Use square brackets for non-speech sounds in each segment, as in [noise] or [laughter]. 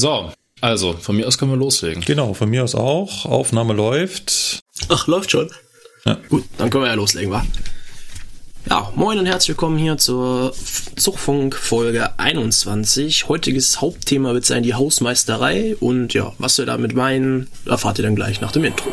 So, also von mir aus können wir loslegen. Genau, von mir aus auch. Aufnahme läuft. Ach, läuft schon. Ja. Gut, dann können wir ja loslegen, wa? Ja, moin und herzlich willkommen hier zur Zuchtfunk Folge 21. Heutiges Hauptthema wird sein die Hausmeisterei und ja, was wir damit meinen, erfahrt ihr dann gleich nach dem Intro.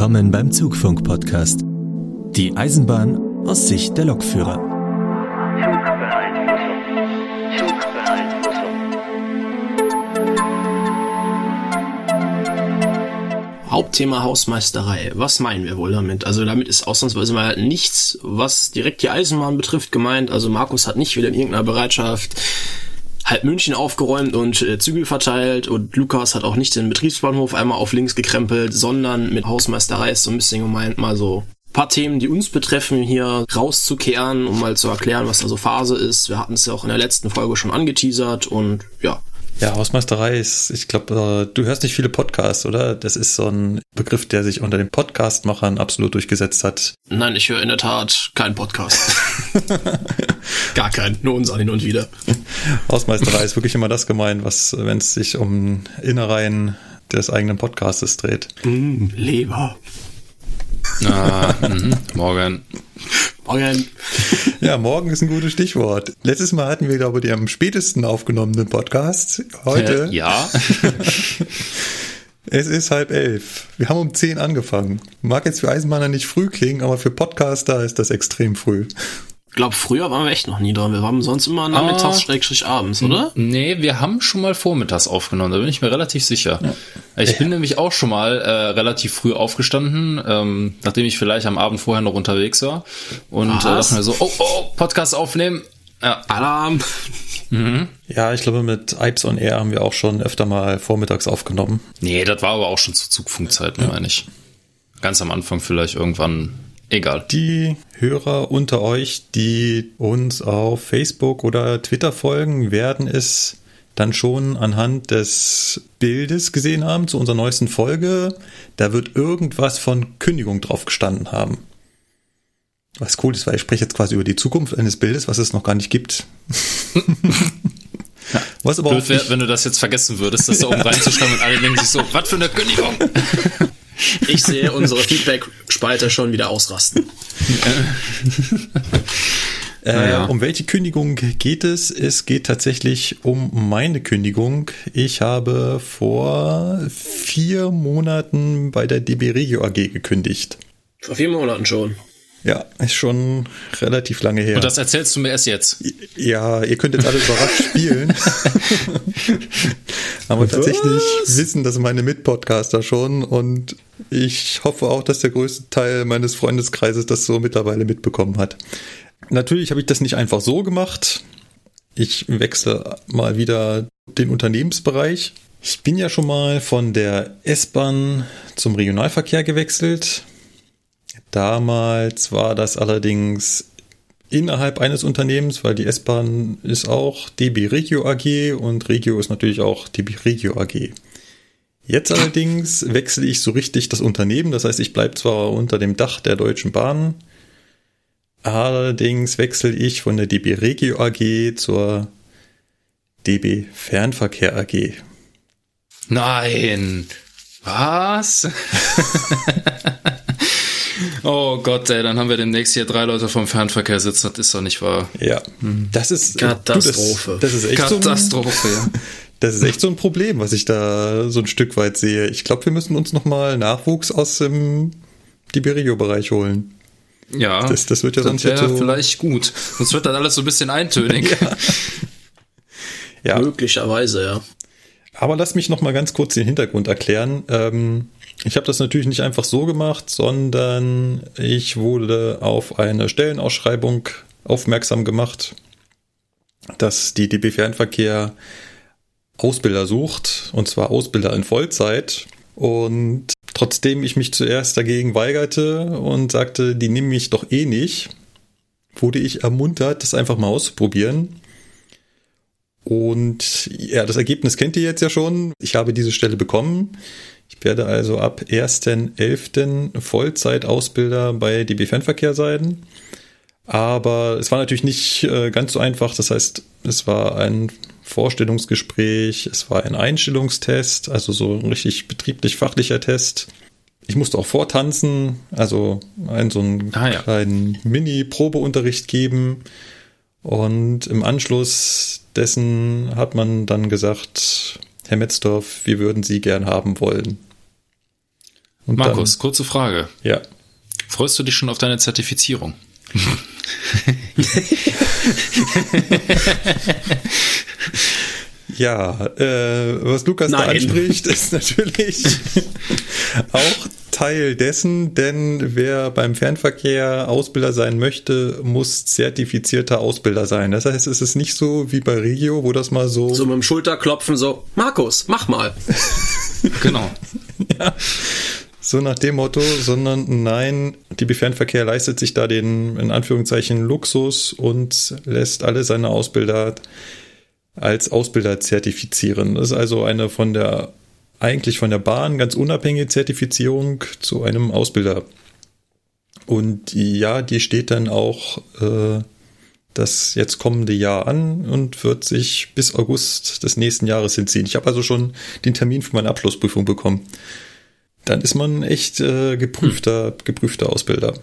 Willkommen beim Zugfunk-Podcast. Die Eisenbahn aus Sicht der Lokführer. Hauptthema Hausmeisterei. Was meinen wir wohl damit? Also damit ist ausnahmsweise mal nichts, was direkt die Eisenbahn betrifft, gemeint. Also Markus hat nicht wieder in irgendeiner Bereitschaft halb München aufgeräumt und äh, Zügel verteilt und Lukas hat auch nicht den Betriebsbahnhof einmal auf links gekrempelt, sondern mit Hausmeisterei ist so ein bisschen gemeint, mal so paar Themen, die uns betreffen, hier rauszukehren, um mal zu erklären, was da so Phase ist. Wir hatten es ja auch in der letzten Folge schon angeteasert und ja, Ja, Hausmeisterei ist, ich glaube, du hörst nicht viele Podcasts, oder? Das ist so ein Begriff, der sich unter den Podcastmachern absolut durchgesetzt hat. Nein, ich höre in der Tat keinen Podcast. [laughs] Gar keinen, nur uns an hin und wieder. Hausmeisterei ist wirklich immer das gemeint, was, wenn es sich um Innereien des eigenen Podcastes dreht. Mm, Leber. Ah, mhm. Morgen. Morgen. [laughs] Ja, morgen ist ein gutes Stichwort. Letztes Mal hatten wir, glaube ich, die am spätesten aufgenommenen Podcast. Heute, Äh, ja. [laughs] es ist halb elf. Wir haben um zehn angefangen. Mag jetzt für Eisenbahner nicht früh klingen, aber für Podcaster ist das extrem früh. Ich glaube, früher waren wir echt noch nie dran. Wir waren sonst immer nachmittags, Ah. schrägstrich abends, oder? Nee, wir haben schon mal vormittags aufgenommen, da bin ich mir relativ sicher. Ich bin nämlich auch schon mal äh, relativ früh aufgestanden, ähm, nachdem ich vielleicht am Abend vorher noch unterwegs war. Und äh, Was? dachte mir so, oh, oh, Podcast aufnehmen. Ja, Alarm. Ja, ich glaube, mit Ipes on Air haben wir auch schon öfter mal vormittags aufgenommen. nee, das war aber auch schon zu Zugfunkzeiten, meine ich. Ganz am Anfang vielleicht irgendwann. Egal. Die Hörer unter euch, die uns auf Facebook oder Twitter folgen, werden es dann schon anhand des Bildes gesehen haben zu unserer neuesten Folge. Da wird irgendwas von Kündigung drauf gestanden haben. Was cool ist, weil ich spreche jetzt quasi über die Zukunft eines Bildes, was es noch gar nicht gibt. [laughs] was aber Blöd auch wäre, wenn du das jetzt vergessen würdest, das da oben reinzuschreiben und alle denken sich so, was für eine Kündigung. [laughs] Ich sehe unsere Feedback-Spalte schon wieder ausrasten. [laughs] Äh, Naja. Um welche Kündigung geht es? Es geht tatsächlich um meine Kündigung. Ich habe vor vier Monaten bei der DB Regio AG gekündigt. Vor vier Monaten schon. Ja, ist schon relativ lange her. Und das erzählst du mir erst jetzt. ja, ihr könnt jetzt alle überrascht spielen. [laughs] Aber tatsächlich wissen das meine Mitpodcaster schon und ich hoffe auch, dass der größte Teil meines Freundeskreises das so mittlerweile mitbekommen hat. Natürlich habe ich das nicht einfach so gemacht. Ich wechsle mal wieder den Unternehmensbereich. Ich bin ja schon mal von der S-Bahn zum Regionalverkehr gewechselt. Damals war das allerdings innerhalb eines Unternehmens, weil die S-Bahn ist auch DB Regio AG und Regio ist natürlich auch DB Regio AG. Jetzt allerdings wechsle ich so richtig das Unternehmen, das heißt, ich bleibe zwar unter dem Dach der Deutschen Bahn, allerdings wechsle ich von der DB Regio AG zur DB Fernverkehr AG. Nein. Was? [laughs] oh Gott, ey, dann haben wir demnächst hier drei Leute vom Fernverkehr sitzen. Das ist doch nicht wahr. Ja, das ist Katastrophe. Du, das, das ist echt so ein, Katastrophe. ja. [laughs] Das ist echt so ein Problem, was ich da so ein Stück weit sehe. Ich glaube, wir müssen uns nochmal Nachwuchs aus dem Tiberio-Bereich holen. Ja, Das- das wird ja sonst jetzt so- vielleicht gut. Sonst wird das alles so ein bisschen eintönig. [laughs] [laughs] Ja, Möglicherweise, ja. aber lass mich nochmal ganz kurz den Hintergrund erklären. Ähm, ich habe das natürlich nicht einfach so gemacht, sondern ich wurde auf eine Stellenausschreibung aufmerksam gemacht, dass die DB Fernverkehr Ausbilder sucht, und zwar Ausbilder in Vollzeit. Und trotzdem ich mich zuerst dagegen weigerte und sagte, die nehmen mich doch eh nicht, wurde ich ermuntert, das einfach mal auszuprobieren. Und ja, das Ergebnis kennt ihr jetzt ja schon. Ich habe diese Stelle bekommen. Ich werde also ab 1.11. Vollzeitausbilder bei DB Fernverkehr sein. Aber es war natürlich nicht äh, ganz so einfach. Das heißt, es war ein Vorstellungsgespräch, es war ein Einstellungstest, also so ein richtig betrieblich-fachlicher Test. Ich musste auch vortanzen, also einen so einen ah, ja. kleinen Mini-Probeunterricht geben. Und im Anschluss dessen hat man dann gesagt, Herr Metzdorf, wir würden Sie gern haben wollen. Und Markus, dann, kurze Frage. Ja. Freust du dich schon auf deine Zertifizierung? [laughs] ja, äh, was Lukas Nein. da anspricht, ist natürlich [laughs] auch Teil dessen, denn wer beim Fernverkehr Ausbilder sein möchte, muss zertifizierter Ausbilder sein. Das heißt, es ist nicht so wie bei Regio, wo das mal so. So mit dem Schulterklopfen, so, Markus, mach mal. [laughs] genau. ja so nach dem Motto, sondern nein, DB Fernverkehr leistet sich da den, in Anführungszeichen, Luxus und lässt alle seine Ausbilder als Ausbilder zertifizieren. Das ist also eine von der, eigentlich von der Bahn ganz unabhängige Zertifizierung zu einem Ausbilder. Und ja, die steht dann auch äh, das jetzt kommende Jahr an und wird sich bis August des nächsten Jahres hinziehen. Ich habe also schon den Termin für meine Abschlussprüfung bekommen dann ist man echt äh, geprüfter, geprüfter Ausbilder.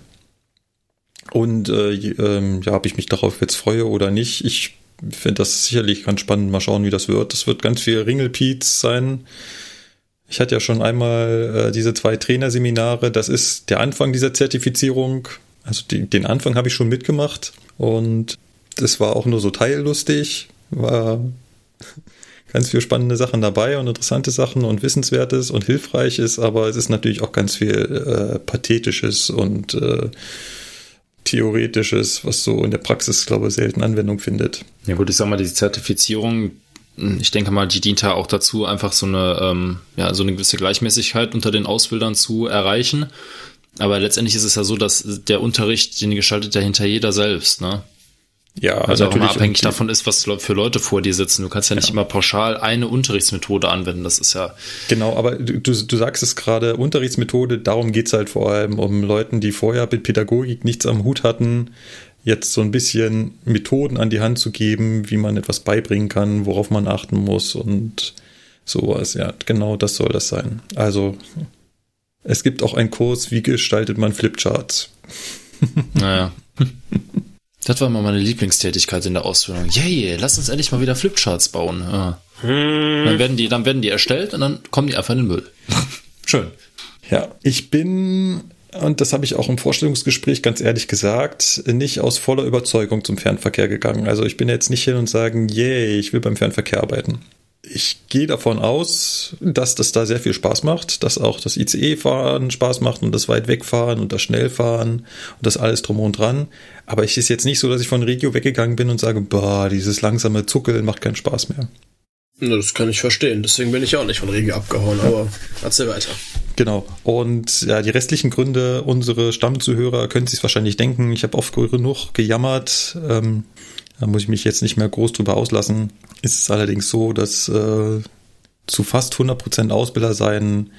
Und äh, ähm, ja, ob ich mich darauf jetzt freue oder nicht, ich finde das sicherlich ganz spannend. Mal schauen, wie das wird. Das wird ganz viel Ringelpiez sein. Ich hatte ja schon einmal äh, diese zwei Trainerseminare. Das ist der Anfang dieser Zertifizierung. Also die, den Anfang habe ich schon mitgemacht und das war auch nur so teillustig. War [laughs] ganz viel spannende Sachen dabei und interessante Sachen und Wissenswertes und Hilfreiches, aber es ist natürlich auch ganz viel äh, Pathetisches und äh, Theoretisches, was so in der Praxis, glaube ich, selten Anwendung findet. Ja gut, ich sag mal, die Zertifizierung, hm, ich denke mal, die dient ja auch dazu, einfach so eine, ähm, ja, so eine gewisse Gleichmäßigkeit unter den Ausbildern zu erreichen. Aber letztendlich ist es ja so, dass der Unterricht, den gestaltet ja hinter jeder selbst, ne? Ja, also auch abhängig davon ist, was für Leute vor dir sitzen. Du kannst ja nicht ja. immer pauschal eine Unterrichtsmethode anwenden. Das ist ja. Genau, aber du, du sagst es gerade, Unterrichtsmethode, darum geht's halt vor allem um Leuten, die vorher mit Pädagogik nichts am Hut hatten, jetzt so ein bisschen Methoden an die Hand zu geben, wie man etwas beibringen kann, worauf man achten muss und sowas. Ja, genau das soll das sein. Also, es gibt auch einen Kurs, wie gestaltet man Flipcharts. Naja. [laughs] Das war immer meine Lieblingstätigkeit in der Ausbildung. Yay, lass uns endlich mal wieder Flipcharts bauen. Ja. Hm. Dann werden die, dann werden die erstellt und dann kommen die einfach in den Müll. [laughs] Schön. Ja, ich bin, und das habe ich auch im Vorstellungsgespräch ganz ehrlich gesagt, nicht aus voller Überzeugung zum Fernverkehr gegangen. Also ich bin jetzt nicht hin und sagen, yay, ich will beim Fernverkehr arbeiten ich gehe davon aus, dass das da sehr viel Spaß macht, dass auch das ICE-Fahren Spaß macht und das weit wegfahren und das Schnellfahren und das alles drum und dran. Aber es ist jetzt nicht so, dass ich von Regio weggegangen bin und sage, boah, dieses langsame Zuckeln macht keinen Spaß mehr. Na, das kann ich verstehen. Deswegen bin ich auch nicht von Regio abgehauen, aber erzähl weiter. Genau. Und ja, die restlichen Gründe, unsere Stammzuhörer können sich wahrscheinlich denken. Ich habe oft genug gejammert. Ähm, da muss ich mich jetzt nicht mehr groß drüber auslassen. Ist es allerdings so, dass äh, zu fast 100% Ausbilder sein,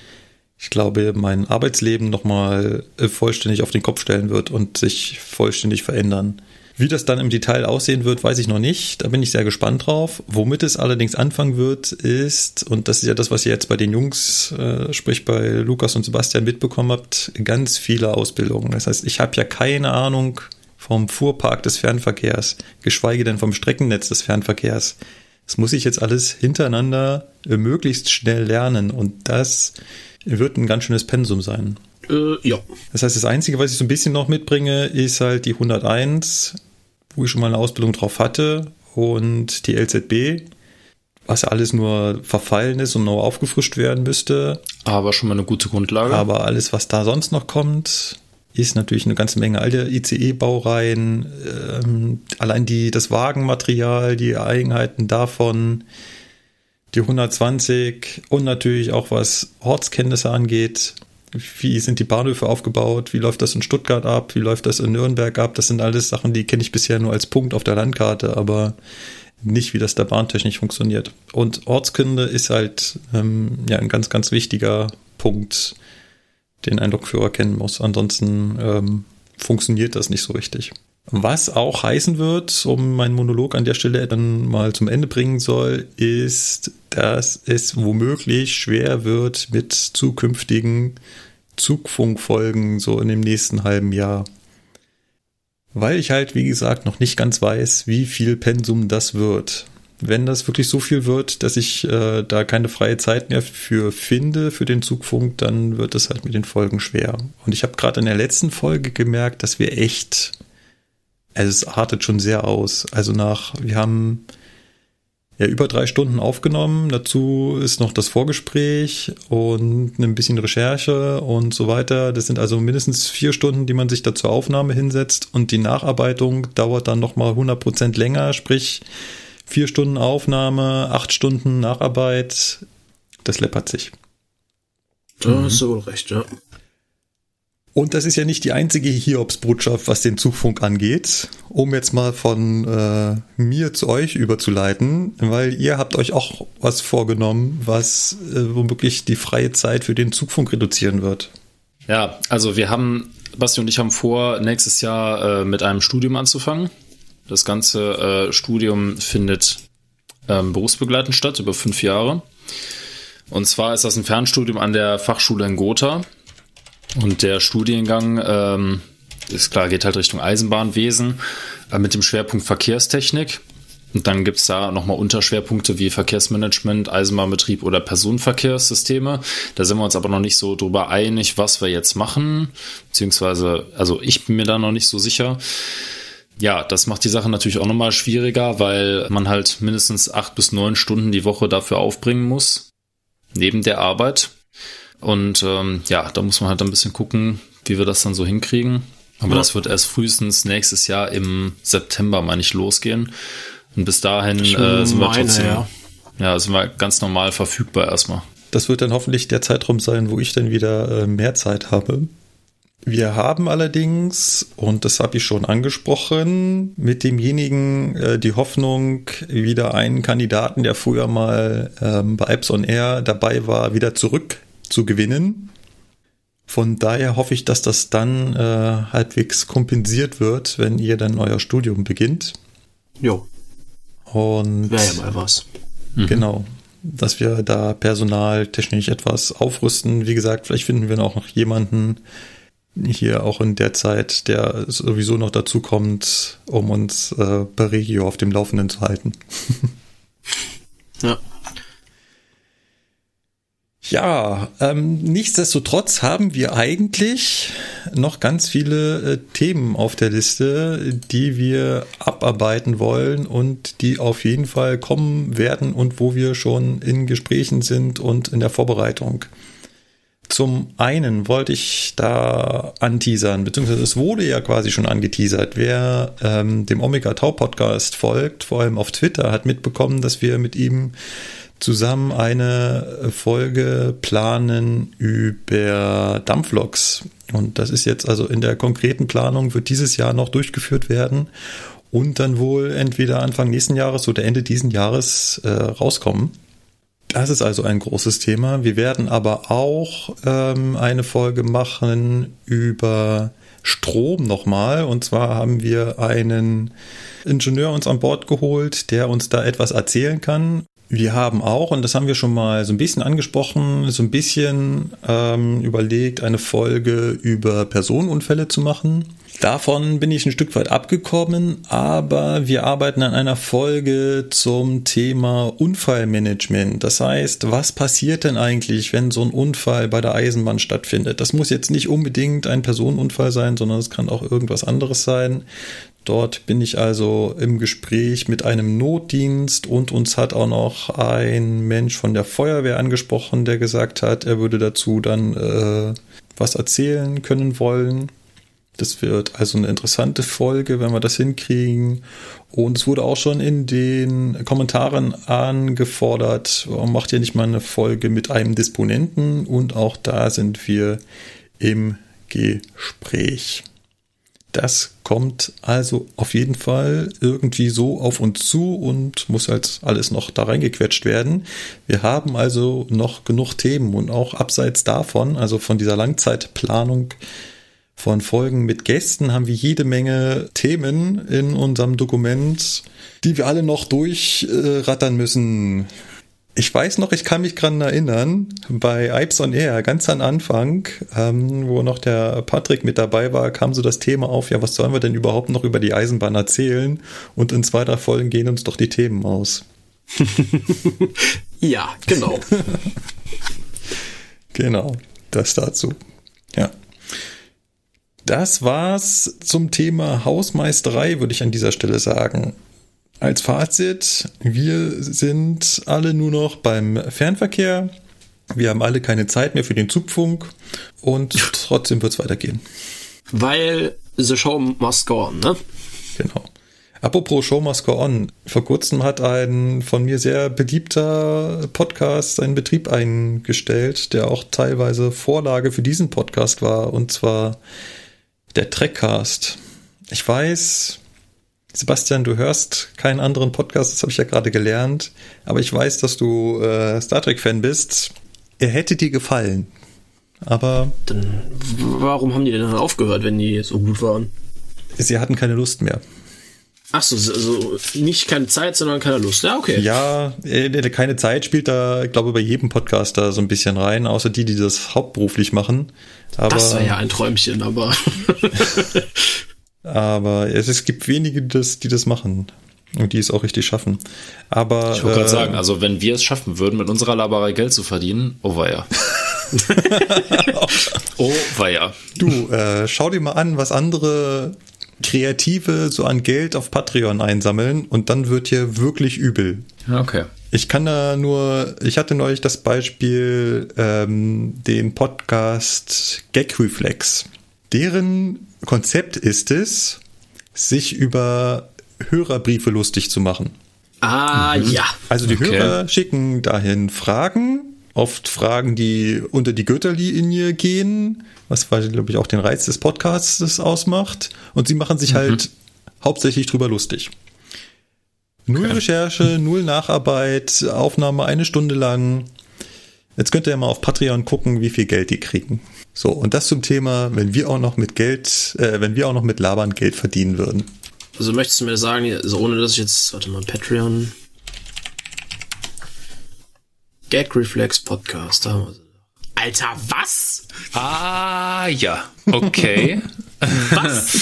ich glaube, mein Arbeitsleben nochmal äh, vollständig auf den Kopf stellen wird und sich vollständig verändern. Wie das dann im Detail aussehen wird, weiß ich noch nicht. Da bin ich sehr gespannt drauf. Womit es allerdings anfangen wird, ist, und das ist ja das, was ihr jetzt bei den Jungs, äh, sprich bei Lukas und Sebastian mitbekommen habt, ganz viele Ausbildungen. Das heißt, ich habe ja keine Ahnung, vom Fuhrpark des Fernverkehrs, geschweige denn vom Streckennetz des Fernverkehrs. Das muss ich jetzt alles hintereinander äh, möglichst schnell lernen und das wird ein ganz schönes Pensum sein. Äh, ja. Das heißt, das Einzige, was ich so ein bisschen noch mitbringe, ist halt die 101, wo ich schon mal eine Ausbildung drauf hatte und die LZB, was alles nur verfallen ist und neu aufgefrischt werden müsste. Aber schon mal eine gute Grundlage. Aber alles, was da sonst noch kommt, ist natürlich eine ganze Menge alte ICE-Baureihen, ähm, allein die, das Wagenmaterial, die Eigenheiten davon, die 120 und natürlich auch was Ortskenntnisse angeht. wie sind die Bahnhöfe aufgebaut, wie läuft das in Stuttgart ab, wie läuft das in Nürnberg ab. Das sind alles Sachen, die kenne ich bisher nur als Punkt auf der Landkarte, aber nicht, wie das da bahntechnisch funktioniert. Und Ortskunde ist halt ähm, ja ein ganz, ganz wichtiger Punkt, den ein Lokführer kennen muss. Ansonsten ähm, funktioniert das nicht so richtig. Was auch heißen wird, um meinen Monolog an der Stelle dann mal zum Ende bringen soll, ist, dass es womöglich schwer wird mit zukünftigen Zugfunkfolgen so in dem nächsten halben Jahr. Weil ich halt, wie gesagt, noch nicht ganz weiß, wie viel Pensum das wird. Wenn das wirklich so viel wird, dass ich äh, da keine freie Zeit mehr für finde, für den Zugfunk, dann wird es halt mit den Folgen schwer. Und ich habe gerade in der letzten Folge gemerkt, dass wir echt, also es artet schon sehr aus. Also nach, wir haben ja über drei Stunden aufgenommen. Dazu ist noch das Vorgespräch und ein bisschen Recherche und so weiter. Das sind also mindestens vier Stunden, die man sich da zur Aufnahme hinsetzt und die Nacharbeitung dauert dann nochmal 100 Prozent länger, sprich vier Stunden Aufnahme, acht Stunden Nacharbeit. Das läppert sich. Da mhm. hast du wohl recht, ja. Und das ist ja nicht die einzige Hiobsbotschaft, was den Zugfunk angeht, um jetzt mal von äh, mir zu euch überzuleiten, weil ihr habt euch auch was vorgenommen, was äh, womöglich die freie Zeit für den Zugfunk reduzieren wird. Ja, also wir haben, Basti und ich haben vor, nächstes Jahr äh, mit einem Studium anzufangen. Das ganze äh, Studium findet ähm, berufsbegleitend statt, über fünf Jahre. Und zwar ist das ein Fernstudium an der Fachschule in Gotha. Und der Studiengang ähm, ist klar, geht halt Richtung Eisenbahnwesen äh, mit dem Schwerpunkt Verkehrstechnik. Und dann gibt's da nochmal Unterschwerpunkte wie Verkehrsmanagement, Eisenbahnbetrieb oder Personenverkehrssysteme. Da sind wir uns aber noch nicht so drüber einig, was wir jetzt machen. Beziehungsweise, also ich bin mir da noch nicht so sicher. Ja, das macht die Sache natürlich auch nochmal schwieriger, weil man halt mindestens acht bis neun Stunden die Woche dafür aufbringen muss. Neben der Arbeit. Und ähm, ja, da muss man halt ein bisschen gucken, wie wir das dann so hinkriegen. Aber ja. das wird erst frühestens nächstes Jahr im September, meine ich, losgehen. Und bis dahin äh, sind wir trotzdem, ja. ja, sind wir ganz normal verfügbar erstmal. Das wird dann hoffentlich der Zeitraum sein, wo ich dann wieder äh, mehr Zeit habe. Wir haben allerdings, und das habe ich schon angesprochen, mit demjenigen äh, die Hoffnung, wieder einen Kandidaten, der früher mal ähm, bei Ipes on Air dabei war, wieder zurück zu gewinnen. Von daher hoffe ich, dass das dann äh, halbwegs kompensiert wird, wenn ihr dann euer Studium beginnt. Jo. Und wäre ja mal was. Mhm. Genau, dass wir da personaltechnisch etwas aufrüsten. Wie gesagt, vielleicht finden wir noch jemanden hier auch in der Zeit, der sowieso noch dazu kommt, um uns äh, bei Regio auf dem Laufenden zu halten. [laughs] ja. Ja, ähm, nichtsdestotrotz haben wir eigentlich noch ganz viele äh, Themen auf der Liste, die wir abarbeiten wollen und die auf jeden Fall kommen werden und wo wir schon in Gesprächen sind und in der Vorbereitung. Zum einen wollte ich da anteasern, beziehungsweise es wurde ja quasi schon angeteasert. Wer ähm, dem Omega Tau Podcast folgt, vor allem auf Twitter, hat mitbekommen, dass wir mit ihm zusammen eine Folge planen über Dampfloks. Und das ist jetzt also in der konkreten Planung, wird dieses Jahr noch durchgeführt werden und dann wohl entweder Anfang nächsten Jahres oder Ende diesen Jahres äh, rauskommen. Das ist also ein großes Thema. Wir werden aber auch ähm, eine Folge machen über Strom nochmal. Und zwar haben wir einen Ingenieur uns an Bord geholt, der uns da etwas erzählen kann. Wir haben auch, und das haben wir schon mal so ein bisschen angesprochen, so ein bisschen ähm, überlegt, eine Folge über Personenunfälle zu machen. Davon bin ich ein Stück weit abgekommen, aber wir arbeiten an einer Folge zum Thema Unfallmanagement. Das heißt, was passiert denn eigentlich, wenn so ein Unfall bei der Eisenbahn stattfindet? Das muss jetzt nicht unbedingt ein Personenunfall sein, sondern es kann auch irgendwas anderes sein. Dort bin ich also im Gespräch mit einem Notdienst und uns hat auch noch ein Mensch von der Feuerwehr angesprochen, der gesagt hat, er würde dazu dann äh, was erzählen können wollen. Das wird also eine interessante Folge, wenn wir das hinkriegen. Und es wurde auch schon in den Kommentaren angefordert, warum macht ihr nicht mal eine Folge mit einem Disponenten? Und auch da sind wir im Gespräch. Das kommt also auf jeden Fall irgendwie so auf uns zu und muss halt alles noch da reingequetscht werden. Wir haben also noch genug Themen und auch abseits davon, also von dieser Langzeitplanung von Folgen mit Gästen, haben wir jede Menge Themen in unserem Dokument, die wir alle noch durchrattern müssen. Ich weiß noch, ich kann mich dran erinnern, bei Ipes on Air, ganz am Anfang, ähm, wo noch der Patrick mit dabei war, kam so das Thema auf, ja, was sollen wir denn überhaupt noch über die Eisenbahn erzählen? Und in zwei, drei Folgen gehen uns doch die Themen aus. [laughs] ja, genau. [laughs] genau, das dazu. Ja. Das war's zum Thema Hausmeisterei, würde ich an dieser Stelle sagen. Als Fazit, wir sind alle nur noch beim Fernverkehr. Wir haben alle keine Zeit mehr für den Zugfunk und trotzdem wird es weitergehen. Weil the show must go on, ne? Genau. Apropos Show must go on. Vor kurzem hat ein von mir sehr beliebter Podcast einen Betrieb eingestellt, der auch teilweise Vorlage für diesen Podcast war, und zwar der Trackcast. Ich weiß, Sebastian, du hörst keinen anderen Podcast, das habe ich ja gerade gelernt, aber ich weiß, dass du äh, Star Trek-Fan bist. Er hätte dir gefallen. Aber. Dann, warum haben die denn dann aufgehört, wenn die so gut waren? Sie hatten keine Lust mehr. Ach so, also nicht keine Zeit, sondern keine Lust. Ja, okay. Ja, äh, keine Zeit spielt da, ich glaube, bei jedem Podcaster so ein bisschen rein, außer die, die das hauptberuflich machen. Aber, das war ja ein Träumchen, aber. [laughs] [laughs] Aber es, es gibt wenige, die das, die das machen. Und die es auch richtig schaffen. Aber. Ich wollte äh, gerade sagen, also wenn wir es schaffen würden, mit unserer Laberei Geld zu verdienen, oh weia. [laughs] oh weia. Du, äh, schau dir mal an, was andere Kreative so an Geld auf Patreon einsammeln und dann wird hier wirklich übel. Okay. Ich kann da nur, ich hatte neulich das Beispiel, ähm, den Podcast Gag Reflex. Deren Konzept ist es, sich über Hörerbriefe lustig zu machen. Ah, mhm. ja. Also die okay. Hörer schicken dahin Fragen, oft Fragen, die unter die Gürtellinie gehen, was, glaube ich, auch den Reiz des Podcasts ausmacht. Und sie machen sich mhm. halt hauptsächlich drüber lustig. Null okay. Recherche, null Nacharbeit, Aufnahme eine Stunde lang. Jetzt könnt ihr ja mal auf Patreon gucken, wie viel Geld die kriegen. So, und das zum Thema, wenn wir auch noch mit Geld, äh, wenn wir auch noch mit Labern Geld verdienen würden. Also möchtest du mir sagen, also ohne dass ich jetzt, warte mal, Patreon. Gag Reflex Podcast. Alter, was? Ah, ja. Okay. [laughs] was?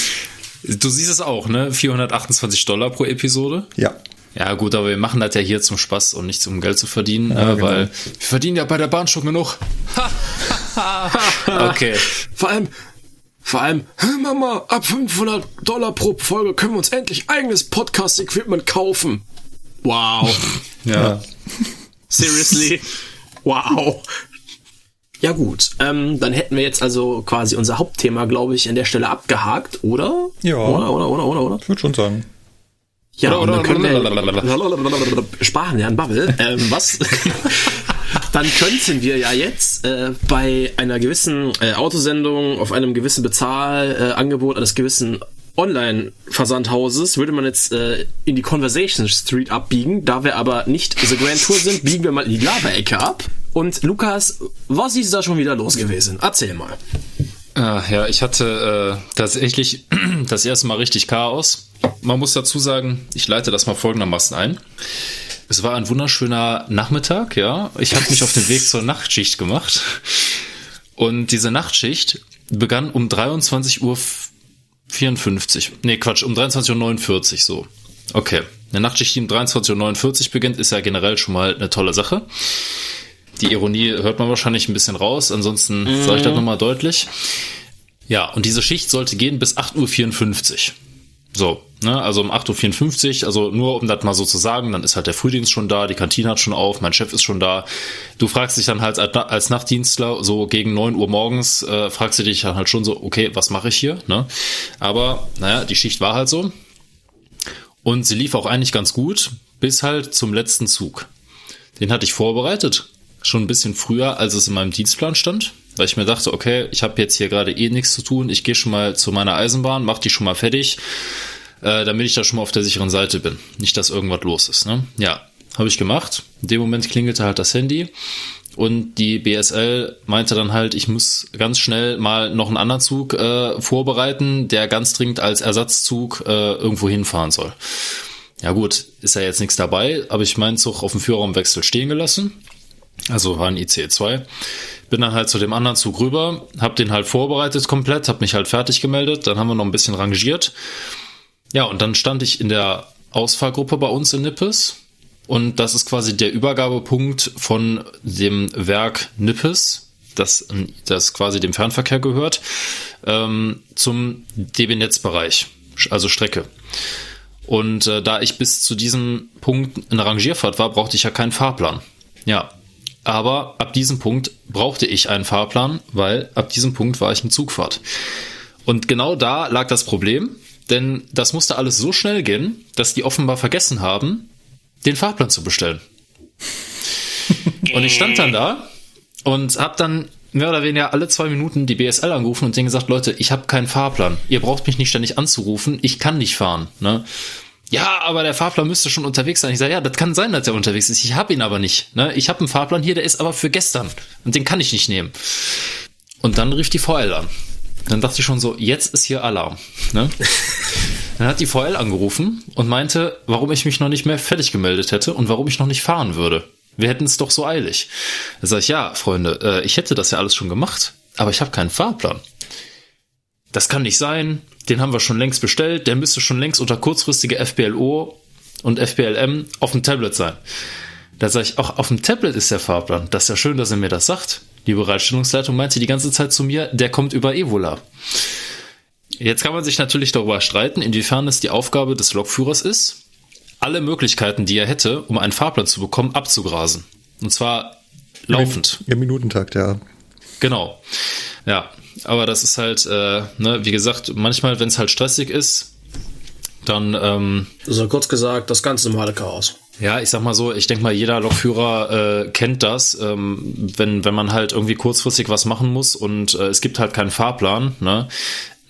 Du siehst es auch, ne? 428 Dollar pro Episode. Ja. Ja, gut, aber wir machen das ja hier zum Spaß und nicht um Geld zu verdienen, ja, äh, genau. weil wir verdienen ja bei der Bahn schon genug. [laughs] okay. Vor allem, vor allem, Mama, ab 500 Dollar pro Folge können wir uns endlich eigenes Podcast-Equipment kaufen. Wow. [laughs] ja. [laughs] Seriously? Wow. Ja gut, ähm, dann hätten wir jetzt also quasi unser Hauptthema, glaube ich, an der Stelle abgehakt, oder? Ja. Oder, oder, oder, oder, oder? Ich würde schon sagen. Ja, und dann können wir sparen ja ein Bubble. Ähm, was? [laughs] dann könnten wir ja jetzt äh, bei einer gewissen äh, Autosendung auf einem gewissen Bezahlangebot eines gewissen Online-Versandhauses würde man jetzt äh, in die Conversation Street abbiegen. Da wir aber nicht The Grand Tour sind, biegen wir mal in die Laberecke ab. Und Lukas, was ist da schon wieder los gewesen? Erzähl mal. Ah, ja, ich hatte äh, tatsächlich [clears throat] das erste Mal richtig Chaos. Man muss dazu sagen, ich leite das mal folgendermaßen ein. Es war ein wunderschöner Nachmittag, ja. Ich habe mich auf den Weg zur Nachtschicht gemacht. Und diese Nachtschicht begann um 23 Uhr 54. Nee, Quatsch, um 23.49 Uhr so. Okay. Eine Nachtschicht, die um 23.49 Uhr beginnt, ist ja generell schon mal eine tolle Sache. Die Ironie hört man wahrscheinlich ein bisschen raus, ansonsten mhm. sage ich das nochmal deutlich. Ja, und diese Schicht sollte gehen bis 8.54 Uhr. So, ne, also um 8.54 Uhr, also nur um das mal so zu sagen, dann ist halt der Frühdienst schon da, die Kantine hat schon auf, mein Chef ist schon da. Du fragst dich dann halt als Nachtdienstler so gegen 9 Uhr morgens, äh, fragst du dich dann halt schon so, okay, was mache ich hier? Ne? Aber naja, die Schicht war halt so. Und sie lief auch eigentlich ganz gut, bis halt zum letzten Zug. Den hatte ich vorbereitet, schon ein bisschen früher, als es in meinem Dienstplan stand weil ich mir dachte, okay, ich habe jetzt hier gerade eh nichts zu tun, ich gehe schon mal zu meiner Eisenbahn, mach die schon mal fertig, äh, damit ich da schon mal auf der sicheren Seite bin. Nicht, dass irgendwas los ist. Ne? Ja, habe ich gemacht. In dem Moment klingelte halt das Handy und die BSL meinte dann halt, ich muss ganz schnell mal noch einen anderen Zug äh, vorbereiten, der ganz dringend als Ersatzzug äh, irgendwo hinfahren soll. Ja gut, ist ja jetzt nichts dabei, aber ich meinen Zug auf dem Führerraumwechsel stehen gelassen. Also war ein ICE 2 bin dann halt zu dem anderen Zug rüber, hab den halt vorbereitet komplett, hab mich halt fertig gemeldet, dann haben wir noch ein bisschen rangiert. Ja, und dann stand ich in der Ausfahrgruppe bei uns in Nippes und das ist quasi der Übergabepunkt von dem Werk Nippes, das, das quasi dem Fernverkehr gehört, ähm, zum DB-Netzbereich, also Strecke. Und äh, da ich bis zu diesem Punkt in der Rangierfahrt war, brauchte ich ja keinen Fahrplan. Ja, aber ab diesem Punkt brauchte ich einen Fahrplan, weil ab diesem Punkt war ich in Zugfahrt. Und genau da lag das Problem, denn das musste alles so schnell gehen, dass die offenbar vergessen haben, den Fahrplan zu bestellen. [laughs] und ich stand dann da und habe dann mehr oder weniger alle zwei Minuten die BSL angerufen und denen gesagt, Leute, ich habe keinen Fahrplan. Ihr braucht mich nicht ständig anzurufen, ich kann nicht fahren. Ne? Ja, aber der Fahrplan müsste schon unterwegs sein. Ich sage, ja, das kann sein, dass er unterwegs ist. Ich habe ihn aber nicht. Ne? Ich habe einen Fahrplan hier, der ist aber für gestern. Und den kann ich nicht nehmen. Und dann rief die VL an. Dann dachte ich schon so, jetzt ist hier Alarm. Ne? [laughs] Dann hat die VL angerufen und meinte, warum ich mich noch nicht mehr fertig gemeldet hätte und warum ich noch nicht fahren würde. Wir hätten es doch so eilig. Da sage ich, ja, Freunde, äh, ich hätte das ja alles schon gemacht, aber ich habe keinen Fahrplan. Das kann nicht sein den haben wir schon längst bestellt, der müsste schon längst unter kurzfristige FBLO und FBLM auf dem Tablet sein. Da sage ich, auch auf dem Tablet ist der Fahrplan. Das ist ja schön, dass er mir das sagt. Die Bereitstellungsleitung meinte die ganze Zeit zu mir, der kommt über Evola. Jetzt kann man sich natürlich darüber streiten, inwiefern es die Aufgabe des Lokführers ist, alle Möglichkeiten, die er hätte, um einen Fahrplan zu bekommen, abzugrasen. Und zwar laufend. Im Minutentakt, ja. Genau. Ja, aber das ist halt, äh, ne, wie gesagt, manchmal, wenn es halt stressig ist, dann. Ähm, also kurz gesagt, das ganz normale Chaos. Ja, ich sag mal so, ich denke mal, jeder Lokführer äh, kennt das, ähm, wenn, wenn man halt irgendwie kurzfristig was machen muss und äh, es gibt halt keinen Fahrplan, ne?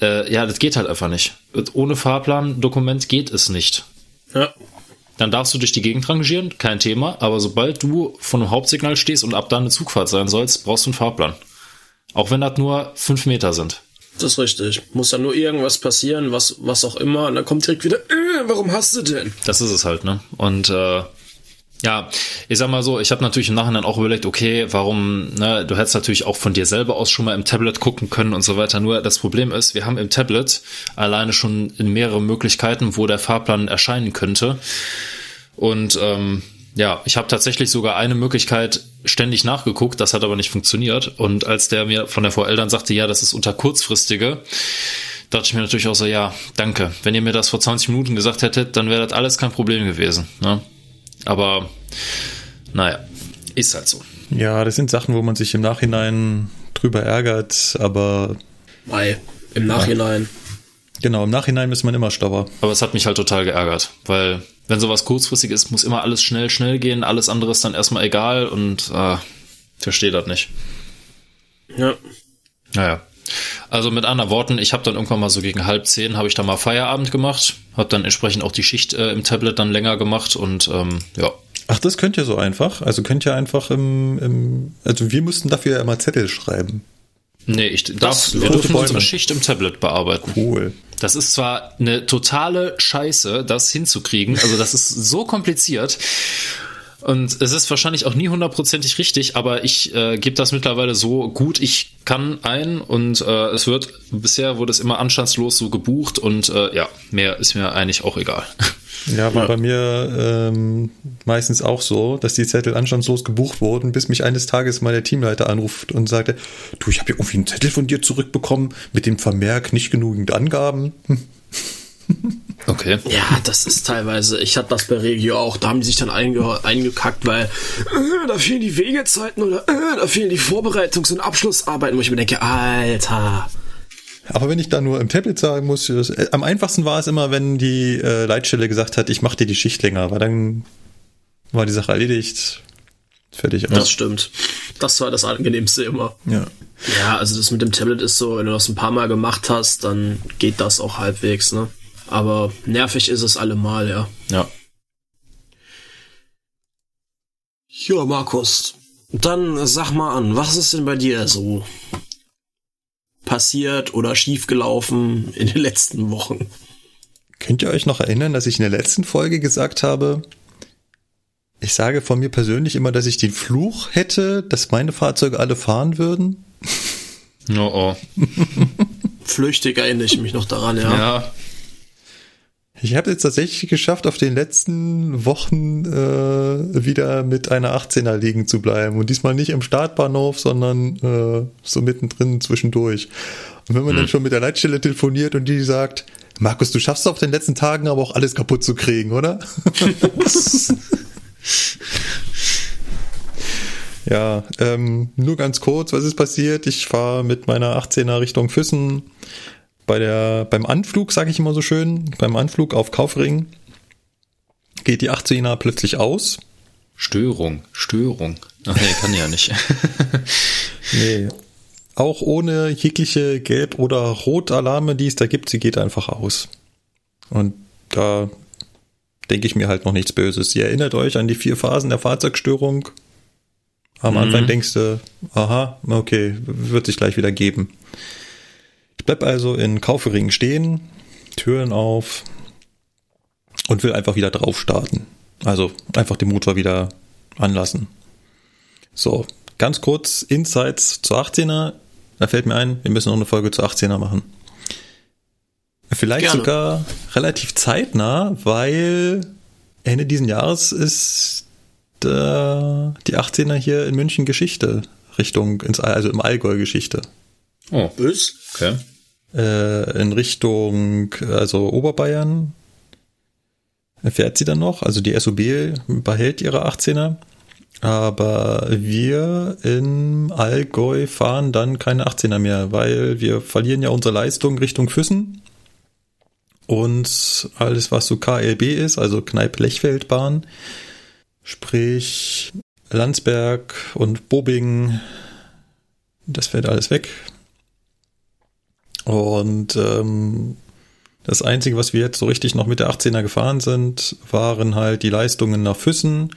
Äh, ja, das geht halt einfach nicht. Ohne Fahrplan-Dokument geht es nicht. Ja. Dann darfst du durch die Gegend rangieren, kein Thema, aber sobald du von einem Hauptsignal stehst und ab dann eine Zugfahrt sein sollst, brauchst du einen Fahrplan. Auch wenn das nur fünf Meter sind. Das ist richtig. Muss dann nur irgendwas passieren, was, was auch immer, und dann kommt direkt wieder, äh, warum hast du denn? Das ist es halt, ne? Und äh, ja, ich sag mal so, ich habe natürlich im Nachhinein auch überlegt, okay, warum, ne, du hättest natürlich auch von dir selber aus schon mal im Tablet gucken können und so weiter. Nur das Problem ist, wir haben im Tablet alleine schon mehrere Möglichkeiten, wo der Fahrplan erscheinen könnte. Und ähm, ja, ich habe tatsächlich sogar eine Möglichkeit ständig nachgeguckt, das hat aber nicht funktioniert. Und als der mir von der VL dann sagte, ja, das ist unter kurzfristige, dachte ich mir natürlich auch so, ja, danke. Wenn ihr mir das vor 20 Minuten gesagt hättet, dann wäre das alles kein Problem gewesen. Ne? Aber naja, ist halt so. Ja, das sind Sachen, wo man sich im Nachhinein drüber ärgert, aber. Ei, im Nachhinein. Genau, im Nachhinein ist man immer schlauer. Aber es hat mich halt total geärgert, weil wenn sowas kurzfristig ist, muss immer alles schnell, schnell gehen, alles andere ist dann erstmal egal und äh, verstehe das nicht. Ja. Naja. Also mit anderen Worten, ich habe dann irgendwann mal so gegen halb zehn habe ich dann mal Feierabend gemacht, habe dann entsprechend auch die Schicht äh, im Tablet dann länger gemacht und ähm, ja. Ach, das könnt ihr so einfach? Also könnt ihr einfach im, im also wir mussten dafür ja immer Zettel schreiben. Nee, ich darf, wir dürfen unsere Schicht im Tablet bearbeiten. Cool. Das ist zwar eine totale Scheiße, das hinzukriegen. Also das ist so kompliziert. Und es ist wahrscheinlich auch nie hundertprozentig richtig, aber ich äh, gebe das mittlerweile so gut ich kann ein und äh, es wird, bisher wurde es immer anstandslos so gebucht und äh, ja, mehr ist mir eigentlich auch egal. [laughs] Ja, war ja. bei mir ähm, meistens auch so, dass die Zettel anstandslos gebucht wurden, bis mich eines Tages mal der Teamleiter anruft und sagte, du, ich habe hier irgendwie einen Zettel von dir zurückbekommen mit dem Vermerk nicht genügend Angaben. Okay. Ja, das ist teilweise, ich hatte das bei Regio auch, da haben die sich dann einge eingekackt, weil äh, da fehlen die Wegezeiten oder äh, da fehlen die Vorbereitungs- und Abschlussarbeiten, wo ich mir denke, Alter. Aber wenn ich da nur im Tablet sagen muss, das, äh, am einfachsten war es immer, wenn die äh, Leitstelle gesagt hat, ich mache dir die Schicht länger, weil dann war die Sache erledigt. Fertig. Das stimmt. Das war das angenehmste immer. Ja. Ja, also das mit dem Tablet ist so, wenn du das ein paar Mal gemacht hast, dann geht das auch halbwegs, ne? Aber nervig ist es allemal, ja. Ja. Ja, Markus, dann sag mal an, was ist denn bei dir so passiert oder schiefgelaufen in den letzten Wochen? Könnt ihr euch noch erinnern, dass ich in der letzten Folge gesagt habe, ich sage von mir persönlich immer, dass ich den Fluch hätte, dass meine Fahrzeuge alle fahren würden? Oh, oh. Flüchtig erinnere ich mich noch daran, ja. Ja. Ich habe jetzt tatsächlich geschafft, auf den letzten Wochen äh, wieder mit einer 18er liegen zu bleiben. Und diesmal nicht im Startbahnhof, sondern äh, so mittendrin zwischendurch. Und wenn man dann schon mit der Leitstelle telefoniert und die sagt, Markus, du schaffst es auf den letzten Tagen aber auch alles kaputt zu kriegen, oder? [laughs] ja, ähm, nur ganz kurz, was ist passiert? Ich fahre mit meiner 18er Richtung Füssen bei der, beim Anflug, sage ich immer so schön, beim Anflug auf Kaufring geht die 18er plötzlich aus. Störung, Störung. Ach nee, kann ja nicht. [laughs] Nee. Auch ohne jegliche Gelb- oder Rot-Alarme, die es da gibt, sie geht einfach aus. Und da denke ich mir halt noch nichts Böses. Ihr erinnert euch an die vier Phasen der Fahrzeugstörung. Am Mhm. Anfang denkst du, aha, okay, wird sich gleich wieder geben. Ich bleib also in Kaufering stehen, Türen auf und will einfach wieder drauf starten. Also einfach den Motor wieder anlassen. So, ganz kurz Insights zur 18er. Da fällt mir ein, wir müssen noch eine Folge zur 18er machen. Vielleicht Gerne. sogar relativ zeitnah, weil Ende diesen Jahres ist äh, die 18er hier in München Geschichte. Richtung, ins, also im Allgäu Geschichte. Oh, Bös? okay. Äh, in Richtung, also Oberbayern fährt sie dann noch. Also die SOB behält ihre 18er. Aber wir im Allgäu fahren dann keine 18er mehr, weil wir verlieren ja unsere Leistung Richtung Füssen. Und alles, was so KLB ist, also Kneipp-Lechfeldbahn, sprich Landsberg und Bobing, das fällt alles weg. Und ähm, das Einzige, was wir jetzt so richtig noch mit der 18er gefahren sind, waren halt die Leistungen nach Füssen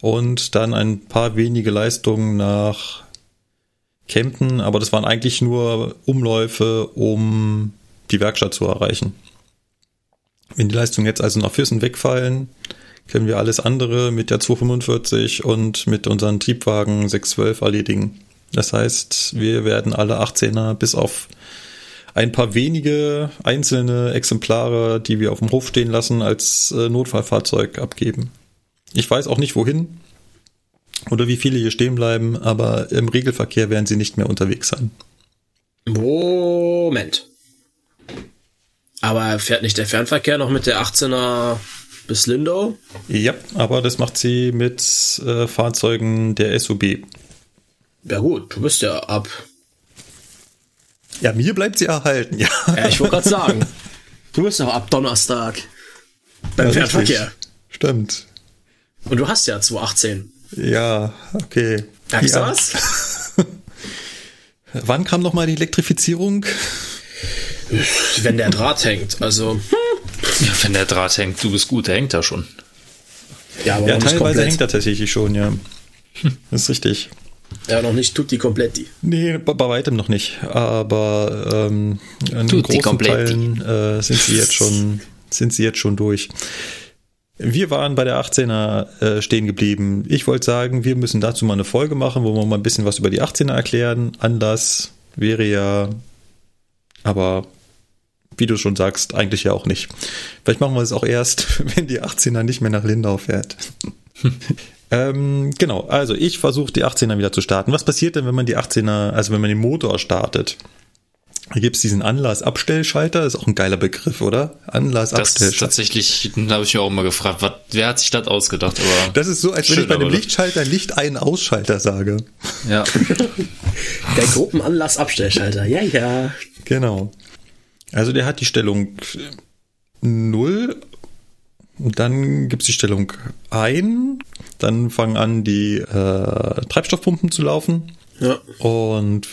und dann ein paar wenige Leistungen nach Kempten, aber das waren eigentlich nur Umläufe, um die Werkstatt zu erreichen. Wenn die Leistungen jetzt also nach Füssen wegfallen, können wir alles andere mit der 245 und mit unseren Triebwagen 612 erledigen. Das heißt, wir werden alle 18er bis auf ein paar wenige einzelne Exemplare, die wir auf dem Hof stehen lassen, als äh, Notfallfahrzeug abgeben. Ich weiß auch nicht wohin oder wie viele hier stehen bleiben, aber im Regelverkehr werden sie nicht mehr unterwegs sein. Moment. Aber fährt nicht der Fernverkehr noch mit der 18er bis Lindau? Ja, aber das macht sie mit äh, Fahrzeugen der SUB. Ja gut, du bist ja ab. Ja, mir bleibt sie erhalten, ja. Ja, ich wollte gerade sagen. Du bist doch ab Donnerstag beim Ja, Fernverkehr. richtig. Stimmt. Und du hast ja 218. Ja, okay. Merkst du ja. was? [laughs] Wann kam nochmal die Elektrifizierung? Wenn der Draht hängt. Also, Ja, wenn der Draht hängt, du bist gut, der hängt da schon. ja, aber Ja, noch teilweise komplett. hängt er tatsächlich schon, ja. Das ist richtig. Ja, noch nicht tutti kompletti. Nee, bei, bei weitem noch nicht. Aber ähm, in Tutti großen completi. Teilen äh, sind sie jetzt schon sind sie jetzt schon durch. Wir waren bei der 18er äh, stehen geblieben. Ich wollte sagen, wir müssen dazu mal eine Folge machen, wo wir mal ein bisschen was über die 18er erklären. Anlass wäre ja, aber wie du schon sagst, eigentlich ja auch nicht. Vielleicht machen wir es auch erst, [laughs] wenn die 18er nicht mehr nach Lindau fährt. [laughs] ähm, genau, also ich versuche die 18er wieder zu starten. Was passiert denn, wenn man die 18er, also wenn man den Motor startet? Da gibt es diesen Anlassabstellschalter, ist auch ein geiler Begriff, oder? Das Anlassabstellschalter. tatsächlich, da habe ich mir auch mal gefragt, was, wer hat sich das ausgedacht? Aber Das ist so, als wenn ich bei einem Lichtschalter Licht ein Ausschalter sage. ja. [laughs] Der Gruppenanlassabstellschalter. Ja, ja. Genau. Also der hat die Stellung 0, dann gibt's die Stellung ein, dann fangen an die äh, Treibstoffpumpen zu laufen Ja. und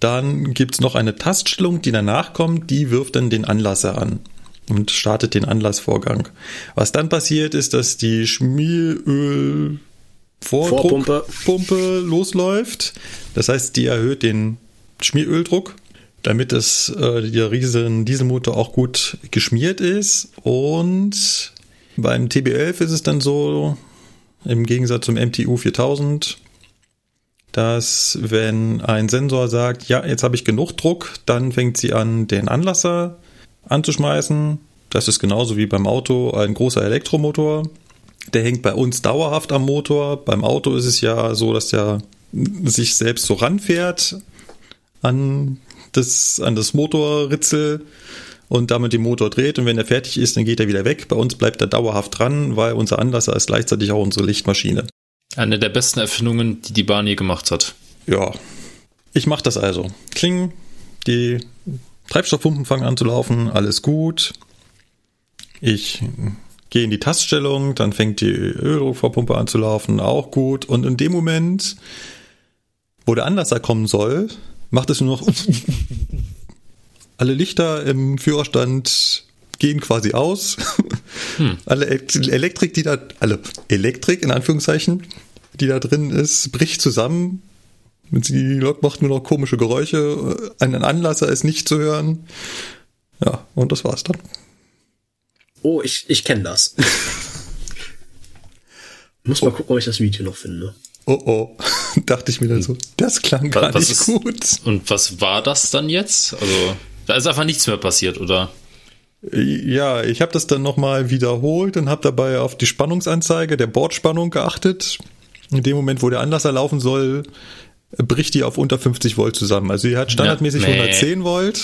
dann gibt's noch eine Taststellung, die danach kommt, die wirft dann den Anlasser an und startet den Anlassvorgang. Was dann passiert ist, dass die Schmieröl Vorpumpe. Pumpe losläuft. Das heißt, die erhöht den Schmieröldruck, damit es äh, der riesen Dieselmotor auch gut geschmiert ist. Und beim TB11 ist es dann so, im Gegensatz zum MTU 4000, dass wenn ein Sensor sagt, ja, jetzt habe ich genug Druck, dann fängt sie an, den Anlasser anzuschmeißen. Das ist genauso wie beim Auto ein großer Elektromotor. Der hängt bei uns dauerhaft am Motor. Beim Auto ist es ja so, dass der sich selbst so ranfährt an das, an das Motorritzel und damit den Motor dreht. Und wenn er fertig ist, dann geht er wieder weg. Bei uns bleibt er dauerhaft dran, weil unser Anlasser ist gleichzeitig auch unsere Lichtmaschine. Eine der besten Erfindungen, die die Bahn je gemacht hat. Ja, ich mache das also. Kling, die Treibstoffpumpen fangen an zu laufen, alles gut. Ich gehe in die Taststellung, dann fängt die Öldruckvorpumpe an zu laufen, auch gut. Und in dem Moment, wo der Anlasser kommen soll, macht es nur noch alle Lichter im Führerstand gehen quasi aus. Alle Elekt- Elektrik, die da, alle Elektrik in Anführungszeichen, die da drin ist, bricht zusammen. Die Lok macht nur noch komische Geräusche. Ein Anlasser ist nicht zu hören. Ja, und das war's dann. Oh, ich, ich kenne das. [laughs] Muss mal gucken, ob ich das Video noch finde. Oh oh, [laughs] dachte ich mir dann so, das klang gar Was nicht ist- gut. Und was war das dann jetzt? Also, da ist einfach nichts mehr passiert, oder? Ja, ich habe das dann nochmal wiederholt und habe dabei auf die Spannungsanzeige der Bordspannung geachtet. In dem Moment, wo der Anlasser laufen soll, bricht die auf unter 50 Volt zusammen. Also die hat standardmäßig Ja, nee. 110 Volt.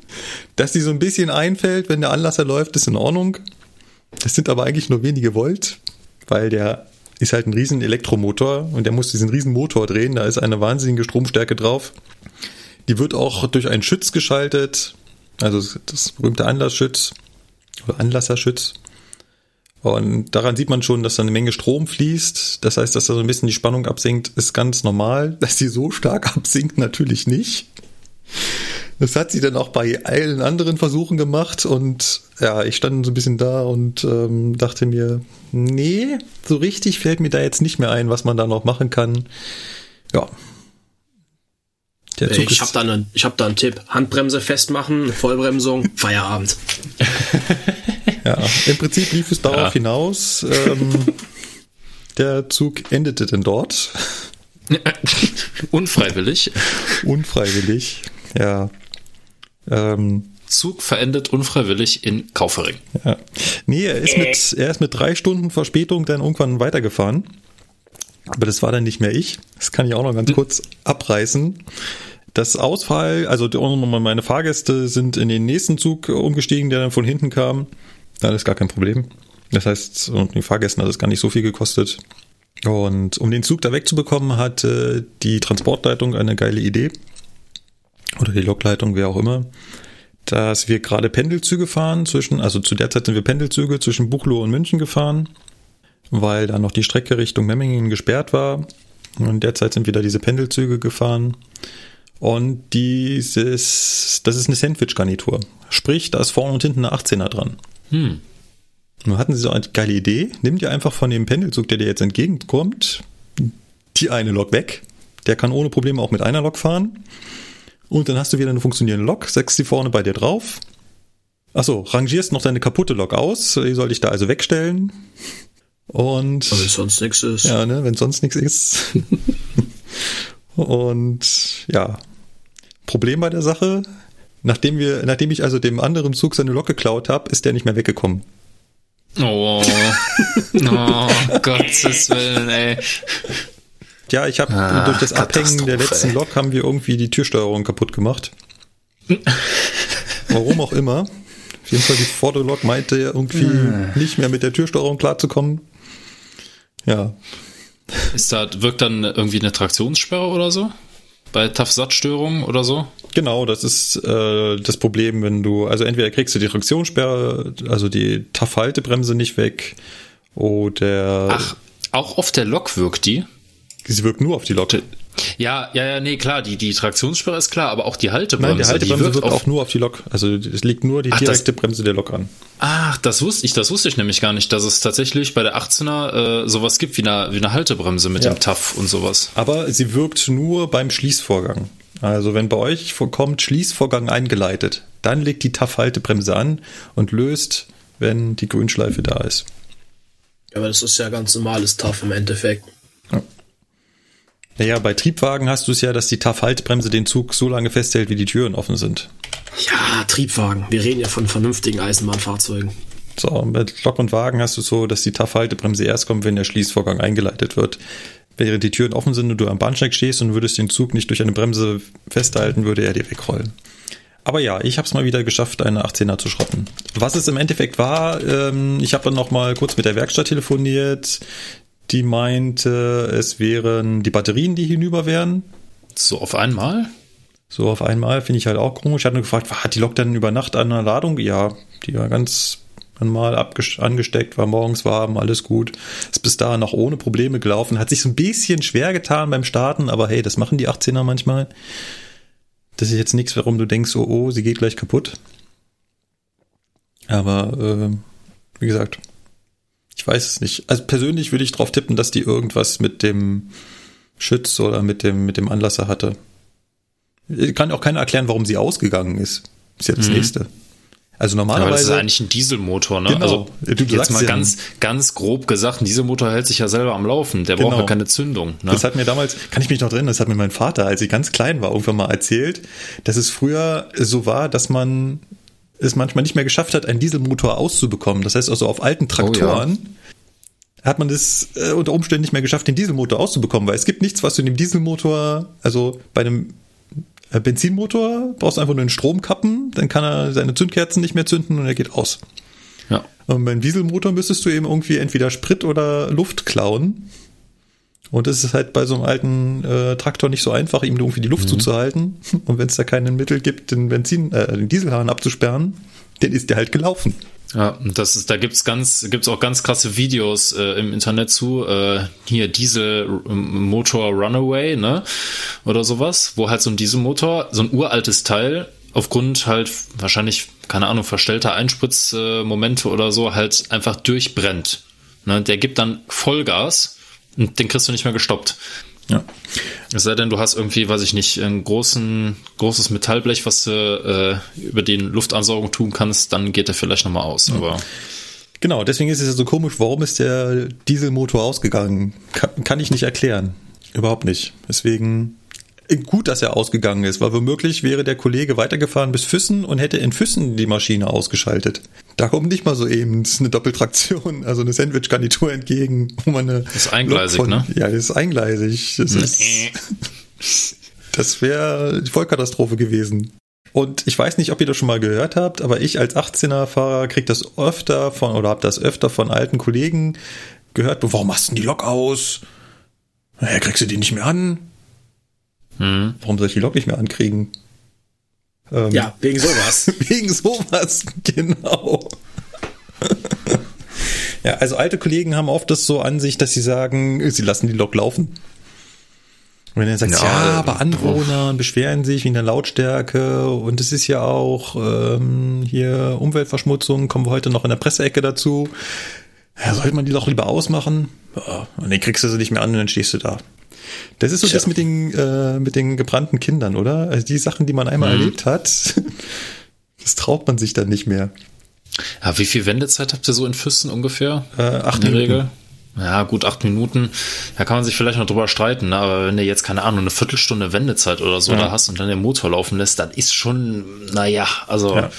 [laughs] Dass die so ein bisschen einfällt, wenn der Anlasser läuft, ist in Ordnung. Das sind aber eigentlich nur wenige Volt, weil der ist halt ein riesen Elektromotor und der muss diesen riesen Motor drehen. Da ist eine wahnsinnige Stromstärke drauf. Die wird auch durch einen Schütz geschaltet, also das berühmte Anlassschütz oder Anlasserschütz. Und daran sieht man schon, dass da eine Menge Strom fließt. Das heißt, dass da so ein bisschen die Spannung absinkt, ist ganz normal. [laughs] Dass die so stark absinkt, natürlich nicht. Das hat sie dann auch bei allen anderen Versuchen gemacht und ja, ich stand so ein bisschen da und ähm, dachte mir, nee, so richtig fällt mir da jetzt nicht mehr ein, was man da noch machen kann. Ja. Der Zug Ich habe da, ne, ich hab da einen Tipp. Handbremse festmachen, Vollbremsung, [laughs] Feierabend. Ja, im Prinzip lief es darauf Ja. hinaus. Ähm, der Zug endete denn dort. [laughs] Unfreiwillig. Unfreiwillig. Ja. Ähm, Zug verendet unfreiwillig in Kaufering. ja. Nee, er ist, mit, er ist mit drei Stunden Verspätung dann irgendwann weitergefahren. Aber das war dann nicht mehr ich. Das kann ich auch noch ganz kurz abreißen. Das Ausfall, also meine Fahrgäste sind in den nächsten Zug umgestiegen, der dann von hinten kam. Das ist gar kein Problem. Das heißt, und den Fahrgästen hat es gar nicht so viel gekostet. Und um den Zug da wegzubekommen, hatte die Transportleitung eine geile Idee. Oder die Lokleitung, wer auch immer. Dass wir gerade Pendelzüge fahren zwischen, also zu der Zeit sind wir Pendelzüge zwischen Buchloe und München gefahren, weil da noch die Strecke Richtung Memmingen gesperrt war. Und derzeit sind wieder diese Pendelzüge gefahren. Und dieses, das ist eine Sandwich-Garnitur. Sprich, da ist vorne und hinten eine 18er dran. Hm. Nun hatten sie so eine geile Idee. Nimm dir einfach von dem Pendelzug, der dir jetzt entgegenkommt, die eine Lok weg. Der kann ohne Probleme auch mit einer Lok fahren. Und dann hast du wieder eine funktionierende Lok, setzt sie vorne bei dir drauf. Achso, rangierst noch deine kaputte Lok aus. Die soll ich da also wegstellen. Und Wenn sonst nichts ist. ja, ne, wenn sonst nichts ist. [laughs] Und ja, Problem bei der Sache, nachdem wir, nachdem ich also dem anderen Zug seine Lok geklaut habe, ist der nicht mehr weggekommen. Oh. [laughs] oh, Gottes Willen, ey. Ja, ich habe Ah, durch das Abhängen der letzten. Lok haben wir irgendwie die Türsteuerung kaputt gemacht. Warum auch immer. Auf jeden Fall die vordere Lok meinte ja irgendwie nicht mehr mit der Türsteuerung klarzukommen. Ja. Ist da, wirkt dann irgendwie eine Traktionssperre oder so? Bei TAF-Satzstörungen oder so? Genau, das ist äh, das Problem, wenn du, also entweder kriegst du die Traktionssperre, also die TAF-Haltebremse nicht weg, oder. Ach, auch auf der Lok wirkt die? Sie wirkt nur auf die Lok. Ja, ja, ja, nee, klar, die, die Traktionssperre ist klar, aber auch die Haltebremse. Nein, die Haltebremse die wirkt, wirkt auch nur auf die Lok. Also es liegt nur die Ach, direkte das- Bremse der Lok an. Ach, das wusste ich, das wusste ich nämlich gar nicht, dass es tatsächlich bei der 18er äh, sowas gibt wie eine, wie eine Haltebremse mit Ja. dem TAF und sowas. Aber sie wirkt nur beim Schließvorgang. Also wenn bei euch kommt Schließvorgang eingeleitet, dann legt die TAF-Haltebremse an und löst, wenn die Grünschleife da ist. Aber das ist ja ganz normales TAF im Endeffekt. Naja, bei Triebwagen hast du es ja, dass die TAF-Haltebremse den Zug so lange festhält, wie die Türen offen sind. Ja, Triebwagen. Wir reden ja von vernünftigen Eisenbahnfahrzeugen. So, bei Lok und Wagen hast du es so, dass die TAF-Haltebremse erst kommt, wenn der Schließvorgang eingeleitet wird. Während die Türen offen sind und du am Bahnsteig stehst und würdest den Zug nicht durch eine Bremse festhalten, würde er dir wegrollen. Aber ja, ich habe es mal wieder geschafft, eine 18er zu schrotten. Was es im Endeffekt war, ähm, ich habe dann noch mal kurz mit der Werkstatt telefoniert. Die meinte, es wären die Batterien, die hinüber wären. So auf einmal? So auf einmal finde ich halt auch komisch. Ich hatte nur gefragt, hat die Lok dann über Nacht an einer Ladung? Ja, die war ganz normal angesteckt, war morgens warm, alles gut. Ist bis dahin noch ohne Probleme gelaufen. Hat sich so ein bisschen schwer getan beim Starten, aber hey, das machen die 18er manchmal. Das ist jetzt nichts, warum du denkst, oh, oh, sie geht gleich kaputt. Aber, äh, wie gesagt, ich weiß es nicht. Also persönlich würde ich drauf tippen, dass die irgendwas mit dem Schütz oder mit dem, mit dem Anlasser hatte. Kann auch keiner erklären, warum sie ausgegangen ist. Ist ja das nächste. Also Aber das ist normalerweise. eigentlich ein Dieselmotor, ne? Genau. Also Du- jetzt mal ja. ganz, ganz grob gesagt, ein Dieselmotor hält sich ja selber am Laufen. Der braucht Genau. ja keine Zündung. Ne? Das hat mir damals, kann ich mich noch drin, das hat mir mein Vater, als ich ganz klein war, irgendwann mal erzählt, dass es früher so war, dass man es manchmal nicht mehr geschafft hat, einen Dieselmotor auszubekommen. Das heißt also auf alten Traktoren hat man es äh, unter Umständen nicht mehr geschafft, den Dieselmotor auszubekommen, weil es gibt nichts, was du in dem Dieselmotor, also bei einem äh, Benzinmotor brauchst du einfach nur einen Stromkappen, dann kann er seine Zündkerzen nicht mehr zünden und er geht aus. ja. Und beim Dieselmotor müsstest du eben irgendwie entweder Sprit oder Luft klauen. Und das ist halt bei so einem alten äh, Traktor nicht so einfach, ihm irgendwie die Luft zuzuhalten. [laughs] Und wenn es da keinen Mittel gibt, den Benzin, äh, den Dieselhahn abzusperren, dann ist der halt gelaufen. Ja, und das ist, da gibt's ganz, gibt's auch ganz krasse Videos äh, im Internet zu. Äh, hier Diesel ähm, Motor Runaway, ne? Oder sowas, wo halt so ein Dieselmotor, so ein uraltes Teil, aufgrund halt wahrscheinlich, keine Ahnung, verstellter Einspritzmomente oder so, halt einfach durchbrennt. Ne? Der gibt dann Vollgas und den kriegst du nicht mehr gestoppt. Ja. Es sei denn, du hast irgendwie, weiß ich nicht, ein großen, großes Metallblech, was du äh, über den Luftansaugung tun kannst, dann geht der vielleicht nochmal aus. Aber Genau, deswegen ist es ja so komisch, warum ist der Dieselmotor ausgegangen? Kann, kann ich nicht erklären. Überhaupt nicht. Deswegen gut, dass er ausgegangen ist, weil womöglich wäre der Kollege weitergefahren bis Füssen und hätte in Füssen die Maschine ausgeschaltet. Da kommt nicht mal so eben eine Doppeltraktion, also eine Sandwich-Garnitur entgegen, wo man eine. Ist eingleisig, Lok ne? Ja, das ist eingleisig. Das ist. Das wäre die Vollkatastrophe gewesen. Und ich weiß nicht, ob ihr das schon mal gehört habt, aber ich als 18er-Fahrer krieg das öfter von, oder hab das öfter von alten Kollegen gehört, warum machst du denn die Lok aus? Naja, kriegst du die nicht mehr an? Hm. Warum soll ich die Lok nicht mehr ankriegen? Ähm, Ja, wegen sowas. [laughs] Wegen sowas, genau. ja, also alte Kollegen haben oft das so an sich, dass sie sagen, sie lassen die Lok laufen. Und wenn er sagt, ja, Ja, aber Anwohner beschweren sich wegen der Lautstärke und es ist ja auch ähm, hier Umweltverschmutzung, kommen wir heute noch in der Presseecke dazu. Ja, sollte man die doch lieber ausmachen? Ja, und dann kriegst du sie nicht mehr an und dann stehst du da. Das ist so Tja. das mit den, äh, mit den gebrannten Kindern, oder? Also die Sachen, die man einmal erlebt hat, [laughs] das traut man sich dann nicht mehr. Ja, wie viel Wendezeit habt ihr so in Füssen ungefähr? Äh, acht in der Minuten. Regel? Ja, gut, acht Minuten. Da kann man sich vielleicht noch drüber streiten, ne? aber wenn du jetzt, keine Ahnung, eine Viertelstunde Wendezeit oder so Ja. da hast und dann den Motor laufen lässt, das ist schon, naja, also, Ja.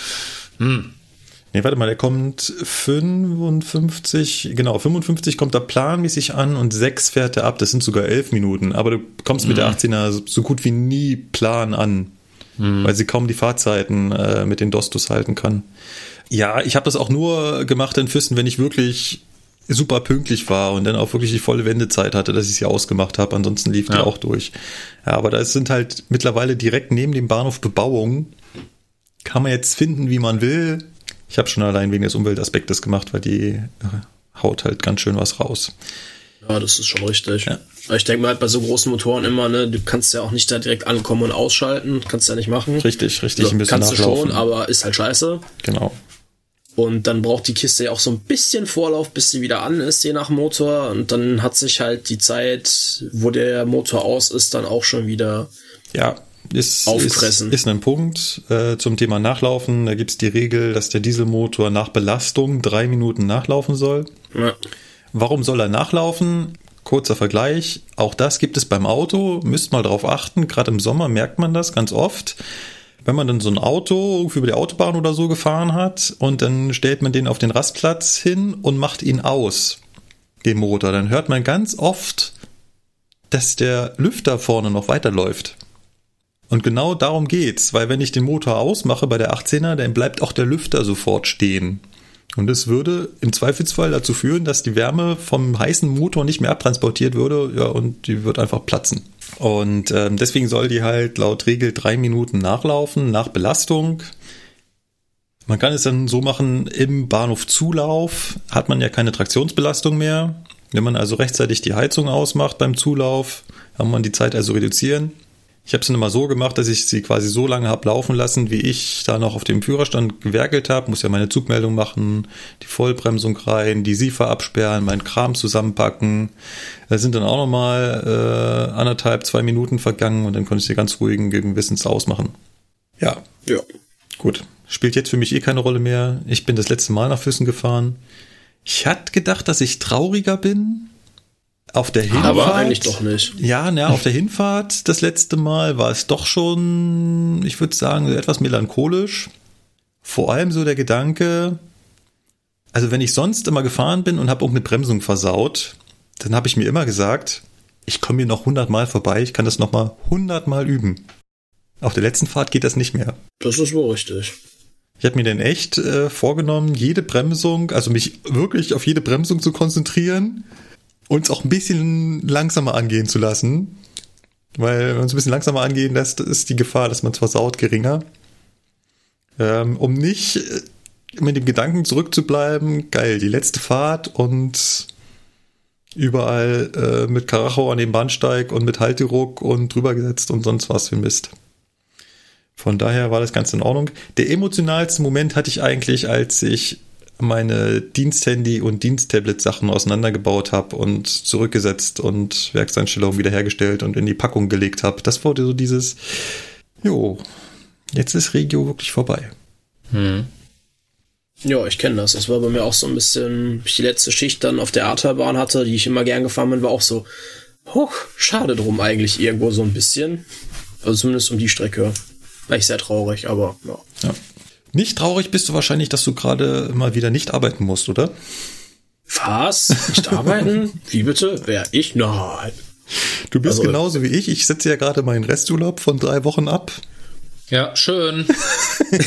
Nee, warte mal, der kommt 55, genau, 55 kommt er planmäßig an und 6 fährt er ab. Das sind sogar 11 Minuten. Aber du kommst mit der 18er so- so gut wie nie plan an. hm. weil sie kaum die Fahrzeiten äh, mit den Dostos halten kann. Ja, ich habe das auch nur gemacht in Füssen, wenn ich wirklich super pünktlich war und dann auch wirklich die volle Wendezeit hatte, dass ich sie ausgemacht habe. Ansonsten lief ja. die auch durch. Ja, aber da sind halt mittlerweile direkt neben dem Bahnhof Bebauung. Kann man jetzt finden, wie man will. Ich habe schon allein wegen des Umweltaspektes gemacht, weil die äh, haut halt ganz schön was raus. Ja, das ist schon richtig. Ja. Ich denke mal halt bei so großen Motoren immer, ne, du kannst ja auch nicht da direkt ankommen und ausschalten, kannst ja nicht machen. Richtig, richtig, also, ein bisschen Kannst nachlaufen. du schon, aber ist halt scheiße. Genau. Und dann braucht die Kiste ja auch so ein bisschen Vorlauf, bis sie wieder an ist, je nach Motor. Und dann hat sich halt die Zeit, wo der Motor aus ist, dann auch schon wieder ja, ist, auffressen. Ist, ist ein Punkt äh, zum Thema Nachlaufen. Da gibt's die Regel, dass der Dieselmotor nach Belastung drei Minuten nachlaufen soll. Ja. Warum soll er nachlaufen? Kurzer Vergleich. Auch das gibt es beim Auto. Müsst mal drauf achten. Gerade im Sommer merkt man das ganz oft wenn man dann so ein Auto über die Autobahn oder so gefahren hat und dann stellt man den auf den Rastplatz hin und macht ihn aus, den Motor, dann hört man ganz oft, dass der Lüfter vorne noch weiterläuft. Und genau darum geht's, weil wenn ich den Motor ausmache bei der 18er, dann bleibt auch der Lüfter sofort stehen. Und es würde im Zweifelsfall dazu führen, dass die Wärme vom heißen Motor nicht mehr abtransportiert würde, ja, und die wird einfach platzen. Und ähm, deswegen soll die halt laut Regel drei Minuten nachlaufen nach Belastung. Man kann es dann so machen, im Bahnhofzulauf hat man ja keine Traktionsbelastung mehr. Wenn man also rechtzeitig die Heizung ausmacht beim Zulauf, kann man die Zeit also reduzieren. Ich habe es dann immer so gemacht, dass ich sie quasi so lange habe laufen lassen, wie ich da noch auf dem Führerstand gewerkelt habe. Muss ja meine Zugmeldung machen, die Vollbremsung rein, die SIFA absperren, meinen Kram zusammenpacken. Da sind dann auch nochmal äh, anderthalb, zwei Minuten vergangen und dann konnte ich sie ganz ruhigen Gewissens ausmachen. Ja. Ja. Gut. Spielt jetzt für mich eh keine Rolle mehr. Ich bin das letzte Mal nach Füssen gefahren. Ich hatte gedacht, dass ich trauriger bin, auf der Hinfahrt. Aber eigentlich doch nicht. Ja, ne, auf der Hinfahrt das letzte Mal war es doch schon, ich würde sagen, etwas melancholisch. Vor allem so der Gedanke, also wenn ich sonst immer gefahren bin und habe irgendeine Bremsung versaut, dann habe ich mir immer gesagt, ich komme hier noch hundertmal vorbei, ich kann das nochmal hundertmal üben. Auf der letzten Fahrt geht das nicht mehr. Das ist wohl richtig. Ich habe mir dann echt äh, vorgenommen, jede Bremsung, also mich wirklich auf jede Bremsung zu konzentrieren uns auch ein bisschen langsamer angehen zu lassen. Weil wenn man es ein bisschen langsamer angehen lässt, ist die Gefahr, dass man es versaut, geringer. Ähm, um nicht äh, mit dem Gedanken zurückzubleiben, geil, die letzte Fahrt und überall äh, mit Karacho an dem Bahnsteig und mit Halteruck und drüber gesetzt und sonst was für Mist. Von daher war das ganz in Ordnung. Der emotionalste Moment hatte ich eigentlich, als ich meine Diensthandy und Diensttablet-Sachen auseinandergebaut habe und zurückgesetzt und Werkseinstellungen wiederhergestellt und in die Packung gelegt habe. Das wurde so dieses, jo, jetzt ist Regio wirklich vorbei. Hm. Ja, ich kenne das. Das war bei mir auch so ein bisschen, ich die letzte Schicht dann auf der Arterbahn hatte, die ich immer gern gefahren bin, war auch so, hoch, schade drum eigentlich irgendwo so ein bisschen. Also zumindest um die Strecke. War ich sehr traurig, aber ja. ja. Nicht traurig bist du wahrscheinlich, dass du gerade mal wieder nicht arbeiten musst, oder? Was? Nicht arbeiten? Wie bitte? Wer? Ich? Nein. Du bist also, genauso wie ich. Ich setze ja gerade meinen Resturlaub von drei Wochen ab. Ja, schön. [laughs]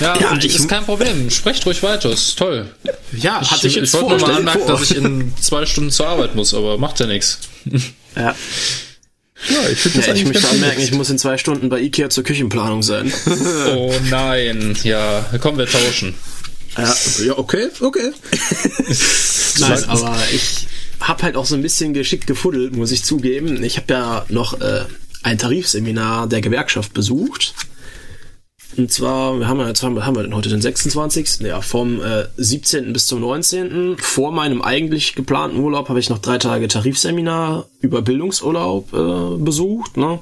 ja, ja und ich, ist kein Problem. Sprecht ruhig weiter, ist toll. Ja, ich, hatte ich, ich wollte nur mal anmerken, dass ich in zwei Stunden zur Arbeit muss, aber macht ja nichts. Ja. Ja, ich finde das ja, Ich möchte anmerken, ich muss in zwei Stunden bei Ikea zur Küchenplanung sein. [laughs] oh nein, ja, komm, wir tauschen. Ja, ja okay, okay. [laughs] Nein, aber ich habe halt auch so ein bisschen geschickt gefuddelt, muss ich zugeben. Ich habe ja noch äh, ein Tarifseminar der Gewerkschaft besucht. Und zwar, wir haben ja jetzt haben wir denn heute den 26. Ja, vom äh, 17. bis zum 19. Vor meinem eigentlich geplanten Urlaub habe ich noch drei Tage Tarifseminar über Bildungsurlaub äh, besucht. Ne?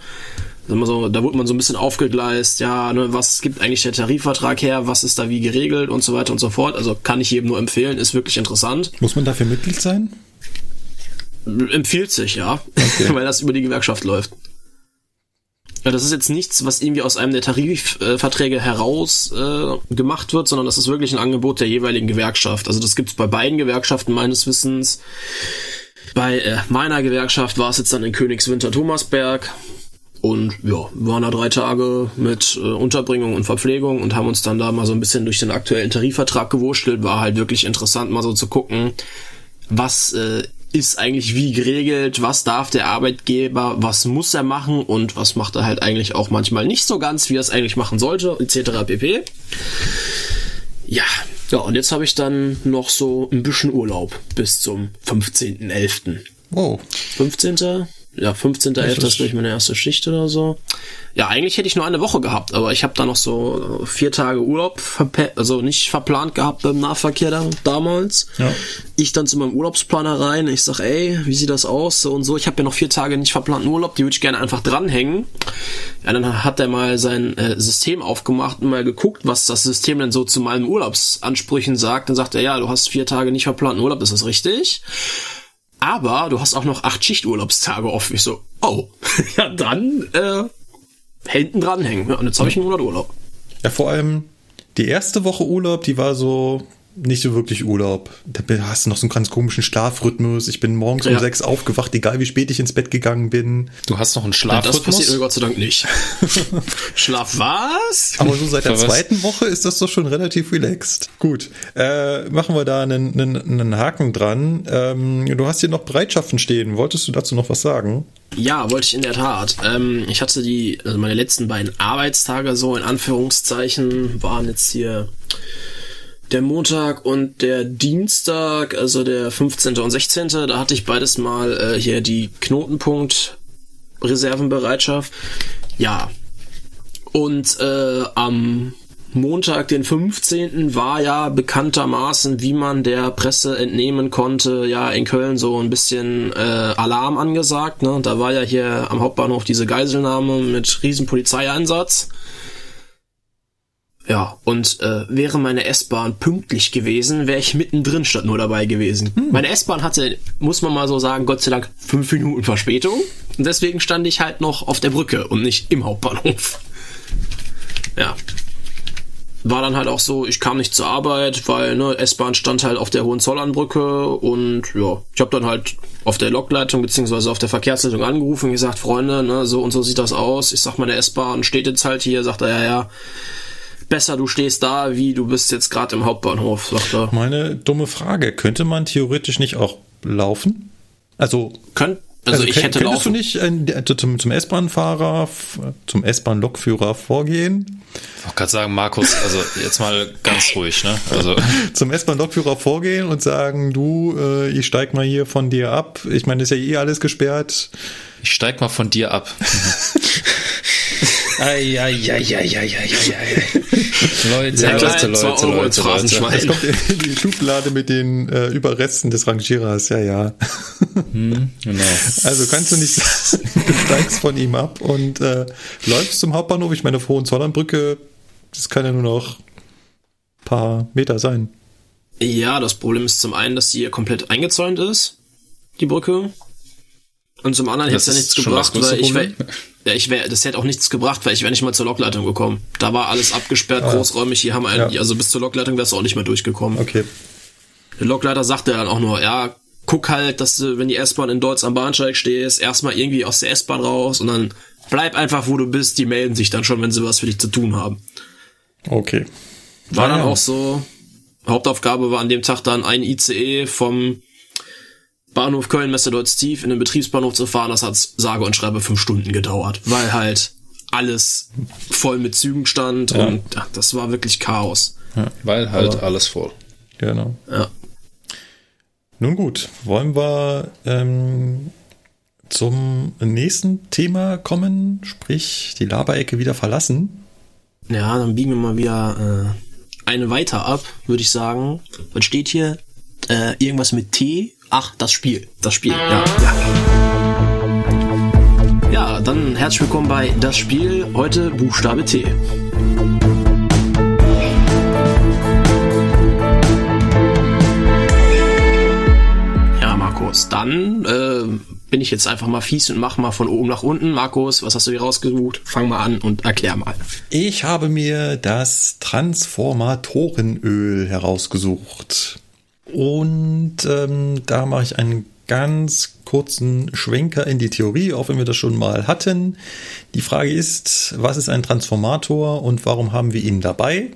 So, da wurde man so ein bisschen aufgegleist, ja, ne, was gibt eigentlich der Tarifvertrag her, was ist da wie geregelt und so weiter und so fort. Also kann ich jedem nur empfehlen, ist wirklich interessant. Muss man dafür Mitglied sein? Empfiehlt sich, ja, okay. [laughs] weil das über die Gewerkschaft läuft. Das ist jetzt nichts, was irgendwie aus einem der Tarifverträge heraus äh, gemacht wird, sondern das ist wirklich ein Angebot der jeweiligen Gewerkschaft. Also das gibt es bei beiden Gewerkschaften meines Wissens. Bei äh, meiner Gewerkschaft war es jetzt dann in Königswinter Thomasberg. Und ja, waren da drei Tage mit äh, Unterbringung und Verpflegung und haben uns dann da mal so ein bisschen durch den aktuellen Tarifvertrag gewurschtelt. War halt wirklich interessant, mal so zu gucken, was äh, ist eigentlich wie geregelt, was darf der Arbeitgeber, was muss er machen und was macht er halt eigentlich auch manchmal nicht so ganz, wie er es eigentlich machen sollte, etc. pp. Ja, ja, und jetzt habe ich dann noch so ein bisschen Urlaub bis zum 15.11. Wow. 15 ja, 15.11. ist, glaube ich, meine erste Schicht oder so. Ja, eigentlich hätte ich nur eine Woche gehabt, aber ich habe da noch so vier Tage Urlaub, also nicht verplant gehabt beim Nahverkehr da, damals. Ja. Ich dann zu meinem Urlaubsplaner rein, ich sag, ey, wie sieht das aus? So und so, ich habe ja noch vier Tage nicht verplanten Urlaub, die würde ich gerne einfach dranhängen. Ja, dann hat er mal sein äh, System aufgemacht und mal geguckt, was das System denn so zu meinen Urlaubsansprüchen sagt. Dann sagt er, ja, du hast vier Tage nicht verplanten Urlaub, ist das richtig? Aber du hast auch noch acht Schichturlaubstage offen. Ich so, oh, [laughs] ja dann äh, hinten dranhängen. Ja, und jetzt habe ich einen Monat Urlaub. Ja, vor allem die erste Woche Urlaub, die war so, nicht so wirklich Urlaub. Da hast du noch so einen ganz komischen Schlafrhythmus. Ich bin morgens ja. um sechs aufgewacht, egal wie spät ich ins Bett gegangen bin. Du hast noch einen Schlafrhythmus? Das passiert mir Gott sei Dank nicht. [laughs] Schlaf was? Aber so seit der zweiten Woche ist das doch schon relativ relaxed. Gut, äh, machen wir da einen, einen, einen Haken dran. Ähm, du hast hier noch Bereitschaften stehen. Wolltest du dazu noch was sagen? Ja, wollte ich in der Tat. Ähm, ich hatte die, also meine letzten beiden Arbeitstage so in Anführungszeichen waren jetzt hier der Montag und der Dienstag, also der 15. und 16. Da hatte ich beides mal äh, hier die Knotenpunkt Reservenbereitschaft. Ja. Und äh, am Montag, den 15. war ja bekanntermaßen, wie man der Presse entnehmen konnte, ja in Köln so ein bisschen äh, Alarm angesagt. Ne? Da war ja hier am Hauptbahnhof diese Geiselnahme mit riesen Polizeieinsatz. Ja, und äh, wäre meine S-Bahn pünktlich gewesen, wäre ich mittendrin statt nur dabei gewesen. Hm. Meine S-Bahn hatte, muss man mal so sagen, Gott sei Dank fünf Minuten Verspätung. Und deswegen stand ich halt noch auf der Brücke und nicht im Hauptbahnhof. Ja. War dann halt auch so, ich kam nicht zur Arbeit, weil ne, S-Bahn stand halt auf der Hohenzollernbrücke und ja, ich habe dann halt auf der Lokleitung beziehungsweise auf der Verkehrsleitung angerufen und gesagt, Freunde, ne, so und so sieht das aus. Ich sag, meine S-Bahn steht jetzt halt hier, sagt er, ja, ja besser du stehst da, wie du bist jetzt gerade im Hauptbahnhof, sagt er. Meine dumme Frage, könnte man theoretisch nicht auch laufen? Also, Könnt, also, also ich hätte könntest laufen. du nicht äh, zum, zum S-Bahn-Fahrer, zum S-Bahn-Lokführer vorgehen? Ich wollte gerade sagen, Markus, also jetzt mal ganz ruhig, ne? Also [laughs] zum S-Bahn-Lokführer vorgehen und sagen, du, äh, ich steig mal hier von dir ab. Ich meine, ist ja eh alles gesperrt. Ich steig mal von dir ab. [laughs] [laughs] Leute, ja, Leute, Leute, Leute, Leute. Es kommt in die Schublade mit den äh, Überresten des Rangierers, ja, ja. Hm, genau. Also kannst du nicht sagen, du steigst von ihm ab und äh, läufst zum Hauptbahnhof. Ich meine, Hohenzollernbrücke, das kann ja nur noch ein paar Meter sein. Ja, das Problem ist zum einen, dass sie hier komplett eingezäunt ist, die Brücke. Und zum anderen hätte es ja nichts gebracht, weil ich ja, ich wäre, das hätte auch nichts gebracht, weil ich wäre nicht mal zur Lokleitung gekommen. Da war alles abgesperrt, ah, großräumig, hier haben wir, einen, ja. also bis zur Lokleitung wärst du auch nicht mehr durchgekommen. Okay. Der Lokleiter sagte dann auch nur, ja, guck halt, dass du, wenn die S-Bahn in Deutsch am Bahnsteig stehst, erstmal irgendwie aus der S-Bahn raus und dann bleib einfach, wo du bist, die melden sich dann schon, wenn sie was für dich zu tun haben. Okay. War dann auch so, Hauptaufgabe war an dem Tag dann ein ICE vom Bahnhof Köln Messe tief in den Betriebsbahnhof zu fahren, das hat sage und schreibe fünf Stunden gedauert, weil halt alles voll mit Zügen stand ja. und das war wirklich Chaos. Ja, weil halt Aber, alles voll. Genau. Ja. Nun gut, wollen wir ähm, zum nächsten Thema kommen, sprich die Laberecke wieder verlassen? Ja, dann biegen wir mal wieder äh, eine weiter ab, würde ich sagen. Was steht hier? Äh, irgendwas mit T Ach, das Spiel. Das Spiel, ja, ja. Ja, dann herzlich willkommen bei Das Spiel. Heute Buchstabe T. Ja, Markus, dann äh, bin ich jetzt einfach mal fies und mach mal von oben nach unten. Markus, was hast du hier rausgesucht? Fang mal an und erklär mal. Ich habe mir das Transformatorenöl herausgesucht. Und ähm, da mache ich einen ganz kurzen Schwenker in die Theorie, auch wenn wir das schon mal hatten. Die Frage ist, was ist ein Transformator und warum haben wir ihn dabei?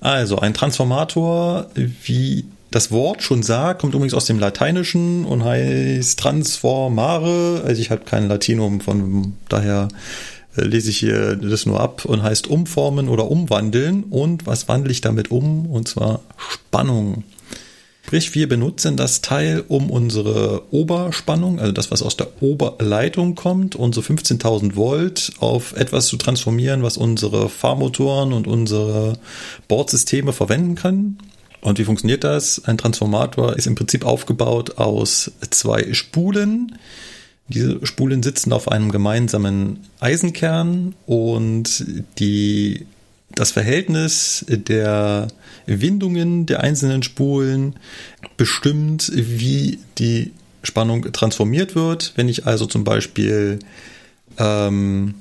Also ein Transformator, wie das Wort schon sagt, kommt übrigens aus dem Lateinischen und heißt transformare. Also ich habe kein Latinum, von daher äh, lese ich hier das nur ab und heißt umformen oder umwandeln. Und was wandle ich damit um? Und zwar Spannung. Sprich, wir benutzen das Teil, um unsere Oberspannung, also das, was aus der Oberleitung kommt, unsere 15.000 Volt auf etwas zu transformieren, was unsere Fahrmotoren und unsere Bordsysteme verwenden können. Und wie funktioniert das? Ein Transformator ist im Prinzip aufgebaut aus zwei Spulen. Diese Spulen sitzen auf einem gemeinsamen Eisenkern und die, das Verhältnis der Windungen der einzelnen Spulen bestimmt, wie die Spannung transformiert wird. Wenn ich also zum Beispiel ähm,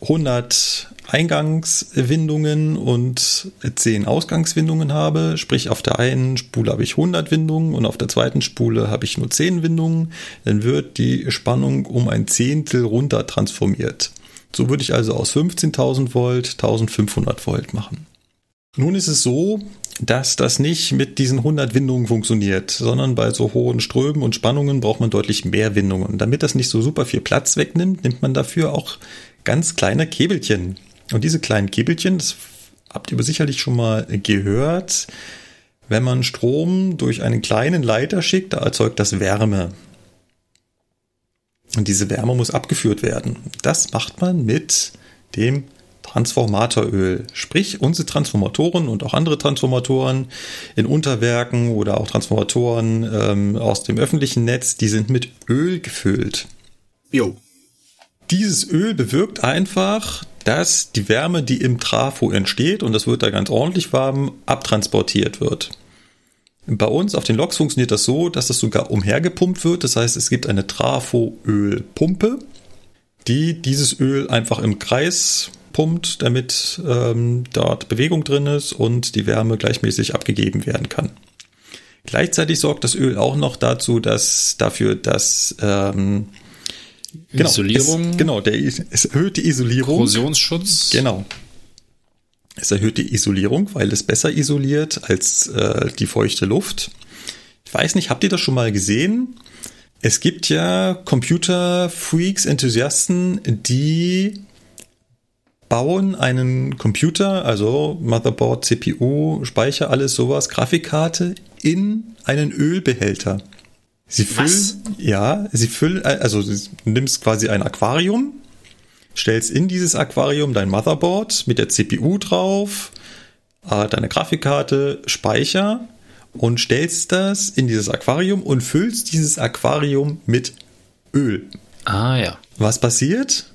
100 Eingangswindungen und 10 Ausgangswindungen habe, sprich auf der einen Spule habe ich 100 Windungen und auf der zweiten Spule habe ich nur 10 Windungen, dann wird die Spannung um ein Zehntel runter transformiert. So würde ich also aus 15.000 Volt 1500 Volt machen. Nun ist es so, dass das nicht mit diesen 100 Windungen funktioniert, sondern bei so hohen Strömen und Spannungen braucht man deutlich mehr Windungen. Damit das nicht so super viel Platz wegnimmt, nimmt man dafür auch ganz kleine Käbelchen. Und diese kleinen Käbelchen, das habt ihr sicherlich schon mal gehört, wenn man Strom durch einen kleinen Leiter schickt, da erzeugt das Wärme. Und diese Wärme muss abgeführt werden. Das macht man mit dem Transformatoröl. Sprich, unsere Transformatoren und auch andere Transformatoren in Unterwerken oder auch Transformatoren ähm, aus dem öffentlichen Netz, die sind mit Öl gefüllt. Jo. Dieses Öl bewirkt einfach, dass die Wärme, die im Trafo entsteht, und das wird da ganz ordentlich warm, abtransportiert wird. Bei uns auf den Loks funktioniert das so, dass das sogar umhergepumpt wird. Das heißt, es gibt eine Trafo-Ölpumpe, die dieses Öl einfach im Kreis pumpt, damit ähm, dort Bewegung drin ist und die Wärme gleichmäßig abgegeben werden kann. Gleichzeitig sorgt das Öl auch noch dazu, dass dafür, dass ähm, Genau, Isolierung. Es, genau, der, es erhöht die Isolierung. Korrosionsschutz. Genau. Es erhöht die Isolierung, weil es besser isoliert als äh, die feuchte Luft. Ich weiß nicht, habt ihr das schon mal gesehen? Es gibt ja Computer-Freaks, Enthusiasten, die bauen einen Computer, also Motherboard, CPU, Speicher, alles sowas, Grafikkarte in einen Ölbehälter. Sie füllen, Was? ja, sie füllen, also du nimmst quasi ein Aquarium, stellst in dieses Aquarium dein Motherboard mit der CPU drauf, äh, deine Grafikkarte, Speicher und stellst das in dieses Aquarium und füllst dieses Aquarium mit Öl. Ah ja. Was passiert?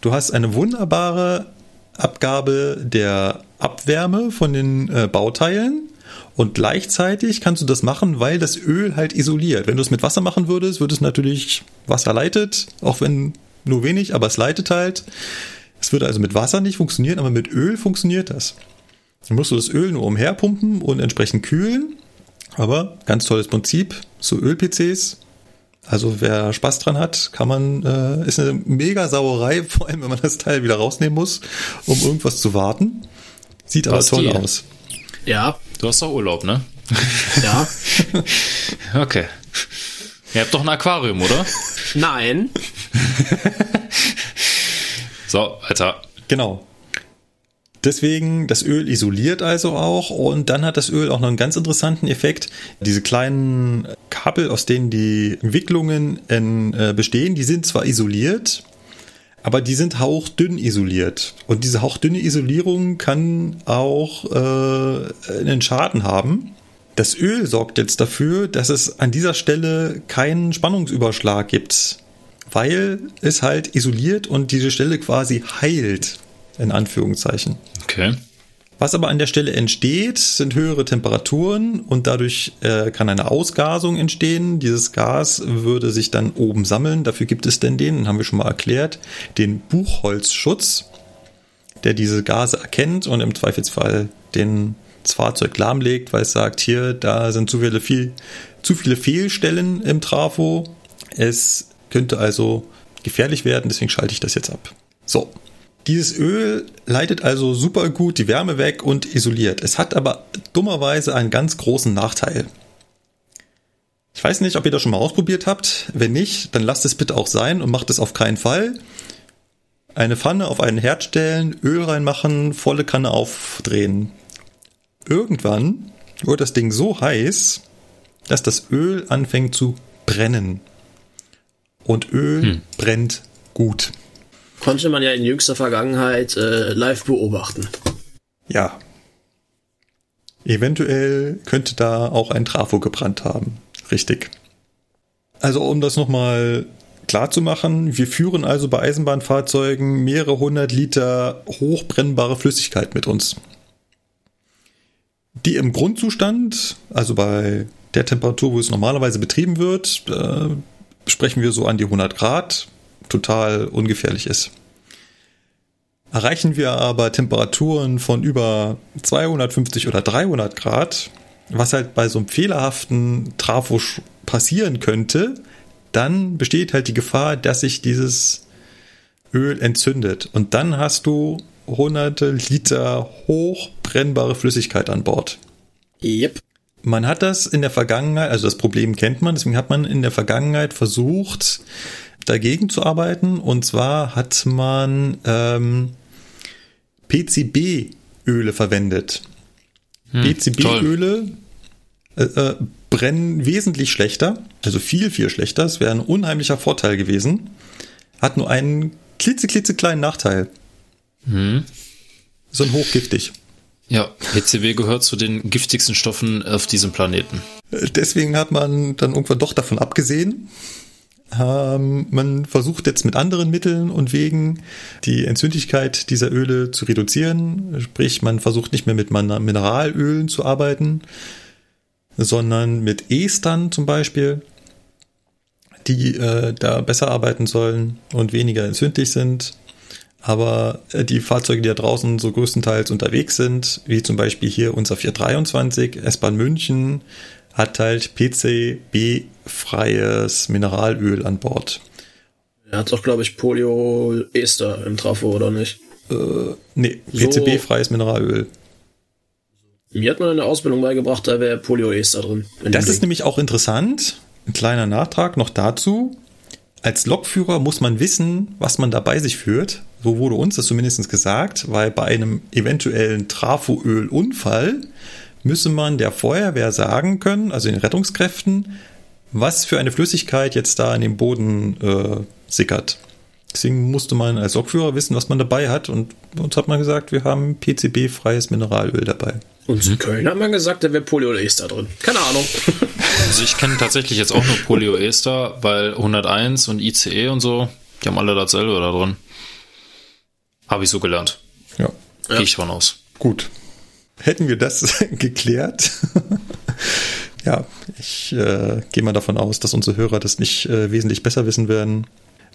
Du hast eine wunderbare Abgabe der Abwärme von den äh, Bauteilen und gleichzeitig kannst du das machen, weil das Öl halt isoliert. Wenn du es mit Wasser machen würdest, würde es natürlich Wasser leitet, auch wenn nur wenig, aber es leitet halt. Es würde also mit Wasser nicht funktionieren, aber mit Öl funktioniert das. Dann musst du das Öl nur umherpumpen und entsprechend kühlen. Aber ganz tolles Prinzip, so Öl-PCs. Also wer Spaß dran hat, kann man, äh, ist eine mega Sauerei, [laughs] vor allem wenn man das Teil wieder rausnehmen muss, um irgendwas zu warten. Sieht aber toll aus. Ja. Du hast doch Urlaub, ne? Ja. [laughs] okay. Ihr habt doch ein Aquarium, oder? Nein. [laughs] so, Alter. Genau. Deswegen, das Öl isoliert also auch und dann hat das Öl auch noch einen ganz interessanten Effekt. Diese kleinen Kabel, aus denen die Wicklungen in, äh, bestehen, die sind zwar isoliert, aber die sind hauchdünn isoliert. Und diese hauchdünne Isolierung kann auch äh, einen Schaden haben. Das Öl sorgt jetzt dafür, dass es an dieser Stelle keinen Spannungsüberschlag gibt, weil es halt isoliert und diese Stelle quasi heilt, in Anführungszeichen. Okay. Was aber an der Stelle entsteht, sind höhere Temperaturen und dadurch äh, kann eine Ausgasung entstehen. Dieses Gas würde sich dann oben sammeln. Dafür gibt es denn den, haben wir schon mal erklärt, den Buchholzschutz, der diese Gase erkennt und im Zweifelsfall den das Fahrzeug lahmlegt, weil es sagt, hier, da sind zu viele, viel, zu viele Fehlstellen im Trafo. Es könnte also gefährlich werden, deswegen schalte ich das jetzt ab. So. Dieses Öl leitet also super gut die Wärme weg und isoliert. Es hat aber dummerweise einen ganz großen Nachteil. Ich weiß nicht, ob ihr das schon mal ausprobiert habt. Wenn nicht, dann lasst es bitte auch sein und macht es auf keinen Fall. Eine Pfanne auf einen Herd stellen, Öl reinmachen, volle Kanne aufdrehen. Irgendwann wird das Ding so heiß, dass das Öl anfängt zu brennen. Und Öl hm. brennt gut. Konnte man ja in jüngster Vergangenheit äh, live beobachten. Ja. Eventuell könnte da auch ein Trafo gebrannt haben. Richtig. Also um das nochmal klar zu machen, wir führen also bei Eisenbahnfahrzeugen mehrere hundert Liter hochbrennbare Flüssigkeit mit uns. Die im Grundzustand, also bei der Temperatur, wo es normalerweise betrieben wird, äh, sprechen wir so an die 100 Grad, total ungefährlich ist. Erreichen wir aber Temperaturen von über 250 oder 300 Grad, was halt bei so einem fehlerhaften Trafo passieren könnte, dann besteht halt die Gefahr, dass sich dieses Öl entzündet. Und dann hast du hunderte Liter hochbrennbare Flüssigkeit an Bord. Yep. Man hat das in der Vergangenheit, also das Problem kennt man, deswegen hat man in der Vergangenheit versucht, dagegen zu arbeiten. Und zwar hat man ähm, PCB-Öle verwendet. Hm, PCB-Öle äh, äh, brennen wesentlich schlechter, also viel, viel schlechter. Es wäre ein unheimlicher Vorteil gewesen. Hat nur einen klitzeklitzekleinen Nachteil. Hm. So ein hochgiftig. Ja, PCB gehört zu den giftigsten Stoffen auf diesem Planeten. Deswegen hat man dann irgendwann doch davon abgesehen. Ähm, man versucht jetzt mit anderen Mitteln und Wegen die Entzündlichkeit dieser Öle zu reduzieren. Sprich, man versucht nicht mehr mit Mineralölen zu arbeiten, sondern mit Estern zum Beispiel, die äh, da besser arbeiten sollen und weniger entzündlich sind. Aber äh, die Fahrzeuge, die da draußen so größtenteils unterwegs sind, wie zum Beispiel hier unser 423, S-Bahn München, hat halt PCB-freies Mineralöl an Bord. Er hat doch, glaube ich, Polyoester im Trafo, oder nicht? Äh, nee, PCB-freies Mineralöl. Mir hat man in der Ausbildung beigebracht, da wäre Polyoester drin. Das ist nämlich auch interessant. Ein kleiner Nachtrag noch dazu. Als Lokführer muss man wissen, was man da bei sich führt. So wurde uns das zumindest gesagt, weil bei einem eventuellen Trafoölunfall müsse man der Feuerwehr sagen können, also den Rettungskräften, was für eine Flüssigkeit jetzt da in den Boden äh, sickert. Deswegen musste man als Lokführer wissen, was man dabei hat. Und uns hat man gesagt, wir haben PCB-freies Mineralöl dabei. Und in Köln hat man gesagt, da wäre Polyoester drin. Keine Ahnung. [laughs] Also ich kenne tatsächlich jetzt auch nur Polyoester, weil 101 und ICE und so, die haben alle dasselbe da drin. Habe ich so gelernt. Ja. Gehe ich von aus. Gut. Hätten wir das [laughs] geklärt? ja, ich äh, gehe mal davon aus, dass unsere Hörer das nicht äh, wesentlich besser wissen werden.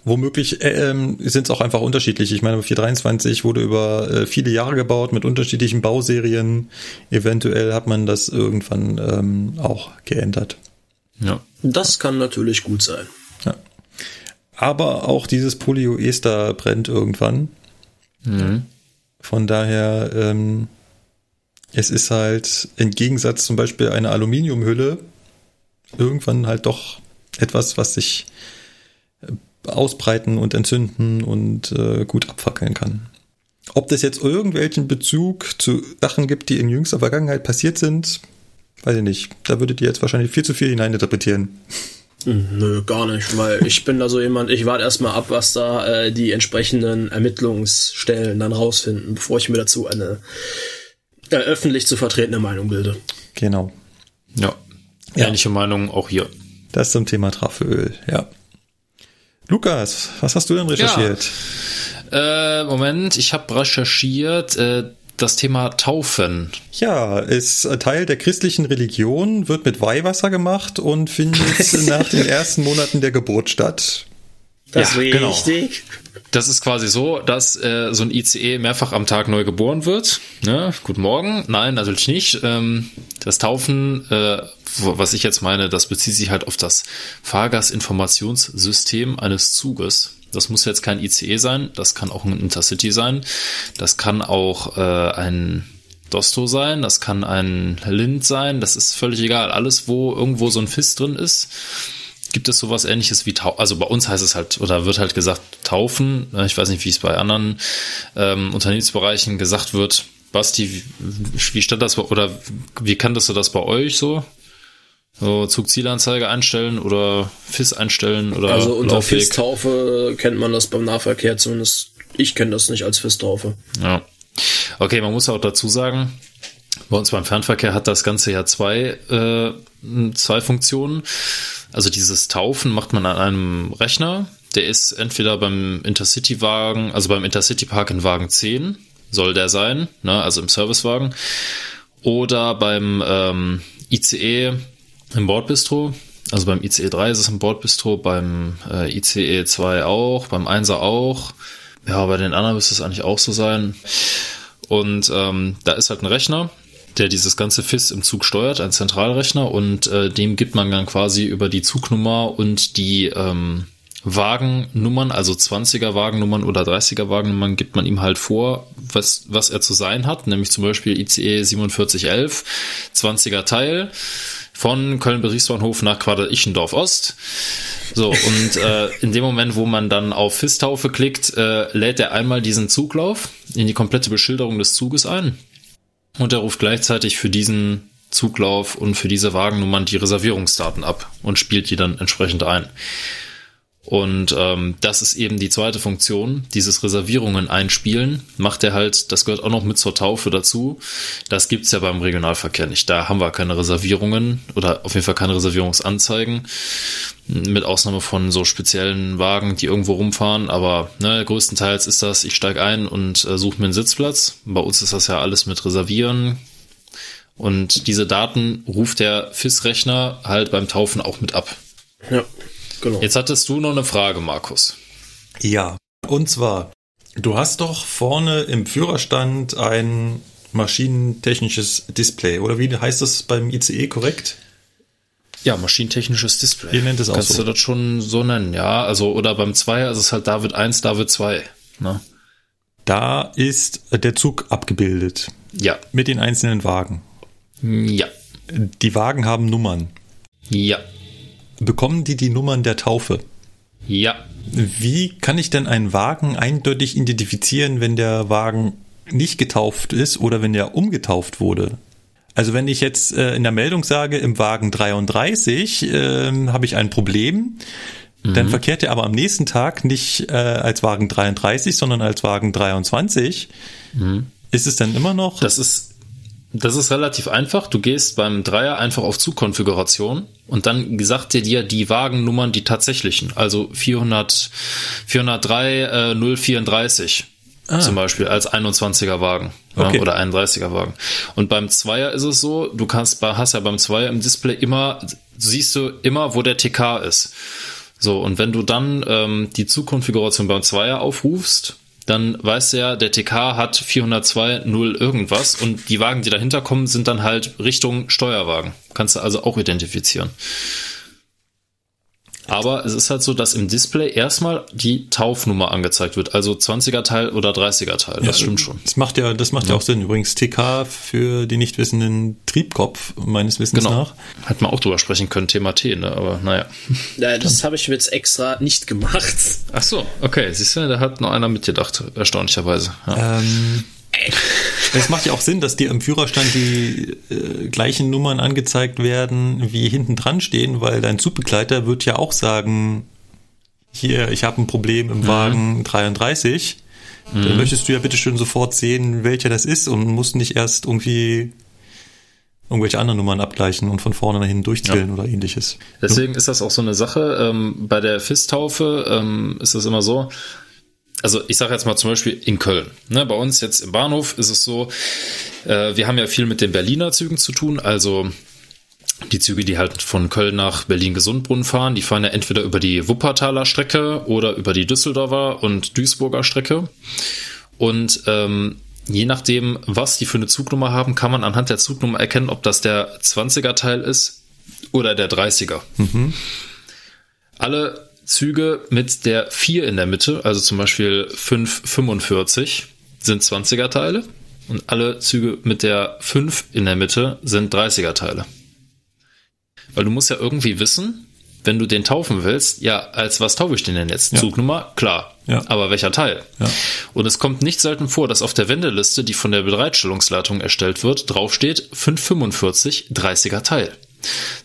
Womöglich äh, ähm, sind es auch einfach unterschiedlich. Ich meine, 423 wurde über äh, viele Jahre gebaut mit unterschiedlichen Bauserien. Eventuell hat man das irgendwann ähm, auch geändert. Ja. Das kann natürlich gut sein. Ja. Aber auch dieses Polyoester brennt irgendwann. Mhm. Von daher, ähm, es ist halt im Gegensatz zum Beispiel einer Aluminiumhülle irgendwann halt doch etwas, was sich ausbreiten und entzünden und äh, gut abfackeln kann. Ob das jetzt irgendwelchen Bezug zu Sachen gibt, die in jüngster Vergangenheit passiert sind, weiß ich nicht. Da würdet ihr jetzt wahrscheinlich viel zu viel hineininterpretieren. Nö, gar nicht, weil ich bin da so jemand, ich warte erstmal ab, was da äh, die entsprechenden Ermittlungsstellen dann rausfinden, bevor ich mir dazu eine äh, öffentlich zu vertretene Meinung bilde. Genau. Ja. Ähnliche ja. Meinung auch hier. Das zum Thema Traföl, ja. Lukas, was hast du denn recherchiert? Ja. Äh, Moment, ich habe recherchiert äh, das Thema Taufen. Ja, ist Teil der christlichen Religion, wird mit Weihwasser gemacht und findet [laughs] nach den ersten Monaten der Geburt statt. Das ja, ist genau. richtig. das ist quasi so, dass äh, so ein ICE mehrfach am Tag neu geboren wird. Ne? Guten Morgen. Nein, natürlich nicht. Ähm, das Taufen, äh, was ich jetzt meine, das bezieht sich halt auf das Fahrgastinformationssystem eines Zuges. Das muss jetzt kein ICE sein, das kann auch ein Intercity sein, das kann auch äh, ein Dosto sein, das kann ein Lind sein, das ist völlig egal. Alles, wo irgendwo so ein FIS drin ist, gibt es sowas ähnliches wie Taufen. Also bei uns heißt es halt, oder wird halt gesagt Taufen. Ich weiß nicht, wie es bei anderen ähm, Unternehmensbereichen gesagt wird. Basti, wie, wie stand das, oder wie kanntest du das bei euch so? So Zugzielanzeige einstellen oder FIS einstellen oder Also unter FIS-Taufe kennt man das beim Nahverkehr zumindest. Ich kenne das nicht als FIS-Taufe. Ja. Okay, man muss auch dazu sagen, bei uns beim Fernverkehr hat das Ganze ja zwei, äh, zwei Funktionen. Also dieses Taufen macht man an einem Rechner. Der ist entweder beim Intercity-Wagen, also beim Intercity-Park in Wagen 10, soll der sein, ne, also im Servicewagen, oder beim ähm, ICE im Bordbistro. Also beim ICE 3 ist es im Bordbistro, beim äh, ICE 2 auch, beim 1er auch. Ja, bei den anderen müsste es eigentlich auch so sein. Und ähm, da ist halt ein Rechner, der dieses ganze FIS im Zug steuert, ein Zentralrechner, und äh, dem gibt man dann quasi über die Zugnummer und die ähm, Wagennummern, also 20er Wagennummern oder 30er Wagennummern, gibt man ihm halt vor, was, was er zu sein hat, nämlich zum Beispiel ICE 4711, 20er Teil von Köln-Berichsbahnhof nach Quadrat-Ichendorf Ost. So, und äh, in dem Moment, wo man dann auf FIS-Taufe klickt, äh, lädt er einmal diesen Zuglauf in die komplette Beschilderung des Zuges ein. Und er ruft gleichzeitig für diesen Zuglauf und für diese Wagennummern die Reservierungsdaten ab und spielt die dann entsprechend ein. Und ähm, das ist eben die zweite Funktion, dieses Reservierungen einspielen, macht er halt, das gehört auch noch mit zur Taufe dazu. Das gibt's ja beim Regionalverkehr nicht. Da haben wir keine Reservierungen oder auf jeden Fall keine Reservierungsanzeigen, mit Ausnahme von so speziellen Wagen, die irgendwo rumfahren. Aber ne, größtenteils ist das, ich steige ein und äh, suche mir einen Sitzplatz. Bei uns ist das ja alles mit Reservieren. Und diese Daten ruft der FIS-Rechner halt beim Taufen auch mit ab. Ja. Genau. Jetzt hattest du noch eine Frage, Markus. Ja, und zwar, du hast doch vorne im Führerstand ein maschinentechnisches Display, oder wie heißt das beim ICE korrekt? Ja, maschinentechnisches Display. Ihr nennt es auch Kannst so. du das schon so nennen, ja. Also, oder beim Zweier ist es halt David 1, David 2. Ne? Da ist der Zug abgebildet. Ja. Mit den einzelnen Wagen. Ja. Die Wagen haben Nummern. Ja. Bekommen die die Nummern der Taufe? Ja. Wie kann ich denn einen Wagen eindeutig identifizieren, wenn der Wagen nicht getauft ist oder wenn er umgetauft wurde? Also wenn ich jetzt äh, in der Meldung sage, im Wagen 33 äh, habe ich ein Problem, mhm. dann verkehrt er aber am nächsten Tag nicht äh, als Wagen 33, sondern als Wagen 23. Mhm. Ist es dann immer noch? Das ist das ist relativ einfach. Du gehst beim Dreier einfach auf Zugkonfiguration und dann sagt er dir die Wagennummern, die tatsächlichen. Also 400, 403 äh, 034 ah. zum Beispiel als 21er Wagen okay. ja, oder 31er Wagen. Und beim Zweier ist es so, du kannst, hast ja beim Zweier im Display immer, siehst du immer, wo der TK ist. So, und wenn du dann ähm, die Zugkonfiguration beim Zweier aufrufst, dann weiß er, der TK hat 402 0 irgendwas und die Wagen, die dahinter kommen, sind dann halt Richtung Steuerwagen. Kannst du also auch identifizieren. Aber es ist halt so, dass im Display erstmal die Taufnummer angezeigt wird, also 20er Teil oder 30er Teil. Das ja, stimmt schon. Das macht ja, das macht ja. ja. auch Sinn. Übrigens TK für die nicht wissenden Triebkopf meines Wissens genau. nach. Hätten wir auch drüber sprechen können, Thema T, ne? Aber naja. Ja, das habe ich jetzt extra nicht gemacht. Ach so, okay. Siehst du, da hat noch einer mitgedacht, erstaunlicherweise. Ja. Ähm, es macht ja auch Sinn, dass dir im Führerstand die äh, gleichen Nummern angezeigt werden, wie hinten dran stehen, weil dein Zugbegleiter wird ja auch sagen, hier, ich habe ein Problem im mhm. Wagen 33. Mhm. Dann möchtest du ja bitte schön sofort sehen, welcher das ist und musst nicht erst irgendwie irgendwelche anderen Nummern abgleichen und von vorne nach hinten durchzählen ja. oder ähnliches. Deswegen ist das auch so eine Sache. Ähm, bei der FIS-Taufe ähm, ist es immer so, also ich sage jetzt mal zum Beispiel in Köln. Ne, bei uns jetzt im Bahnhof ist es so, äh, wir haben ja viel mit den Berliner Zügen zu tun, also die Züge, die halt von Köln nach Berlin-Gesundbrunnen fahren, die fahren ja entweder über die Wuppertaler Strecke oder über die Düsseldorfer und Duisburger Strecke. Und ähm, je nachdem, was die für eine Zugnummer haben, kann man anhand der Zugnummer erkennen, ob das der 20er Teil ist oder der 30er. Mhm. Alle Züge mit der 4 in der Mitte, also zum Beispiel 545, sind 20er Teile. Und alle Züge mit der 5 in der Mitte sind 30er Teile. Weil du musst ja irgendwie wissen, wenn du den taufen willst, ja, als was taufe ich den denn jetzt? Ja. Zugnummer? Klar. Ja. Aber welcher Teil? Ja. Und es kommt nicht selten vor, dass auf der Wendeliste, die von der Bereitstellungsleitung erstellt wird, draufsteht 545 30er Teil.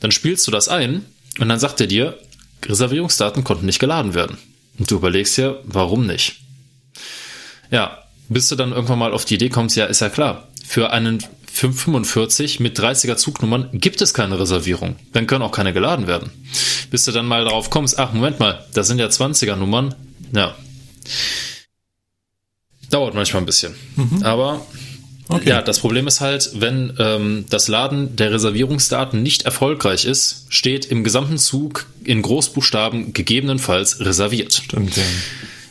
Dann spielst du das ein und dann sagt er dir, Reservierungsdaten konnten nicht geladen werden. Und du überlegst dir, warum nicht? Ja, bis du dann irgendwann mal auf die Idee kommst, ja, ist ja klar. Für einen 545 mit 30er Zugnummern gibt es keine Reservierung. Dann können auch keine geladen werden. Bis du dann mal darauf kommst, ach, Moment mal, das sind ja 20er Nummern. Ja. Dauert manchmal ein bisschen. Mhm. Aber okay. ja, das Problem ist halt, wenn ähm, das Laden der Reservierungsdaten nicht erfolgreich ist, steht im gesamten Zug in Großbuchstaben gegebenenfalls reserviert. Stimmt, ja.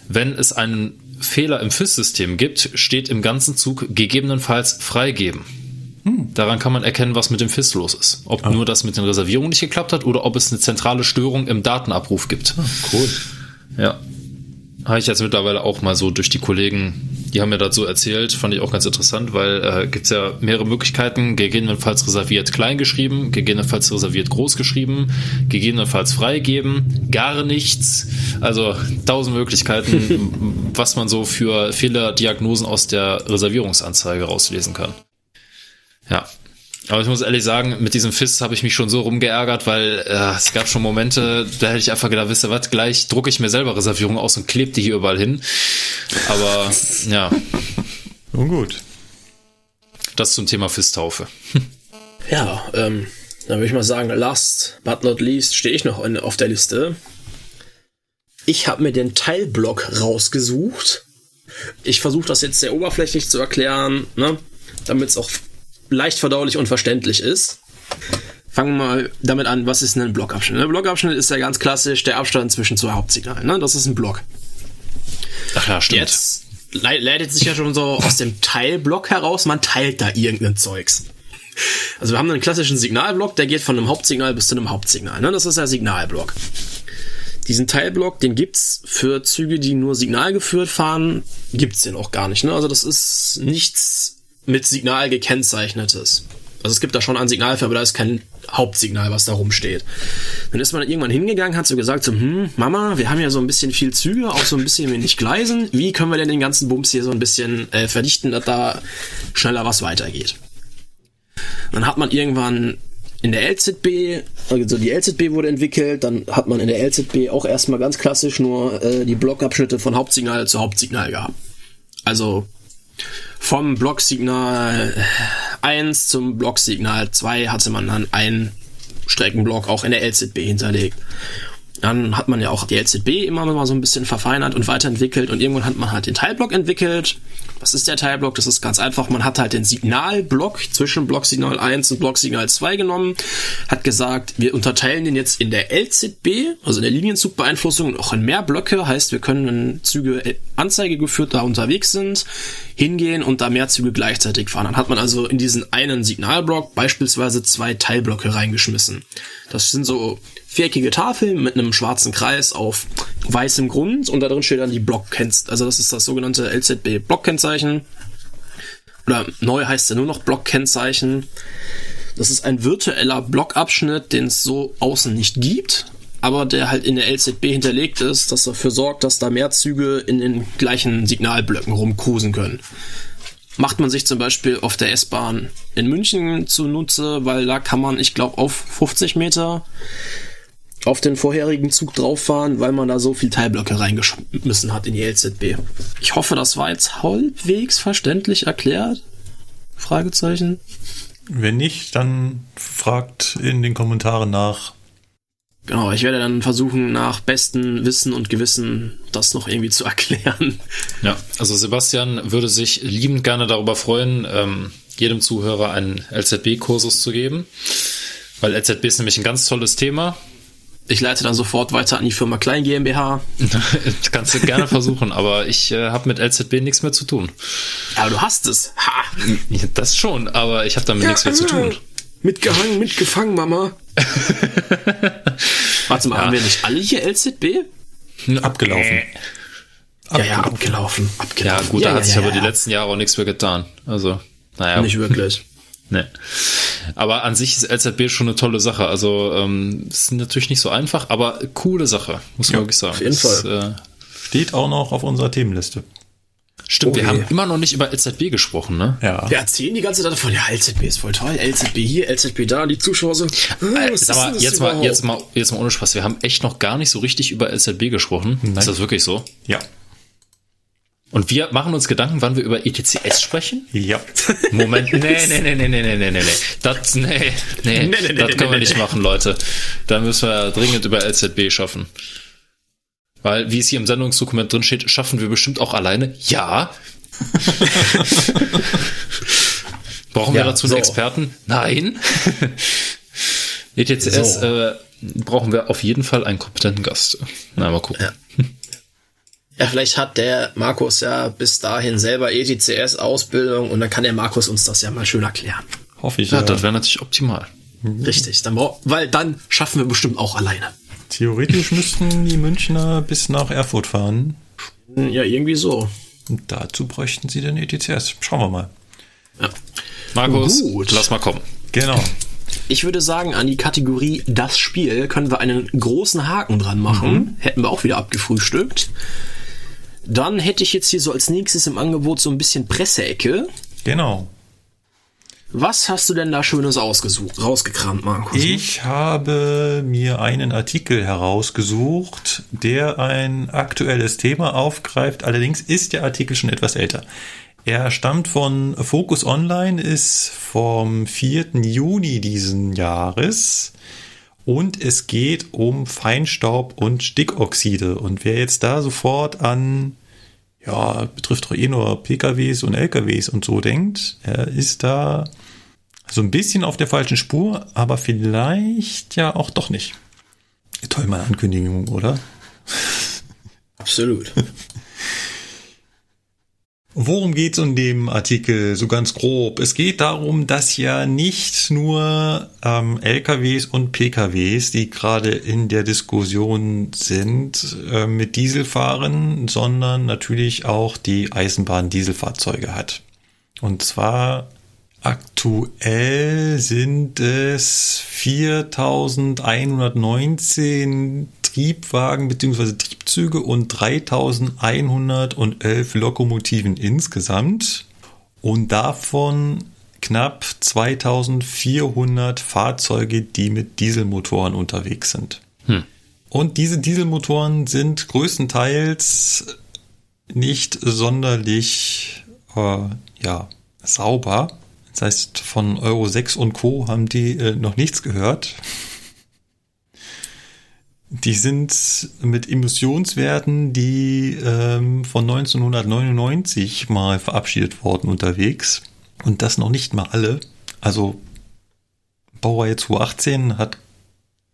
Wenn es einen Fehler im FIS-System gibt, steht im ganzen Zug gegebenenfalls freigeben. Hm. Daran kann man erkennen, was mit dem FIS los ist. Ob ah. nur das mit den Reservierungen nicht geklappt hat oder ob es eine zentrale Störung im Datenabruf gibt. Ah, cool. Ja. Habe ich jetzt mittlerweile auch mal so durch die Kollegen, die haben mir dazu erzählt, fand ich auch ganz interessant, weil äh, gibt es ja mehrere Möglichkeiten, gegebenenfalls reserviert klein geschrieben, gegebenenfalls reserviert groß geschrieben, gegebenenfalls freigeben, gar nichts. Also tausend Möglichkeiten, [laughs] was man so für Fehlerdiagnosen aus der Reservierungsanzeige rauslesen kann. Ja. Aber ich muss ehrlich sagen, mit diesem Fist habe ich mich schon so rumgeärgert, weil äh, es gab schon Momente, da hätte ich einfach gedacht, wisst ihr was, gleich drucke ich mir selber Reservierungen aus und klebe die hier überall hin. Aber ja. Nun gut. Das zum Thema Fisttaufe. Ja, ähm, dann würde ich mal sagen, last but not least stehe ich noch in, auf der Liste. Ich habe mir den Teilblock rausgesucht. Ich versuche das jetzt sehr oberflächlich zu erklären, ne? damit es auch leicht verdaulich und verständlich ist. Fangen wir mal damit an, was ist denn ein Blockabschnitt? Ein Blockabschnitt ist ja ganz klassisch der Abstand zwischen zwei Hauptsignalen. Ne? Das ist ein Block. Ach ja, stimmt. Jetzt leitet sich ja schon so aus dem Teilblock heraus, man teilt da irgendein Zeugs. Also wir haben einen klassischen Signalblock, der geht von einem Hauptsignal bis zu einem Hauptsignal. Ne? Das ist der Signalblock. Diesen Teilblock, den gibt's für Züge, die nur signalgeführt fahren, gibt's den auch gar nicht. Ne? Also das ist nichts mit Signal gekennzeichnetes. Also es gibt da schon ein Signal für, aber da ist kein Hauptsignal, was da rumsteht. Dann ist man irgendwann hingegangen, hat so gesagt, so, hm, Mama, wir haben ja so ein bisschen viel Züge, auch so ein bisschen wenig Gleisen. Wie können wir denn den ganzen Bums hier so ein bisschen äh, verdichten, dass da schneller was weitergeht? Dann hat man irgendwann in der LZB, also die LZB wurde entwickelt, dann hat man in der LZB auch erstmal ganz klassisch nur äh, die Blockabschnitte von Hauptsignal zu Hauptsignal gehabt. Also vom Blocksignal 1 zum Blocksignal 2 hatte man dann einen Streckenblock auch in der LZB hinterlegt. Dann hat man ja auch die LZB immer mal so ein bisschen verfeinert und weiterentwickelt und irgendwann hat man halt den Teilblock entwickelt. Was ist der Teilblock? Das ist ganz einfach. Man hat halt den Signalblock zwischen Blocksignal 1 und Blocksignal 2 genommen, hat gesagt, wir unterteilen den jetzt in der LZB, also in der Linienzugbeeinflussung, auch in mehr Blöcke. Heißt, wir können, wenn Züge Anzeige geführt da unterwegs sind, hingehen und da mehr Züge gleichzeitig fahren. Dann hat man also in diesen einen Signalblock beispielsweise zwei Teilblöcke reingeschmissen. Das sind so viereckige Tafel mit einem schwarzen Kreis auf weißem Grund und da drin steht dann die Blockkennzeichen. Also das ist das sogenannte LZB Blockkennzeichen. Oder neu heißt er nur noch Blockkennzeichen. Das ist ein virtueller Blockabschnitt, den es so außen nicht gibt, aber der halt in der LZB hinterlegt ist, dass dafür sorgt, dass da mehr Züge in den gleichen Signalblöcken rumkusen können macht man sich zum Beispiel auf der S-Bahn in München zunutze, weil da kann man, ich glaube, auf 50 Meter auf den vorherigen Zug drauf fahren, weil man da so viel Teilblöcke reingeschmissen hat in die LZB. Ich hoffe, das war jetzt halbwegs verständlich erklärt. Fragezeichen. Wenn nicht, dann fragt in den Kommentaren nach. Genau, ich werde dann versuchen, nach bestem Wissen und Gewissen das noch irgendwie zu [laughs] erklären. Ja, also Sebastian würde sich liebend gerne darüber freuen, ähm, jedem Zuhörer einen LZB-Kursus zu geben Weil LZB ist nämlich ein ganz tolles Thema. Ich leite dann sofort weiter an die Firma Klein GmbH. Das [laughs] kannst du gerne versuchen, aber ich äh, habe mit LZB nichts mehr zu tun. Aber du hast es. Ha! Ja, Das schon, aber ich habe damit nichts mehr zu tun. Mitgehangen, mitgefangen, Mama. [laughs] Warte mal, haben wir nicht alle hier LZB? Abgelaufen. Ja, ja, abgelaufen. Ja, abgelaufen. gut, da hat sich ja, aber ja. die letzten Jahre auch nichts mehr getan. Also, naja. Nicht wirklich. Nee. Aber an sich ist LZB schon eine tolle Sache. Also, ähm, ist natürlich nicht so einfach, aber coole Sache, muss man wirklich sagen. auf jeden Das, Fall. Äh, Steht auch noch auf unserer Themenliste. stimmt, Oh wir haben immer noch nicht über LZB gesprochen, ne? Ja. Wir erzählen die ganze Zeit davon, ja, LZB ist voll toll, LZB hier, LZB da, die Zuschauer so, äh, mal, denn das jetzt mal, überhaupt? jetzt mal, jetzt mal ohne Spaß. Wir haben echt noch gar nicht so richtig über LZB gesprochen. Ist das wirklich so? Ja. Und wir machen uns Gedanken, wann wir über ETCS sprechen? Ja. Moment, nee, [laughs] nee, nee, nee, nee, nee, nee, nee, nee. Das, nee, nee, Nee, nee, nee, das nee, können wir nee, nicht nee. machen, Leute. Da müssen wir dringend über LZB schaffen. Weil, wie es hier im Sendungsdokument drin steht, schaffen wir bestimmt auch alleine. Ja. [laughs] Brauchen wir Ja, dazu einen so. Experten? Nein. ETCS So. äh, brauchen wir auf jeden Fall einen kompetenten Gast. Na, mal gucken. Ja, vielleicht hat der Markus ja bis dahin selber ETCS-Ausbildung und dann kann der Markus uns das ja mal schön erklären. Hoffe ich. Ja, Ja, das wäre natürlich optimal. Richtig, dann brauch, weil dann schaffen wir bestimmt auch alleine. Theoretisch [laughs] müssten die Münchner bis nach Erfurt fahren. Ja, irgendwie so. Und dazu bräuchten sie den ETCS. Schauen wir mal. Ja. Markus, Gut. lass mal kommen. Genau. Ich würde sagen, an die Kategorie das Spiel können wir einen großen Haken dran machen. Hätten wir auch wieder abgefrühstückt. Dann hätte ich jetzt hier so als nächstes im Angebot so ein bisschen Presseecke. Genau. Was hast du denn da Schönes ausgesucht, rausgekramt, Markus? Ich habe mir einen Artikel herausgesucht, der ein aktuelles Thema aufgreift. Allerdings ist der Artikel schon etwas älter. Er stammt von Focus Online, ist vom 4. Juni diesen Jahres und es geht um Feinstaub und Stickoxide. Und wer jetzt da sofort an, ja, betrifft doch eh nur PKWs und LKWs und so denkt, er ist da so ein bisschen auf der falschen Spur, aber vielleicht ja auch doch nicht. Toll, meine Ankündigung, oder? Absolut. [laughs] Worum geht's in dem Artikel so ganz grob? Es geht darum, dass ja nicht nur ähm, LKWs und PKWs, die gerade in der Diskussion sind, äh, mit Diesel fahren, sondern natürlich auch die Eisenbahn Dieselfahrzeuge hat. Und zwar aktuell sind es 4119 Triebwagen bzw. Triebzüge und 3111 Lokomotiven insgesamt und davon knapp 2400 Fahrzeuge, die mit Dieselmotoren unterwegs sind. Und diese Dieselmotoren sind größtenteils nicht sonderlich äh, ja, sauber. Das heißt, von Euro 6 und Co. haben die äh, noch nichts gehört. Die sind mit Emissionswerten, die ähm, von 1999 mal verabschiedet worden unterwegs. Und das noch nicht mal alle. Also Baureihe 218 hat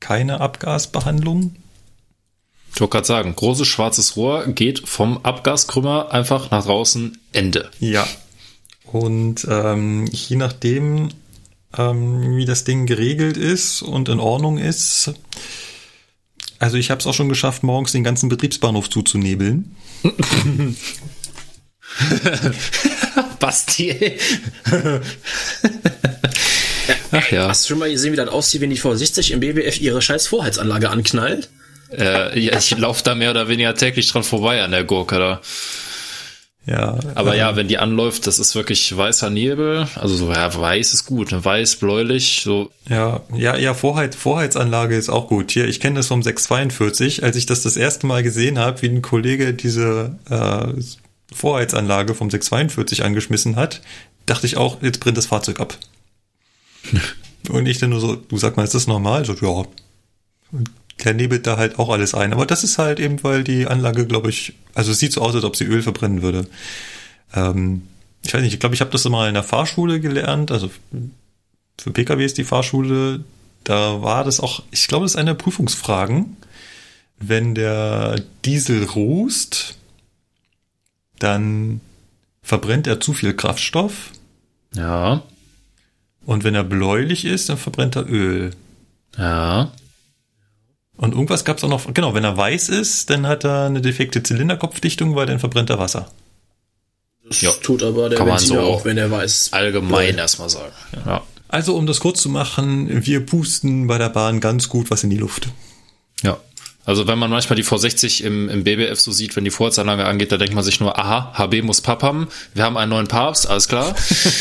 keine Abgasbehandlung. Ich wollte gerade sagen, großes schwarzes Rohr geht vom Abgaskrümmer einfach nach draußen, Ende. Ja. Und ähm, je nachdem, ähm, wie das Ding geregelt ist und in Ordnung ist, also ich habe es auch schon geschafft, morgens den ganzen Betriebsbahnhof zuzunebeln. [laughs] Basti. [laughs] Ach ja. Hast du schon mal gesehen, wie das aussieht, wenn die V60 im BWF ihre scheiß Vorheizanlage anknallt? Äh, ja, ich laufe da mehr oder weniger täglich dran vorbei an der Gurke da. Ja. Aber äh, ja, wenn die anläuft, das ist wirklich weißer Nebel. Also so, ja, weiß ist gut, ne? weiß, bläulich, so. Ja, ja, ja, Vorheiz, Vorheizanlage ist auch gut. Hier, ich kenne das vom 642. Als ich das das erste Mal gesehen habe, wie ein Kollege diese äh, Vorheizanlage vom 642 angeschmissen hat, dachte ich auch, jetzt brennt das Fahrzeug ab. [laughs] Und ich dann nur so, du sag mal, ist das normal? So, ja. Der nebelt da halt auch alles ein. Aber das ist halt eben, weil die Anlage, glaube ich, also es sieht so aus, als ob sie Öl verbrennen würde. Ähm, ich weiß nicht, ich glaube, ich habe das mal in der Fahrschule gelernt, also für PKW ist die Fahrschule, Da war das auch, ich glaube, das ist eine der Prüfungsfragen. Wenn der Diesel rußt, dann verbrennt er zu viel Kraftstoff. Ja. Und wenn er bläulich ist, dann verbrennt er Öl. Ja. Und irgendwas gab es auch noch, genau, wenn er weiß ist, dann hat er eine defekte Zylinderkopfdichtung, weil dann verbrennt er Wasser. Das Ja. tut aber der Kann Benziner so auch, wenn er weiß. Allgemein erstmal sagen. Ja. Also, um das kurz zu machen, wir pusten bei der Bahn ganz gut was in die Luft. Ja. Also wenn man manchmal die V60 im, im BBF so sieht, wenn die Vorherzanlage angeht, da denkt man sich nur, aha, HB muss Papp haben, wir haben einen neuen Papst, alles klar.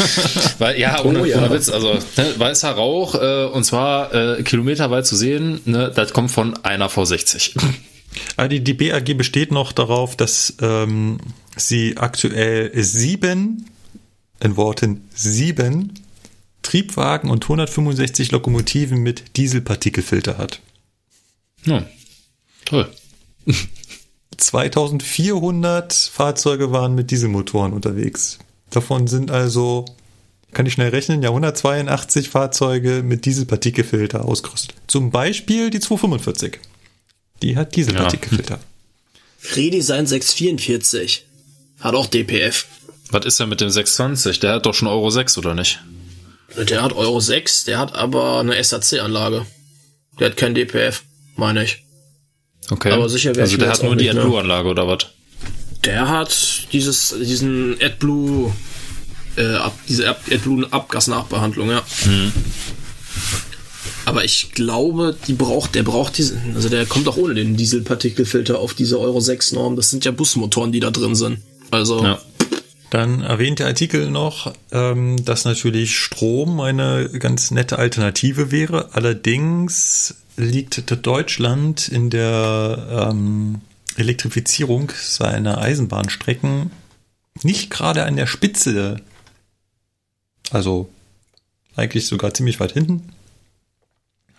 [laughs] Weil, ja, ohne, Oh ja. ohne Witz, also ne, weißer Rauch, äh, und zwar äh, kilometerweit zu sehen, ne, das kommt von einer V60. Aber die, die BAG besteht noch darauf, dass ähm, sie aktuell sieben, in Worten sieben, Triebwagen und 165 Lokomotiven mit Dieselpartikelfilter hat. Ja. Toll. [laughs] 2400 Fahrzeuge waren mit Dieselmotoren unterwegs. Davon sind also, kann ich schnell rechnen, ja 182 Fahrzeuge mit Dieselpartikelfilter ausgerüstet. Zum Beispiel die 245. Die hat Dieselpartikelfilter. Redesign 644. Hat auch DPF. Was ist denn mit dem 620? Der hat doch schon Euro 6, oder nicht? Der hat Euro 6, der hat aber eine SAC-Anlage. Der hat kein DPF, meine ich. Okay. Aber sicher Also der hat nur die ne? AdBlue-Anlage, oder was? Der hat dieses, diesen AdBlue, äh, ab, diese Ad- AdBlue-Abgasnachbehandlung, ja. Aber ich glaube, die braucht, der braucht diesen, also der kommt auch ohne den Dieselpartikelfilter auf diese Euro 6 Norm. Das sind ja Busmotoren, die da drin sind. Also, Ja. Dann erwähnt der Artikel noch, ähm, dass natürlich Strom eine ganz nette Alternative wäre. Allerdings liegt Deutschland in der ähm, Elektrifizierung seiner Eisenbahnstrecken nicht gerade an der Spitze. Also eigentlich sogar ziemlich weit hinten.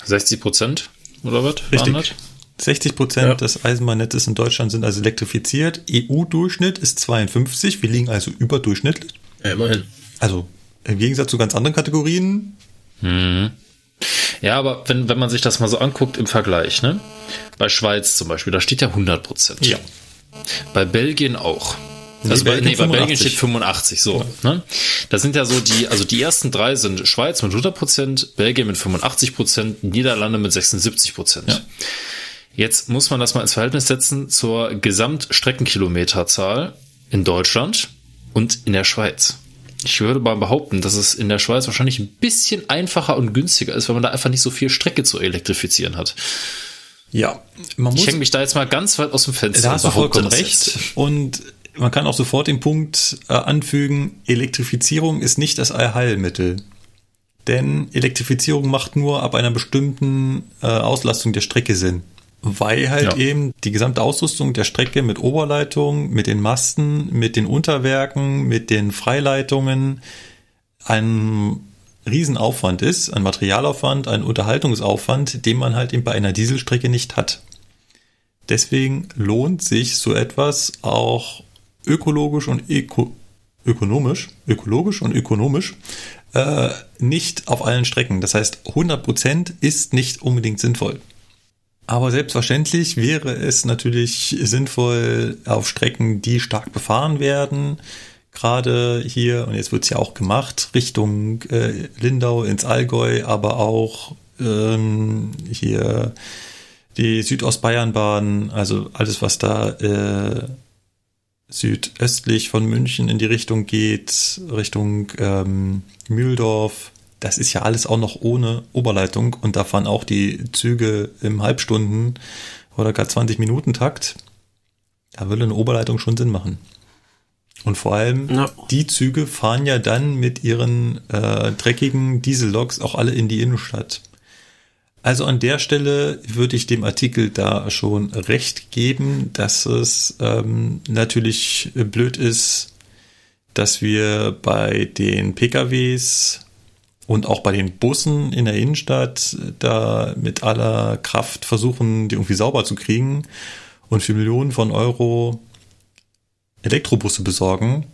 60 Prozent, oder was? Richtig. Waren das? 60 Prozent Ja. des Eisenbahnnetzes in Deutschland sind also elektrifiziert. EU-Durchschnitt ist 52. Wir liegen also überdurchschnittlich. ja, immerhin. Also im Gegensatz zu ganz anderen Kategorien. Ja, aber wenn, wenn man sich das mal so anguckt im Vergleich, ne? Bei Schweiz zum Beispiel, da steht ja 100 Prozent. Ja. Bei Belgien auch. Nee, Also bei, Belgien nee, bei Belgien 85. steht 85, so. Ne? Das sind ja so die, also die ersten drei sind Schweiz mit 100 Prozent, Belgien mit 85 Prozent, Niederlande mit 76 Prozent. Jetzt muss man das mal ins Verhältnis setzen zur Gesamtstreckenkilometerzahl in Deutschland und in der Schweiz. Ich würde mal behaupten, dass es in der Schweiz wahrscheinlich ein bisschen einfacher und günstiger ist, weil man da einfach nicht so viel Strecke zu elektrifizieren hat. Ja, man Ich muss, hänge mich da jetzt mal ganz weit aus dem Fenster. da hast du vollkommen recht. Und man kann auch sofort den Punkt äh, anfügen, Elektrifizierung ist nicht das Allheilmittel. Denn Elektrifizierung macht nur ab einer bestimmten äh, Auslastung der Strecke Sinn. Weil halt Ja. eben die gesamte Ausrüstung der Strecke mit Oberleitung, mit den Masten, mit den Unterwerken, mit den Freileitungen ein Riesenaufwand ist, ein Materialaufwand, ein Unterhaltungsaufwand, den man halt eben bei einer Dieselstrecke nicht hat. Deswegen lohnt sich so etwas auch ökologisch und öko ökonomisch, ökologisch und ökonomisch äh, nicht auf allen Strecken. Das heißt, 100% ist nicht unbedingt sinnvoll. Aber selbstverständlich wäre es natürlich sinnvoll auf Strecken, die stark befahren werden. Gerade hier, und jetzt wird es ja auch gemacht, Richtung äh, Lindau ins Allgäu, aber auch ähm, hier die Südostbayernbahn, also alles, was da äh, südöstlich von München in die Richtung geht, Richtung ähm, Mühldorf, das ist ja alles auch noch ohne Oberleitung und da fahren auch die Züge im Halbstunden oder gar 20 Minuten Takt. Da würde eine Oberleitung schon Sinn machen. Und vor allem, Ja. die Züge fahren ja dann mit ihren äh, dreckigen Dieselloks auch alle in die Innenstadt. Also an der Stelle würde ich dem Artikel da schon recht geben, dass es ähm, natürlich blöd ist, dass wir bei den PKWs und auch bei den Bussen in der Innenstadt da mit aller Kraft versuchen, die irgendwie sauber zu kriegen und für Millionen von Euro Elektrobusse besorgen.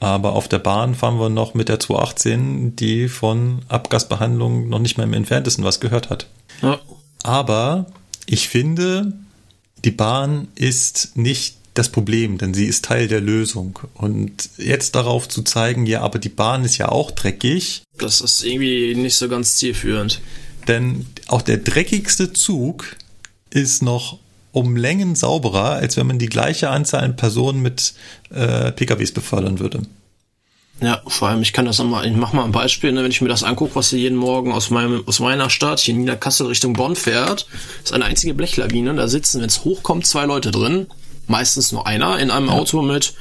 Aber auf der Bahn fahren wir noch mit der 218, die von Abgasbehandlung noch nicht mal im entferntesten was gehört hat. Ja. Aber ich finde, die Bahn ist nicht das Problem, denn sie ist Teil der Lösung. Und jetzt darauf zu zeigen, ja, aber die Bahn ist ja auch dreckig. Das ist irgendwie nicht so ganz zielführend. Denn auch der dreckigste Zug ist noch um Längen sauberer, als wenn man die gleiche Anzahl an Personen mit äh, PKWs befördern würde. Ja, vor allem, ich kann das nochmal, ich mach mal ein Beispiel, ne, wenn ich mir das angucke, was hier jeden Morgen aus meinem, aus meiner Stadt, hier in Niederkassel Richtung Bonn fährt, ist eine einzige Blechlawine, da sitzen, wenn es hochkommt, zwei Leute drin, meistens nur einer, in einem ja. Auto mit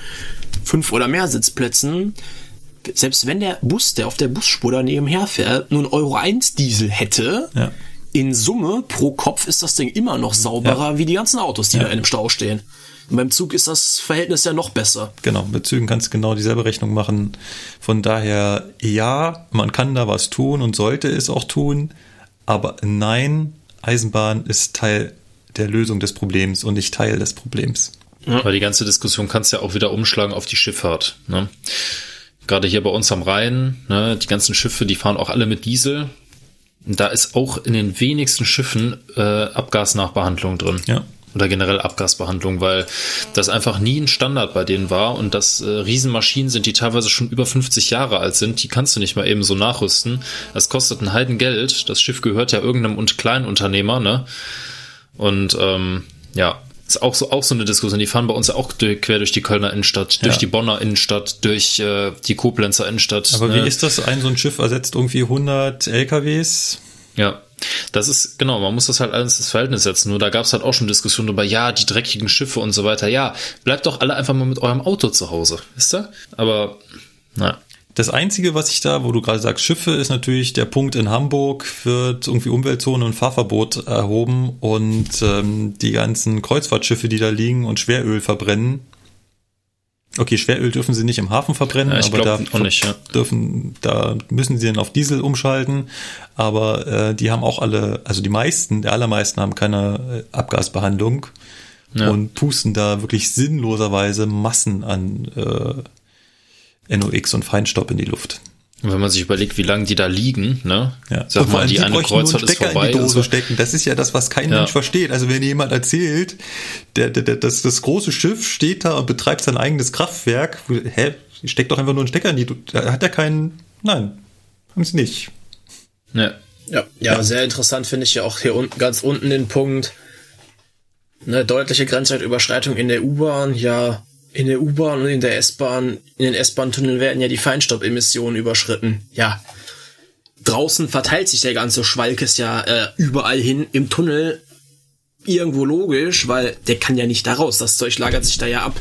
fünf oder mehr Sitzplätzen. Selbst wenn der Bus, der auf der Busspur daneben herfährt, nur ein Euro 1 Diesel hätte, ja in Summe pro Kopf ist das Ding immer noch sauberer ja. wie die ganzen Autos, die ja. da in dem Stau stehen. Und beim Zug ist das Verhältnis ja noch besser. Genau, mit Zügen kannst du genau dieselbe Rechnung machen. Von daher, ja, man kann da was tun und sollte es auch tun, aber nein, Eisenbahn ist Teil der Lösung des Problems und nicht Teil des Problems. Ja. Aber die ganze Diskussion kannst du ja auch wieder umschlagen auf die Schifffahrt. Ne? Gerade hier bei uns am Rhein, ne, die ganzen Schiffe, die fahren auch alle mit Diesel. Da ist auch in den wenigsten Schiffen äh, Abgasnachbehandlung drin. Ja. Oder generell Abgasbehandlung, weil das einfach nie ein Standard bei denen war und das äh, Riesenmaschinen sind, die teilweise schon über 50 Jahre alt sind, die kannst du nicht mal eben so nachrüsten. Das kostet ein Heidengeld. Das Schiff gehört ja irgendeinem und Kleinunternehmer, ne? Und ähm, ja, ist auch so, auch so eine Diskussion. Die fahren bei uns ja auch durch, quer durch die Kölner Innenstadt, ja. durch die Bonner Innenstadt, durch äh, die Koblenzer Innenstadt. Aber ne? wie ist das? Ein so ein Schiff ersetzt irgendwie 100 LKWs? Ja, das ist, genau, man muss das halt alles ins Verhältnis setzen. Nur da gab es halt auch schon Diskussionen über, ja, die dreckigen Schiffe und so weiter. Ja, bleibt doch alle einfach mal mit eurem Auto zu Hause, wisst ihr? Aber, na. Das Einzige, was ich da, wo du gerade sagst, Schiffe, ist natürlich der Punkt in Hamburg, wird irgendwie Umweltzone und Fahrverbot erhoben und ähm, die ganzen Kreuzfahrtschiffe, die da liegen und Schweröl verbrennen. Okay, Schweröl dürfen sie nicht im Hafen verbrennen, ja, aber da nicht, ja. dürfen, da müssen sie dann auf Diesel umschalten. Aber äh, die haben auch alle, also die meisten, der allermeisten haben keine äh, Abgasbehandlung ja. und pusten da wirklich sinnloserweise Massen an äh, NOx und Feinstaub in die Luft. Und wenn man sich überlegt, wie lange die da liegen, ne? Ja. Sag mal, die, eine Kreuzfahrt ist vorbei. In die Dose so. stecken. Das ist ja das, was kein ja. Mensch versteht. Also wenn jemand erzählt, der, der, der, das, das große Schiff steht da und betreibt sein eigenes Kraftwerk, hä, steckt doch einfach nur einen Stecker in die Dose. Hat er keinen, nein, haben sie nicht. Ja. Ja, ja, ja. sehr interessant finde ich ja auch hier unten, ganz unten den Punkt, eine deutliche Grenzwertüberschreitung in der U-Bahn, ja, in der U-Bahn und in der S-Bahn, in den S-Bahn-Tunneln werden ja die Feinstaubemissionen überschritten. Ja. Draußen verteilt sich der ganze Schwalkes ja äh, überall hin. Im Tunnel irgendwo logisch, weil der kann ja nicht da raus. Das Zeug lagert sich da ja ab.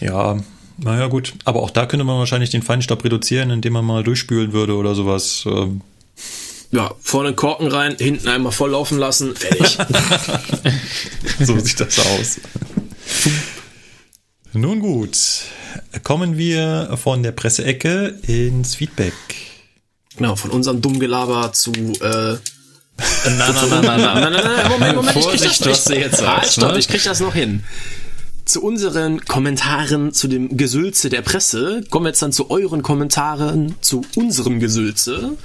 Ja, naja, gut. Aber auch da könnte man wahrscheinlich den Feinstaub reduzieren, indem man mal durchspülen würde oder sowas. Ähm. Ja, vorne Korken rein, hinten einmal volllaufen lassen, fertig. [laughs] so sieht das aus. [laughs] Nun gut, kommen wir von der Presseecke ins Feedback. Genau, von unserem Dummgelaber zu äh, Nein, nein, nein, nein, nein, nein, nein, Moment, Moment, ich krieg das, was du jetzt sagst, stopp, ne? ich krieg das noch hin. Zu unseren Kommentaren zu dem Gesülze der Presse kommen wir jetzt dann zu euren Kommentaren zu unserem Gesülze.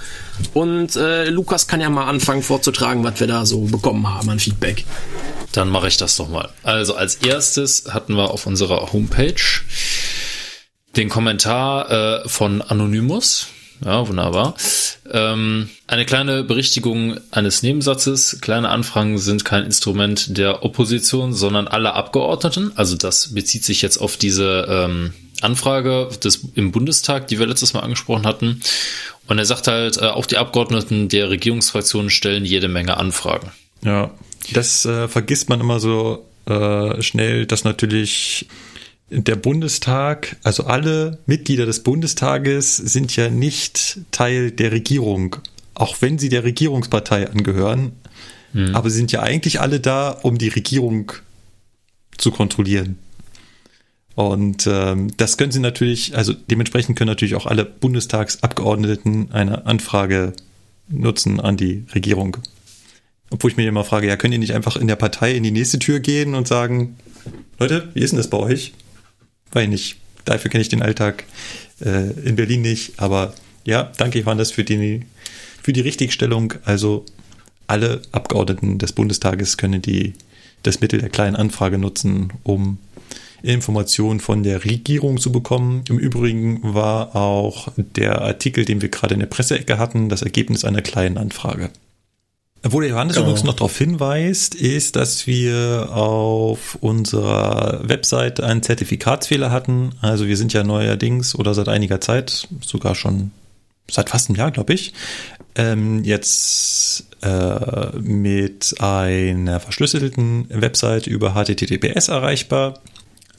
Und äh, Lukas kann ja mal anfangen vorzutragen, was wir da so bekommen haben an Feedback. Dann mache ich das doch mal. Also als erstes hatten wir auf unserer Homepage den Kommentar äh, von Anonymous. Ja, wunderbar. Ähm, eine kleine Berichtigung eines Nebensatzes. Kleine Anfragen sind kein Instrument der Opposition, sondern aller Abgeordneten. Also das bezieht sich jetzt auf diese ähm, Anfrage des, im Bundestag, die wir letztes Mal angesprochen hatten. Und er sagt halt, äh, auch die Abgeordneten der Regierungsfraktionen stellen jede Menge Anfragen. Ja, das äh, vergisst man immer so äh, schnell, dass natürlich der Bundestag, also alle Mitglieder des Bundestages sind ja nicht Teil der Regierung, auch wenn sie der Regierungspartei angehören. Mhm. Aber sie sind ja eigentlich alle da, um die Regierung zu kontrollieren. Und ähm, das können sie natürlich, also dementsprechend können natürlich auch alle Bundestagsabgeordneten eine Anfrage nutzen an die Regierung. Obwohl ich mir immer frage, ja, könnt ihr nicht einfach in der Partei in die nächste Tür gehen und sagen, Leute, wie ist denn das bei euch? Weil nicht. dafür kenne ich den Alltag äh, in Berlin nicht. Aber ja, danke Johannes für die, für die Richtigstellung. Also alle Abgeordneten des Bundestages können die, das Mittel der kleinen Anfrage nutzen, um Informationen von der Regierung zu bekommen. Im Übrigen war auch der Artikel, den wir gerade in der Presseecke hatten, das Ergebnis einer kleinen Anfrage. Wo der Johannes genau. übrigens noch darauf hinweist, ist, dass wir auf unserer Website einen Zertifikatsfehler hatten. Also wir sind ja neuerdings oder seit einiger Zeit, sogar schon seit fast einem Jahr, glaube ich, ähm, jetzt äh, mit einer verschlüsselten Website über HTTPS erreichbar.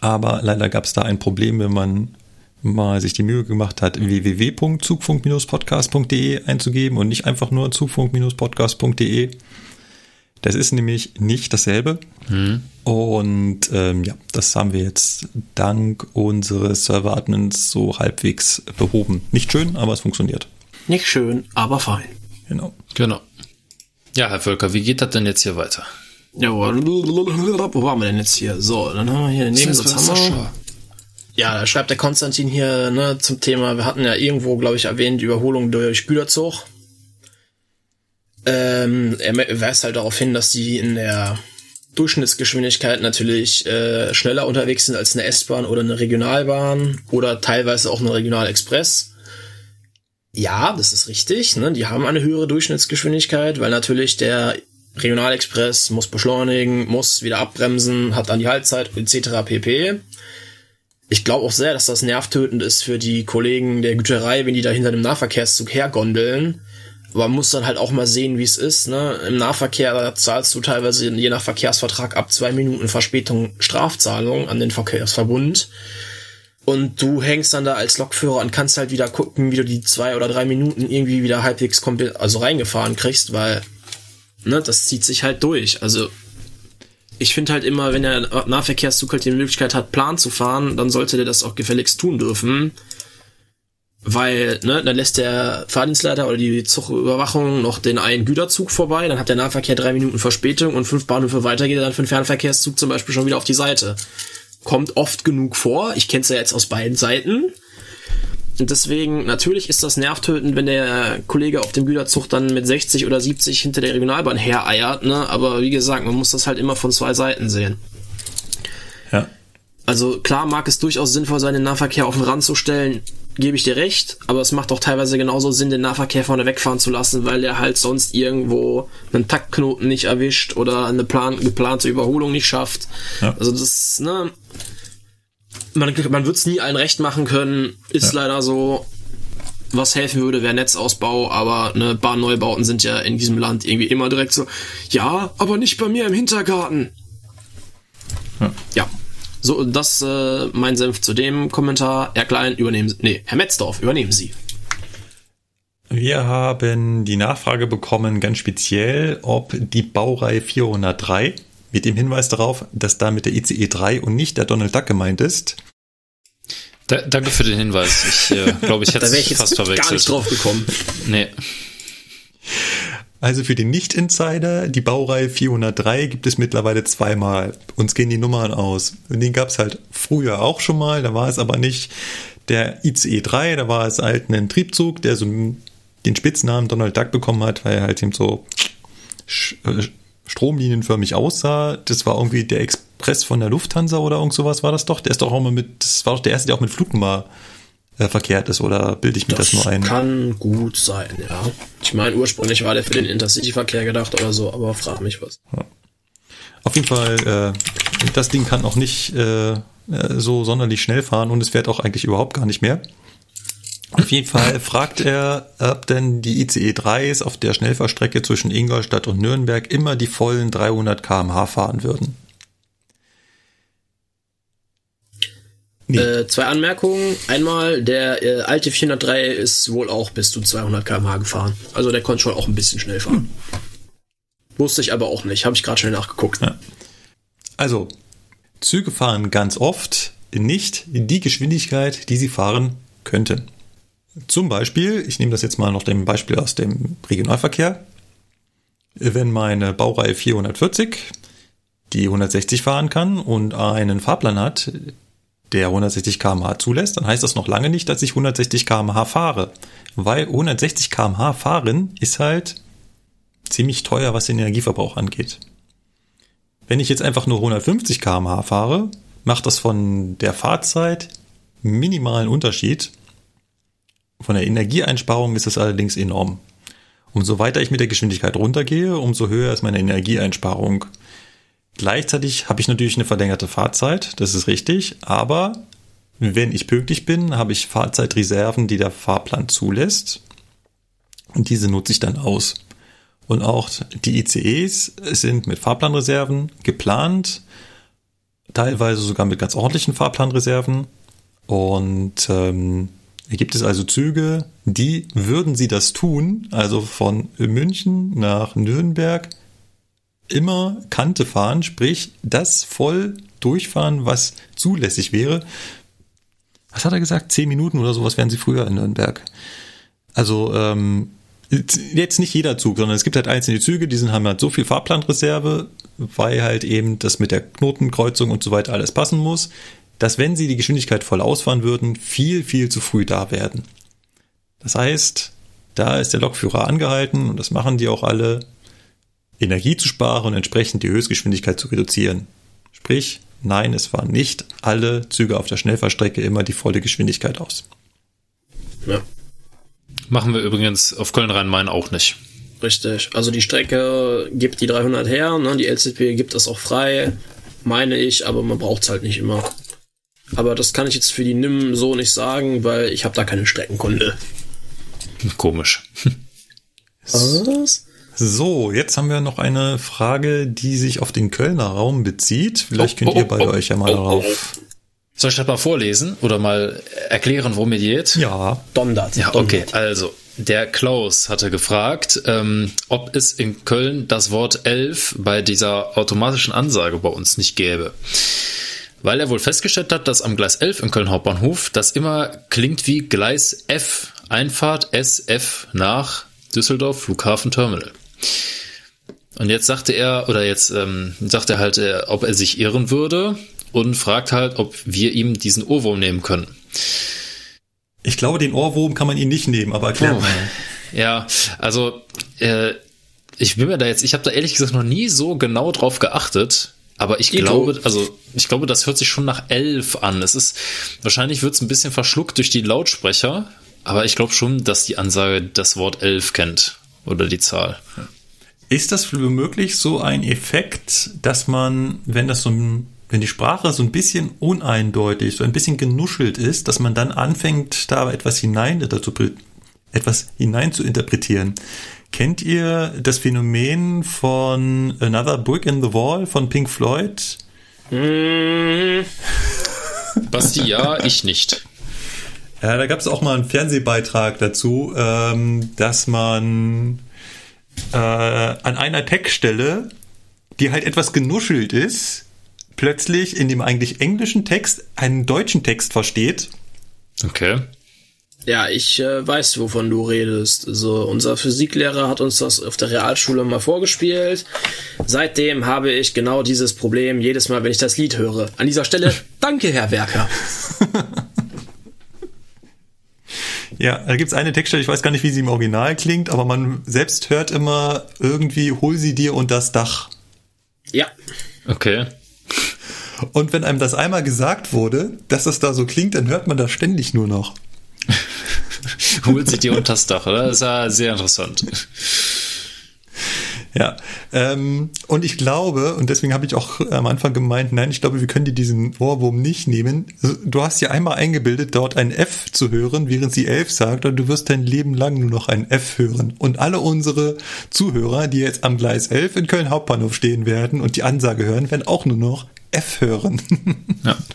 Aber leider gab es da ein Problem, wenn man mal sich die Mühe gemacht hat, www.zugfunk-podcast.de einzugeben und nicht einfach nur zugfunk-podcast.de. Das ist nämlich nicht dasselbe. Mhm. Und ähm, ja, das haben wir jetzt dank unseres Server-Admins so halbwegs behoben. Nicht schön, aber es funktioniert. Nicht schön, aber fein. Genau. Genau. Ja, Herr Völker, wie geht das denn jetzt hier weiter? Ja, wo waren wir denn jetzt hier? So, dann haben wir hier den Nebensatz. Ja, da schreibt der Konstantin hier ne, zum Thema, wir hatten ja irgendwo, glaube ich, erwähnt, Überholung durch Güterzug. Ähm, er weist halt darauf hin, dass die in der Durchschnittsgeschwindigkeit natürlich äh, schneller unterwegs sind als eine S-Bahn oder eine Regionalbahn oder teilweise auch eine Regionalexpress. Ja, das ist richtig. Ne? Die haben eine höhere Durchschnittsgeschwindigkeit, weil natürlich der Regionalexpress muss beschleunigen, muss wieder abbremsen, hat dann die Haltzeit etc. pp ich glaube auch sehr, dass das nervtötend ist für die Kollegen der Güterei, wenn die da hinter dem Nahverkehrszug hergondeln. Aber man muss dann halt auch mal sehen, wie es ist. Ne? Im Nahverkehr zahlst du teilweise je nach Verkehrsvertrag ab zwei Minuten Verspätung Strafzahlung an den Verkehrsverbund. Und du hängst dann da als Lokführer und kannst halt wieder gucken, wie du die zwei oder drei Minuten irgendwie wieder halbwegs komplett, also reingefahren kriegst, weil, ne, das zieht sich halt durch. Also ich finde halt immer, wenn der Nahverkehrszug halt die Möglichkeit hat, Plan zu fahren, dann sollte der das auch gefälligst tun dürfen. Weil, ne, dann lässt der Fahrdienstleiter oder die Zugüberwachung noch den einen Güterzug vorbei, dann hat der Nahverkehr drei Minuten Verspätung und fünf Bahnhöfe weiter geht er dann für den Fernverkehrszug zum Beispiel schon wieder auf die Seite. Kommt oft genug vor, ich kenne es ja jetzt aus beiden Seiten. Und deswegen, natürlich ist das nervtötend, wenn der Kollege auf dem Güterzug dann mit 60 oder 70 hinter der Regionalbahn hereiert, ne? Aber wie gesagt, man muss das halt immer von zwei Seiten sehen. Ja. Also klar mag es durchaus sinnvoll sein, den Nahverkehr auf den Rand zu stellen, gebe ich dir recht, aber es macht auch teilweise genauso Sinn, den Nahverkehr vorne wegfahren zu lassen, weil der halt sonst irgendwo einen Taktknoten nicht erwischt oder eine plan geplante Überholung nicht schafft. Ja. Also das, ne, man, man wird es nie allen recht machen können, ist ja. leider so. Was helfen würde, wäre Netzausbau, aber ne, Bahnneubauten sind ja in diesem Land irgendwie immer direkt so, ja, aber nicht bei mir im Hintergarten. Ja. ja. So, das äh, mein Senf zu dem Kommentar. Herr Klein, übernehmen Sie. Nee, Herr Metzdorf, übernehmen Sie. Wir haben die Nachfrage bekommen, ganz speziell, ob die Baureihe 403 mit dem Hinweis darauf, dass damit der ICE 3 und nicht der Donald Duck gemeint ist. Da, danke für den Hinweis. Ich äh, glaube, ich [laughs] hätte es fast verwechselt. gar nicht drauf gekommen. Nee. Also für den Nicht-Insider, die Baureihe 403 gibt es mittlerweile zweimal. Uns gehen die Nummern aus. Und den gab es halt früher auch schon mal, da war es aber nicht der ICE 3, da war es halt ein Triebzug, der so den Spitznamen Donald Duck bekommen hat, weil er halt eben so äh, stromlinienförmig aussah. Das war irgendwie der Express von der Lufthansa oder irgend sowas war das doch. Der ist doch auch mal mit, das war doch der erste, der auch mit Flugnummer äh, verkehrt ist oder bilde ich mir das, das, nur ein? Kann gut sein, ja. Ich meine, ursprünglich war der für den Intercity-Verkehr gedacht oder so, aber frag mich was. Ja. Auf jeden Fall, äh, das Ding kann auch nicht äh, äh so sonderlich schnell fahren und es fährt auch eigentlich überhaupt gar nicht mehr. Auf jeden Fall fragt er, ob denn die ICE 3s auf der Schnellfahrstrecke zwischen Ingolstadt und Nürnberg immer die vollen 300 kmh fahren würden. Nee. Äh, zwei Anmerkungen. Einmal, der äh, alte 403 ist wohl auch bis zu 200 kmh gefahren. Also der konnte schon auch ein bisschen schnell fahren. Hm. Wusste ich aber auch nicht. Habe ich gerade schnell nachgeguckt. Ja. Also, Züge fahren ganz oft nicht die Geschwindigkeit, die sie fahren könnten. Zum Beispiel, ich nehme das jetzt mal noch dem Beispiel aus dem Regionalverkehr. Wenn meine Baureihe 440 die 160 fahren kann und einen Fahrplan hat, der 160 km/h zulässt, dann heißt das noch lange nicht, dass ich 160 km/h fahre. Weil 160 km/h fahren ist halt ziemlich teuer, was den Energieverbrauch angeht. Wenn ich jetzt einfach nur 150 km/h fahre, macht das von der Fahrzeit minimalen Unterschied. Von der Energieeinsparung ist es allerdings enorm. Umso weiter ich mit der Geschwindigkeit runtergehe, umso höher ist meine Energieeinsparung. Gleichzeitig habe ich natürlich eine verlängerte Fahrzeit, das ist richtig, aber wenn ich pünktlich bin, habe ich Fahrzeitreserven, die der Fahrplan zulässt. Und diese nutze ich dann aus. Und auch die ICEs sind mit Fahrplanreserven geplant, teilweise sogar mit ganz ordentlichen Fahrplanreserven. Und ähm, gibt es also Züge, die würden sie das tun, also von München nach Nürnberg immer Kante fahren, sprich das voll durchfahren, was zulässig wäre. Was hat er gesagt? Zehn Minuten oder sowas wären sie früher in Nürnberg. Also ähm, jetzt nicht jeder Zug, sondern es gibt halt einzelne Züge, die sind, haben halt so viel Fahrplanreserve, weil halt eben das mit der Knotenkreuzung und so weiter alles passen muss, dass wenn sie die Geschwindigkeit voll ausfahren würden, viel, viel zu früh da werden. Das heißt, da ist der Lokführer angehalten und das machen die auch alle, Energie zu sparen und entsprechend die Höchstgeschwindigkeit zu reduzieren. Sprich, nein, es fahren nicht alle Züge auf der Schnellfahrstrecke immer die volle Geschwindigkeit aus. Ja. Machen wir übrigens auf Köln-Rhein-Main auch nicht. Richtig. Also die Strecke gibt die 300 her, ne? die LZP gibt das auch frei, meine ich, aber man braucht es halt nicht immer. Aber das kann ich jetzt für die NIM so nicht sagen, weil ich habe da keine Streckenkunde. Komisch. Was? So, jetzt haben wir noch eine Frage, die sich auf den Kölner Raum bezieht. Vielleicht könnt oh, oh, ihr beide oh, euch ja mal oh, darauf. Oh. Soll ich das mal vorlesen oder mal erklären, worum es geht? Ja. Dondert. Ja, okay. Also, der Klaus hatte gefragt, ähm, ob es in Köln das Wort elf bei dieser automatischen Ansage bei uns nicht gäbe. Weil er wohl festgestellt hat, dass am Gleis 11 in Köln Hauptbahnhof das immer klingt wie Gleis F, Einfahrt SF nach Düsseldorf Flughafen Terminal. Und jetzt sagte er, oder jetzt ähm, sagt er halt, äh, ob er sich irren würde und fragt halt, ob wir ihm diesen Ohrwurm nehmen können. Ich glaube, den Ohrwurm kann man ihn nicht nehmen, aber erklär oh. [laughs] Ja, also äh, ich bin mir da jetzt, ich habe da ehrlich gesagt noch nie so genau drauf geachtet, aber ich Dito. glaube, also ich glaube, das hört sich schon nach elf an. Es ist wahrscheinlich wird es ein bisschen verschluckt durch die Lautsprecher, aber ich glaube schon, dass die Ansage das Wort elf kennt oder die Zahl. Ist das womöglich so ein Effekt, dass man, wenn das so ein, wenn die Sprache so ein bisschen uneindeutig, so ein bisschen genuschelt ist, dass man dann anfängt, da etwas hinein, dazu, etwas hinein zu interpretieren? Kennt ihr das Phänomen von Another Brick in the Wall von Pink Floyd? Mm. Basti, ja, ich nicht. Ja, da gab es auch mal einen Fernsehbeitrag dazu, ähm, dass man äh, an einer Textstelle, die halt etwas genuschelt ist, plötzlich in dem eigentlich englischen Text einen deutschen Text versteht. Okay. Ja, ich äh, weiß, wovon du redest. Also unser Physiklehrer hat uns das auf der Realschule mal vorgespielt. Seitdem habe ich genau dieses Problem jedes Mal, wenn ich das Lied höre. An dieser Stelle, [laughs] danke, Herr Werker. [laughs] Ja, da gibt's eine Textstelle, ich weiß gar nicht, wie sie im Original klingt, aber man selbst hört immer irgendwie, hol sie dir und das Dach. Ja. Okay. Und wenn einem das einmal gesagt wurde, dass das da so klingt, dann hört man das ständig nur noch. [laughs] [laughs] Holt sie dir unter das Dach, oder? Das ist ja sehr interessant. Ja, ähm, und ich glaube, und deswegen habe ich auch am Anfang gemeint, nein, ich glaube, wir können dir diesen Ohrwurm nicht nehmen. Du hast ja einmal eingebildet, dort ein F zu hören, während sie elf sagt, und du wirst dein Leben lang nur noch ein F hören. Und alle unsere Zuhörer, die jetzt am Gleis 11 in Köln Hauptbahnhof stehen werden und die Ansage hören, werden auch nur noch F hören. ja. [laughs]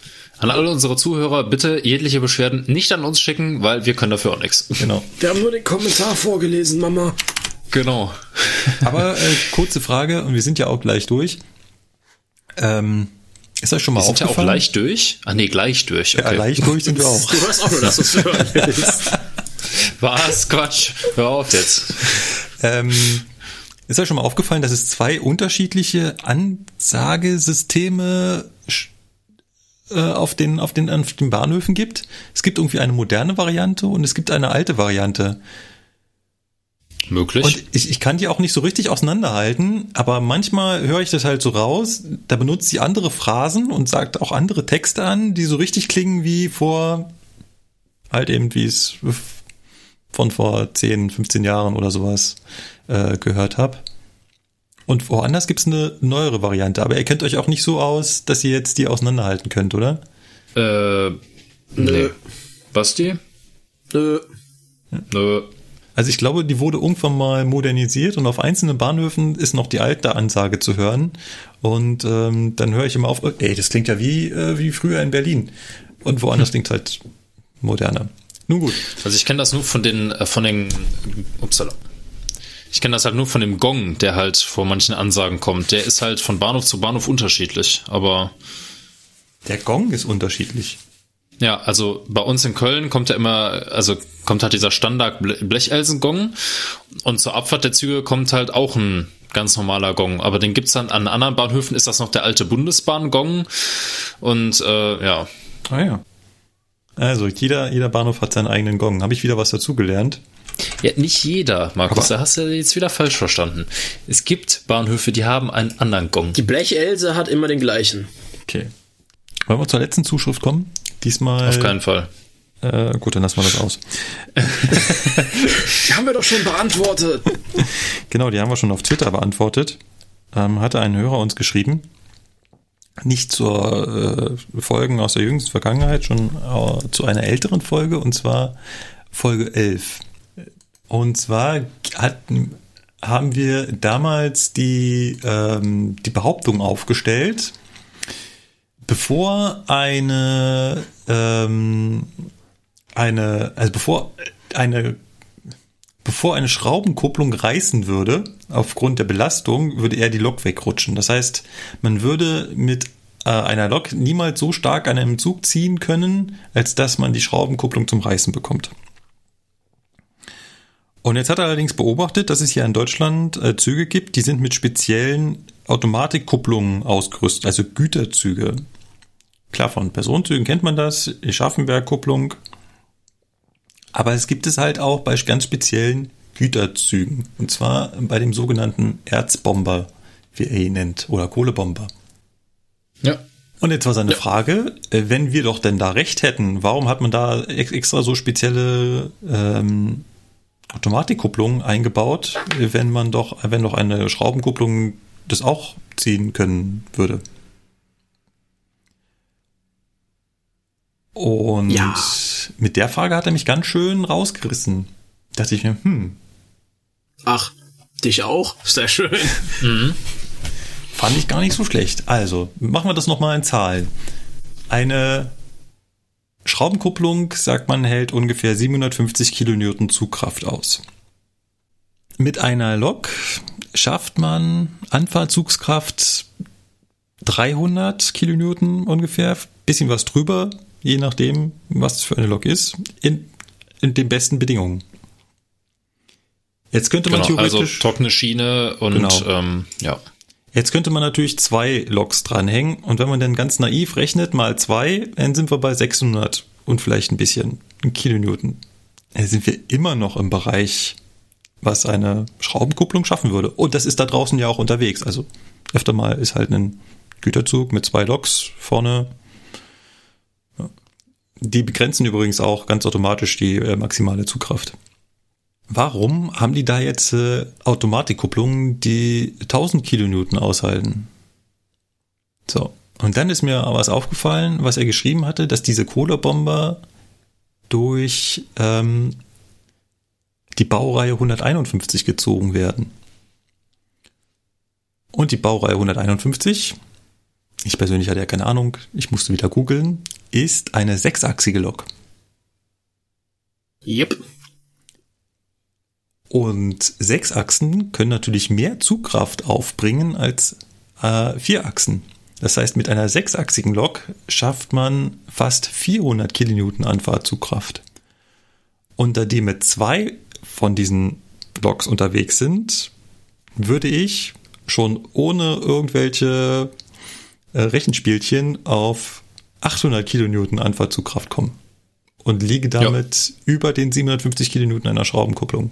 An alle unsere Zuhörer, bitte jegliche Beschwerden nicht an uns schicken, weil wir können dafür auch nichts. Genau. Wir haben nur den Kommentar vorgelesen, Mama. Genau. Aber äh, kurze Frage, und wir sind ja auch gleich durch. Ähm, ist euch schon mal wir aufgefallen? Sind ja auch gleich durch? Ah nee, gleich durch. Okay. Ja, gleich durch sind wir auch. Du weißt auch nur, dass du es hören willst. [laughs] Was? Quatsch. Hör auf jetzt. Ähm, ist euch schon mal aufgefallen, dass es zwei unterschiedliche Ansagesysteme auf, den, auf, den, auf den Bahnhöfen gibt. Es gibt irgendwie eine moderne Variante und es gibt eine alte Variante. Möglich. Und ich, ich kann die auch nicht so richtig auseinanderhalten, aber manchmal höre ich das halt so raus, da benutzt sie andere Phrasen und sagt auch andere Texte an, die so richtig klingen wie vor, halt eben wie es von vor 10, 15 Jahren oder sowas äh, gehört habe. Und woanders gibt's eine neuere Variante, aber ihr kennt euch auch nicht so aus, dass ihr jetzt die auseinanderhalten könnt, oder? Äh, nee. Basti? Nö. Nö. Also ich glaube, die wurde irgendwann mal modernisiert und auf einzelnen Bahnhöfen ist noch die alte Ansage zu hören. Und ähm, dann höre ich immer auf, ey, das klingt ja wie, äh, wie früher in Berlin. Und woanders hm. [laughs] klingt halt moderner. Nun gut. Also ich kenne das nur von den, äh, von den, upsala. Ich kenne das halt nur von dem Gong, der halt vor manchen Ansagen kommt. Der ist halt von Bahnhof zu Bahnhof unterschiedlich, aber. Der Gong ist unterschiedlich. Ja, also bei uns in Köln kommt ja immer, also kommt halt dieser Standard Blechelsengong und zur Abfahrt der Züge kommt halt auch ein ganz normaler Gong. Aber den gibt's dann an anderen Bahnhöfen, ist das noch der alte Bundesbahn-Gong und äh, ja. Ah ja. Also jeder, jeder Bahnhof hat seinen eigenen Gong. Habe ich wieder was dazugelernt? Ja, nicht jeder, Markus, Aber da hast du jetzt wieder falsch verstanden. Es gibt Bahnhöfe, die haben einen anderen Gong. Die Blechelse hat immer den gleichen. Okay. Wollen wir zur letzten Zuschrift kommen? Diesmal. Auf keinen Fall. Äh, gut, dann lassen wir das aus. [laughs] die haben wir doch schon beantwortet. genau, die haben wir schon auf Twitter beantwortet. Ähm, hatte ein Hörer uns geschrieben. Nicht zur äh, Folgen aus der jüngsten Vergangenheit, schon äh, zu einer älteren Folge, und zwar Folge 11. Und zwar hatten, haben wir damals die, ähm, die Behauptung aufgestellt, bevor eine, ähm, eine, also bevor eine, bevor eine Schraubenkupplung reißen würde, aufgrund der Belastung, würde er die Lok wegrutschen. Das heißt, man würde mit äh, einer Lok niemals so stark an einem Zug ziehen können, als dass man die Schraubenkupplung zum Reißen bekommt. Und jetzt hat er allerdings beobachtet, dass es hier in Deutschland äh, Züge gibt, die sind mit speziellen Automatikkupplungen ausgerüstet, also Güterzüge. Klar, von Personenzügen kennt man das, die Schaffenberg-Kupplung. Aber es gibt es halt auch bei ganz speziellen Güterzügen. Und zwar bei dem sogenannten Erzbomber, wie er ihn nennt, oder Kohlebomber. Ja. Und jetzt war seine ja. Frage, äh, wenn wir doch denn da recht hätten, warum hat man da extra so spezielle ähm, Automatikkupplung eingebaut, wenn man doch, wenn doch eine Schraubenkupplung das auch ziehen können würde? Und ja. mit der Frage hat er mich ganz schön rausgerissen. Da dachte ich mir, hm. Ach, dich auch? Sehr schön. [laughs] Mhm. Fand ich gar nicht so schlecht. Also, machen wir das nochmal in Zahlen. Eine Schraubenkupplung, sagt man, hält ungefähr 750 Kilonewton Zugkraft aus. Mit einer Lok schafft man Anfahrzugskraft 300 Kilonewton ungefähr, bisschen was drüber, je nachdem, was es für eine Lok ist, in, in den besten Bedingungen. Jetzt könnte man genau, also theoretisch. Also trockene Schiene und genau. ähm, ja. Jetzt könnte man natürlich zwei Loks dranhängen und wenn man dann ganz naiv rechnet, mal zwei, dann sind wir bei 600 und vielleicht ein bisschen Kilonewton. Dann sind wir immer noch im Bereich, was eine Schraubenkupplung schaffen würde. Und das ist da draußen ja auch unterwegs. Also öfter mal ist halt ein Güterzug mit zwei Loks vorne die begrenzen übrigens auch ganz automatisch die äh, maximale Zugkraft. Warum haben die da jetzt äh, Automatikkupplungen, die 1000 Kilonewton aushalten? So. Und dann ist mir was aufgefallen, was er geschrieben hatte, dass diese Kohlebomber durch ähm, die Baureihe 151 gezogen werden. Und die Baureihe 151 ich persönlich hatte ja keine Ahnung, ich musste wieder googeln, ist eine sechsachsige Lok. Yep. Und sechs Achsen können natürlich mehr Zugkraft aufbringen als äh, vier Achsen. Das heißt, mit einer sechsachsigen Lok schafft man fast 400 Kilonewton Anfahrtzugkraft. Und da die mit zwei von diesen Loks unterwegs sind, würde ich schon ohne irgendwelche äh, Rechenspielchen auf 800 Kilonewton Anfahrtzugkraft kommen und liege damit ja. über den 750 Kilonewton einer Schraubenkupplung.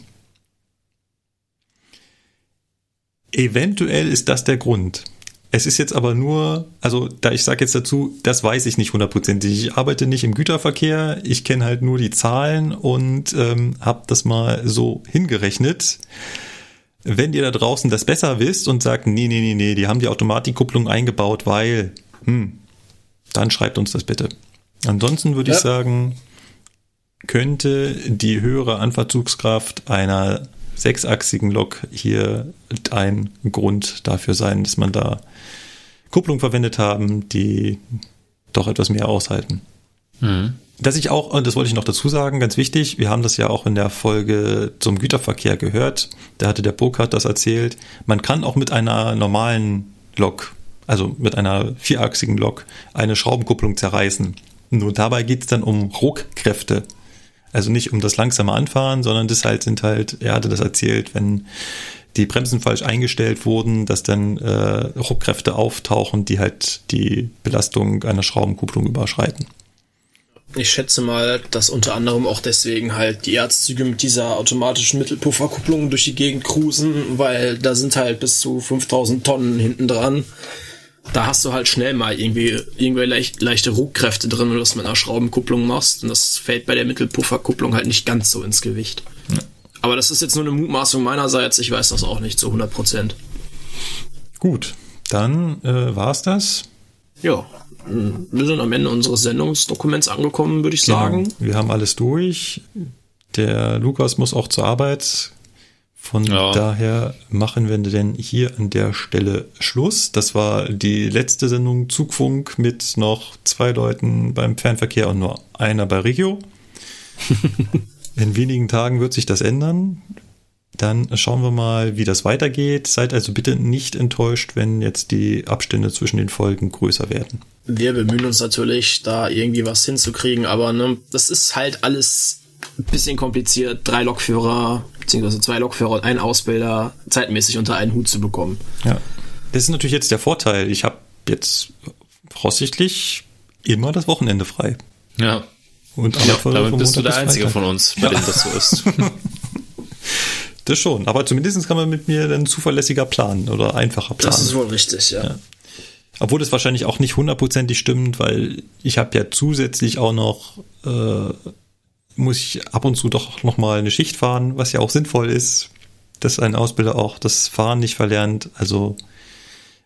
Eventuell ist das der Grund. Es ist jetzt aber nur, also da ich sage jetzt dazu, das weiß ich nicht hundertprozentig. Ich arbeite nicht im Güterverkehr, ich kenne halt nur die Zahlen und ähm, habe das mal so hingerechnet. Wenn ihr da draußen das besser wisst und sagt, nee, nee, nee, nee, die haben die Automatikkupplung eingebaut, weil, hm, dann schreibt uns das bitte. Ansonsten würde ja. ich sagen, könnte die höhere Anfahrzugskraft einer sechsachsigen Lok hier ein Grund dafür sein, dass man da Kupplung verwendet haben, die doch etwas mehr aushalten. Mhm. Dass ich auch, und das wollte ich noch dazu sagen, ganz wichtig, wir haben das ja auch in der Folge zum Güterverkehr gehört, da hatte der Burkhardt das erzählt, man kann auch mit einer normalen Lok, also mit einer vierachsigen Lok, eine Schraubenkupplung zerreißen. Nur dabei geht es dann um Ruckkräfte. Also nicht um das langsame Anfahren, sondern das halt sind halt, er hatte das erzählt, wenn die Bremsen falsch eingestellt wurden, dass dann äh, Ruckkräfte auftauchen, die halt die Belastung einer Schraubenkupplung überschreiten. Ich schätze mal, dass unter anderem auch deswegen halt die Erzzüge mit dieser automatischen Mittelpufferkupplung durch die Gegend cruisen, weil da sind halt bis zu 5000 Tonnen hinten dran da hast du halt schnell mal irgendwie, irgendwie leicht, leichte Ruckkräfte drin, wenn du das mit einer Schraubenkupplung machst. Und das fällt bei der Mittelpufferkupplung halt nicht ganz so ins Gewicht. Ja. Aber das ist jetzt nur eine Mutmaßung meinerseits. Ich weiß das auch nicht zu 100 Prozent. Gut, dann äh, war's das. Ja, wir sind am Ende unseres Sendungsdokuments angekommen, würde ich genau. sagen. Wir haben alles durch. Der Lukas muss auch zur Arbeit. Von ja. daher machen wir denn hier an der Stelle Schluss. Das war die letzte Sendung Zugfunk mit noch zwei Leuten beim Fernverkehr und nur einer bei Regio. [laughs] In wenigen Tagen wird sich das ändern. Dann schauen wir mal, wie das weitergeht. Seid also bitte nicht enttäuscht, wenn jetzt die Abstände zwischen den Folgen größer werden. Wir bemühen uns natürlich, da irgendwie was hinzukriegen, aber ne, das ist halt alles ein bisschen kompliziert. Drei Lokführer, beziehungsweise zwei Lokführer und einen Ausbilder zeitmäßig unter einen Hut zu bekommen. Ja, das ist natürlich jetzt der Vorteil. Ich habe jetzt voraussichtlich immer das Wochenende frei. Ja. Und ja, damit bist du der Einzige von uns, bei ja. dem das so ist. [laughs] das schon, aber zumindest kann man mit mir dann zuverlässiger planen oder einfacher planen. Das ist wohl richtig, ja. ja. Obwohl das wahrscheinlich auch nicht hundertprozentig stimmt, weil ich habe ja zusätzlich auch noch äh, muss ich ab und zu doch nochmal eine Schicht fahren, was ja auch sinnvoll ist, dass ein Ausbilder auch das Fahren nicht verlernt. Also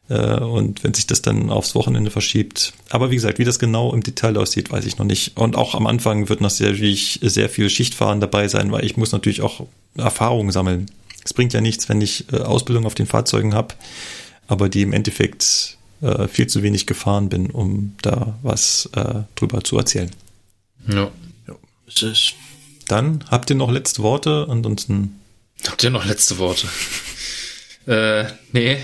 äh, und wenn sich das dann aufs Wochenende verschiebt. Aber wie gesagt, wie das genau im Detail aussieht, weiß ich noch nicht. Und auch am Anfang wird natürlich sehr viel Schichtfahren dabei sein, weil ich muss natürlich auch Erfahrungen sammeln. Es bringt ja nichts, wenn ich äh, Ausbildung auf den Fahrzeugen habe, aber die im Endeffekt äh, viel zu wenig gefahren bin, um da was äh, drüber zu erzählen. Ja. Richtig. Dann habt ihr noch letzte Worte, ansonsten. Habt ihr noch letzte Worte? äh, nee.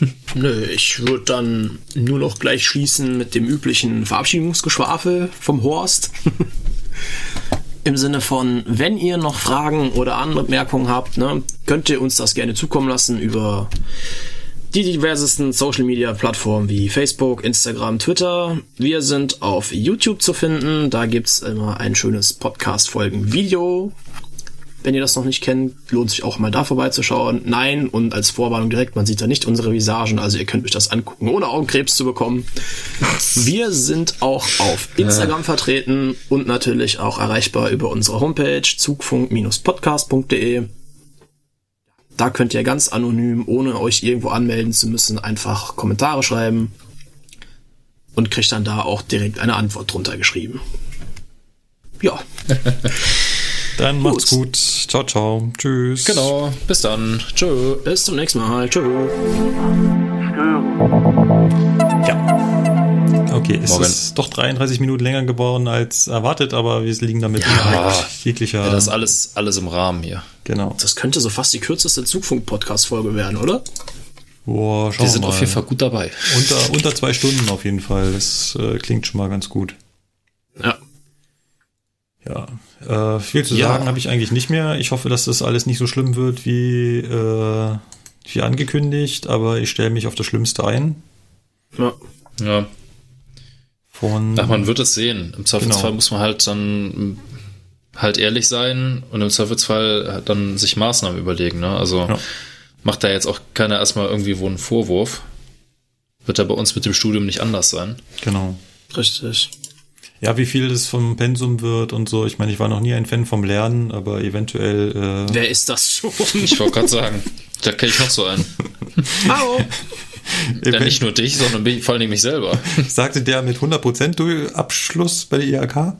[laughs] Nö, ich würde dann nur noch gleich schließen mit dem üblichen Verabschiedungsgeschwafel vom Horst. [laughs] Im Sinne von, wenn ihr noch Fragen oder andere Merkungen habt, ne, könnt ihr uns das gerne zukommen lassen über die diversesten Social Media Plattformen wie Facebook, Instagram, Twitter. Wir sind auf YouTube zu finden. Da gibt's immer ein schönes Podcast-Folgen-Video. Wenn ihr das noch nicht kennt, lohnt sich auch mal da vorbeizuschauen. Nein, und als Vorwarnung direkt, man sieht da nicht unsere Visagen, also ihr könnt euch das angucken, ohne Augenkrebs zu bekommen. Wir sind auch auf Instagram vertreten und natürlich auch erreichbar über unsere Homepage zugfunk-podcast.de. Da könnt ihr ganz anonym, ohne euch irgendwo anmelden zu müssen, einfach Kommentare schreiben und kriegt dann da auch direkt eine Antwort drunter geschrieben. Ja. [laughs] dann macht's gut. gut. Ciao, ciao. Tschüss. Genau. Bis dann. Tschö. Bis zum nächsten Mal. Tschö. Ja. Okay, es Morgen. ist doch 33 Minuten länger geworden als erwartet, aber wir liegen damit ja, jeglicher. Ja, das ist alles, alles im Rahmen hier. Genau. Das könnte so fast die kürzeste Zugfunk-Podcast-Folge werden, oder? Boah, wir sind mal. auf jeden Fall gut dabei. Unter, unter zwei Stunden auf jeden Fall. Das äh, klingt schon mal ganz gut. Ja. Ja. Äh, viel zu ja. sagen habe ich eigentlich nicht mehr. Ich hoffe, dass das alles nicht so schlimm wird wie, äh, wie angekündigt, aber ich stelle mich auf das Schlimmste ein. Ja. Ja. Von, Ach, man wird es sehen. Im Zweifelsfall Genau. muss man halt dann halt ehrlich sein und im Zweifelsfall halt dann sich Maßnahmen überlegen. Ne? Also Ja. macht da jetzt auch keiner erstmal irgendwie wo einen Vorwurf. Wird da bei uns mit dem Studium nicht anders sein. genau. Richtig. Ja, wie viel das vom Pensum wird und so. Ich meine, ich war noch nie ein Fan vom Lernen, aber eventuell. Äh, Wer ist das schon? Ich wollte gerade sagen, da kenne ich noch so einen. Hallo. [laughs] [laughs] Ja, nicht nur dich, sondern mich- vor allem mich selber. [laughs] Sagte der mit 100% durch Abschluss bei der IHK?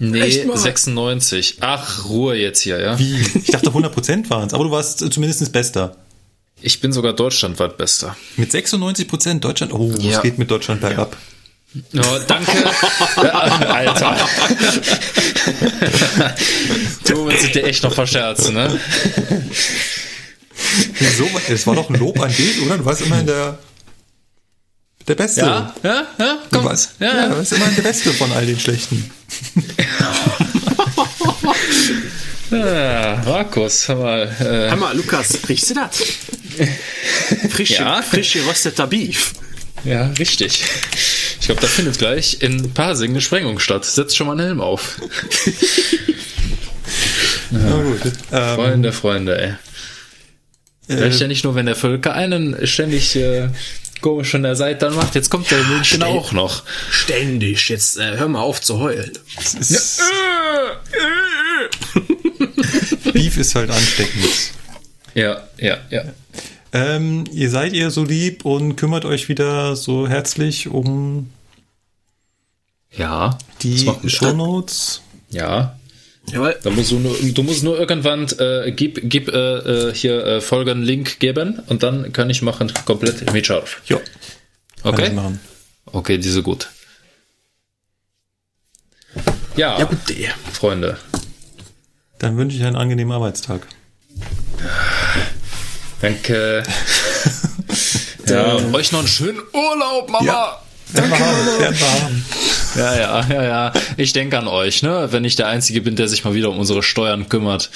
Nee, Echt mal? 96. Ach, Ruhe jetzt hier, ja. Wie? Ich dachte 100% waren es, aber du warst zumindest Bester. Ich bin sogar deutschlandweit Bester. Mit 96% Deutschland. Oh, Ja. es geht mit Deutschland bergab. Oh, danke. [laughs] Alter. du willst dir echt noch verscherzen, ne? Wieso? Es war doch ein Lob an dich, oder? Du warst immerhin der, der Beste. Ja, ja, ja, Du komm. warst, ja, ja, ja. du warst immerhin der Beste von all den Schlechten. ja [laughs] Markus, hör mal. Äh, Einmal, Lukas, riechst du das? [laughs] Frisch, Ja. frisch gerösteter Beef. ja, richtig. Ich glaube, da findet gleich in Pasing eine Sprengung statt. Setz schon mal einen Helm auf. [laughs] Na gut. Ähm, Freunde, Freunde, ey. Vielleicht ja äh, nicht nur, wenn der Völker einen ständig äh, komisch von der Seite dann macht. Jetzt kommt der München auch noch. Ständig. Jetzt äh, hör mal auf zu heulen. ist, [laughs] Beef ist halt ansteckend. Ja, ja, ja. Ähm, ihr seid ihr so lieb und kümmert euch wieder so herzlich um Ja. die macht mich- Shownotes. Ja. Jawohl. Da musst du, nur, du musst nur irgendwann äh, gib, gib äh, äh, hier äh, folgenden Link geben und dann kann ich machen komplett mit scharf. Ja, Okay? Okay, diese gut. Ja, Ja, gut. Freunde. Dann wünsche ich einen angenehmen Arbeitstag. Danke. [laughs] ja, und euch noch einen schönen Urlaub, Mama. Ja. Werden wir Ja, ja, ja, ja. Ich denke an euch, ne? Wenn ich der Einzige bin, der sich mal wieder um unsere Steuern kümmert.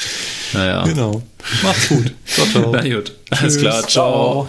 Naja. Genau. Macht's gut. Ciao, ciao. Na gut. Alles Tschüss. klar. Ciao. Ciao.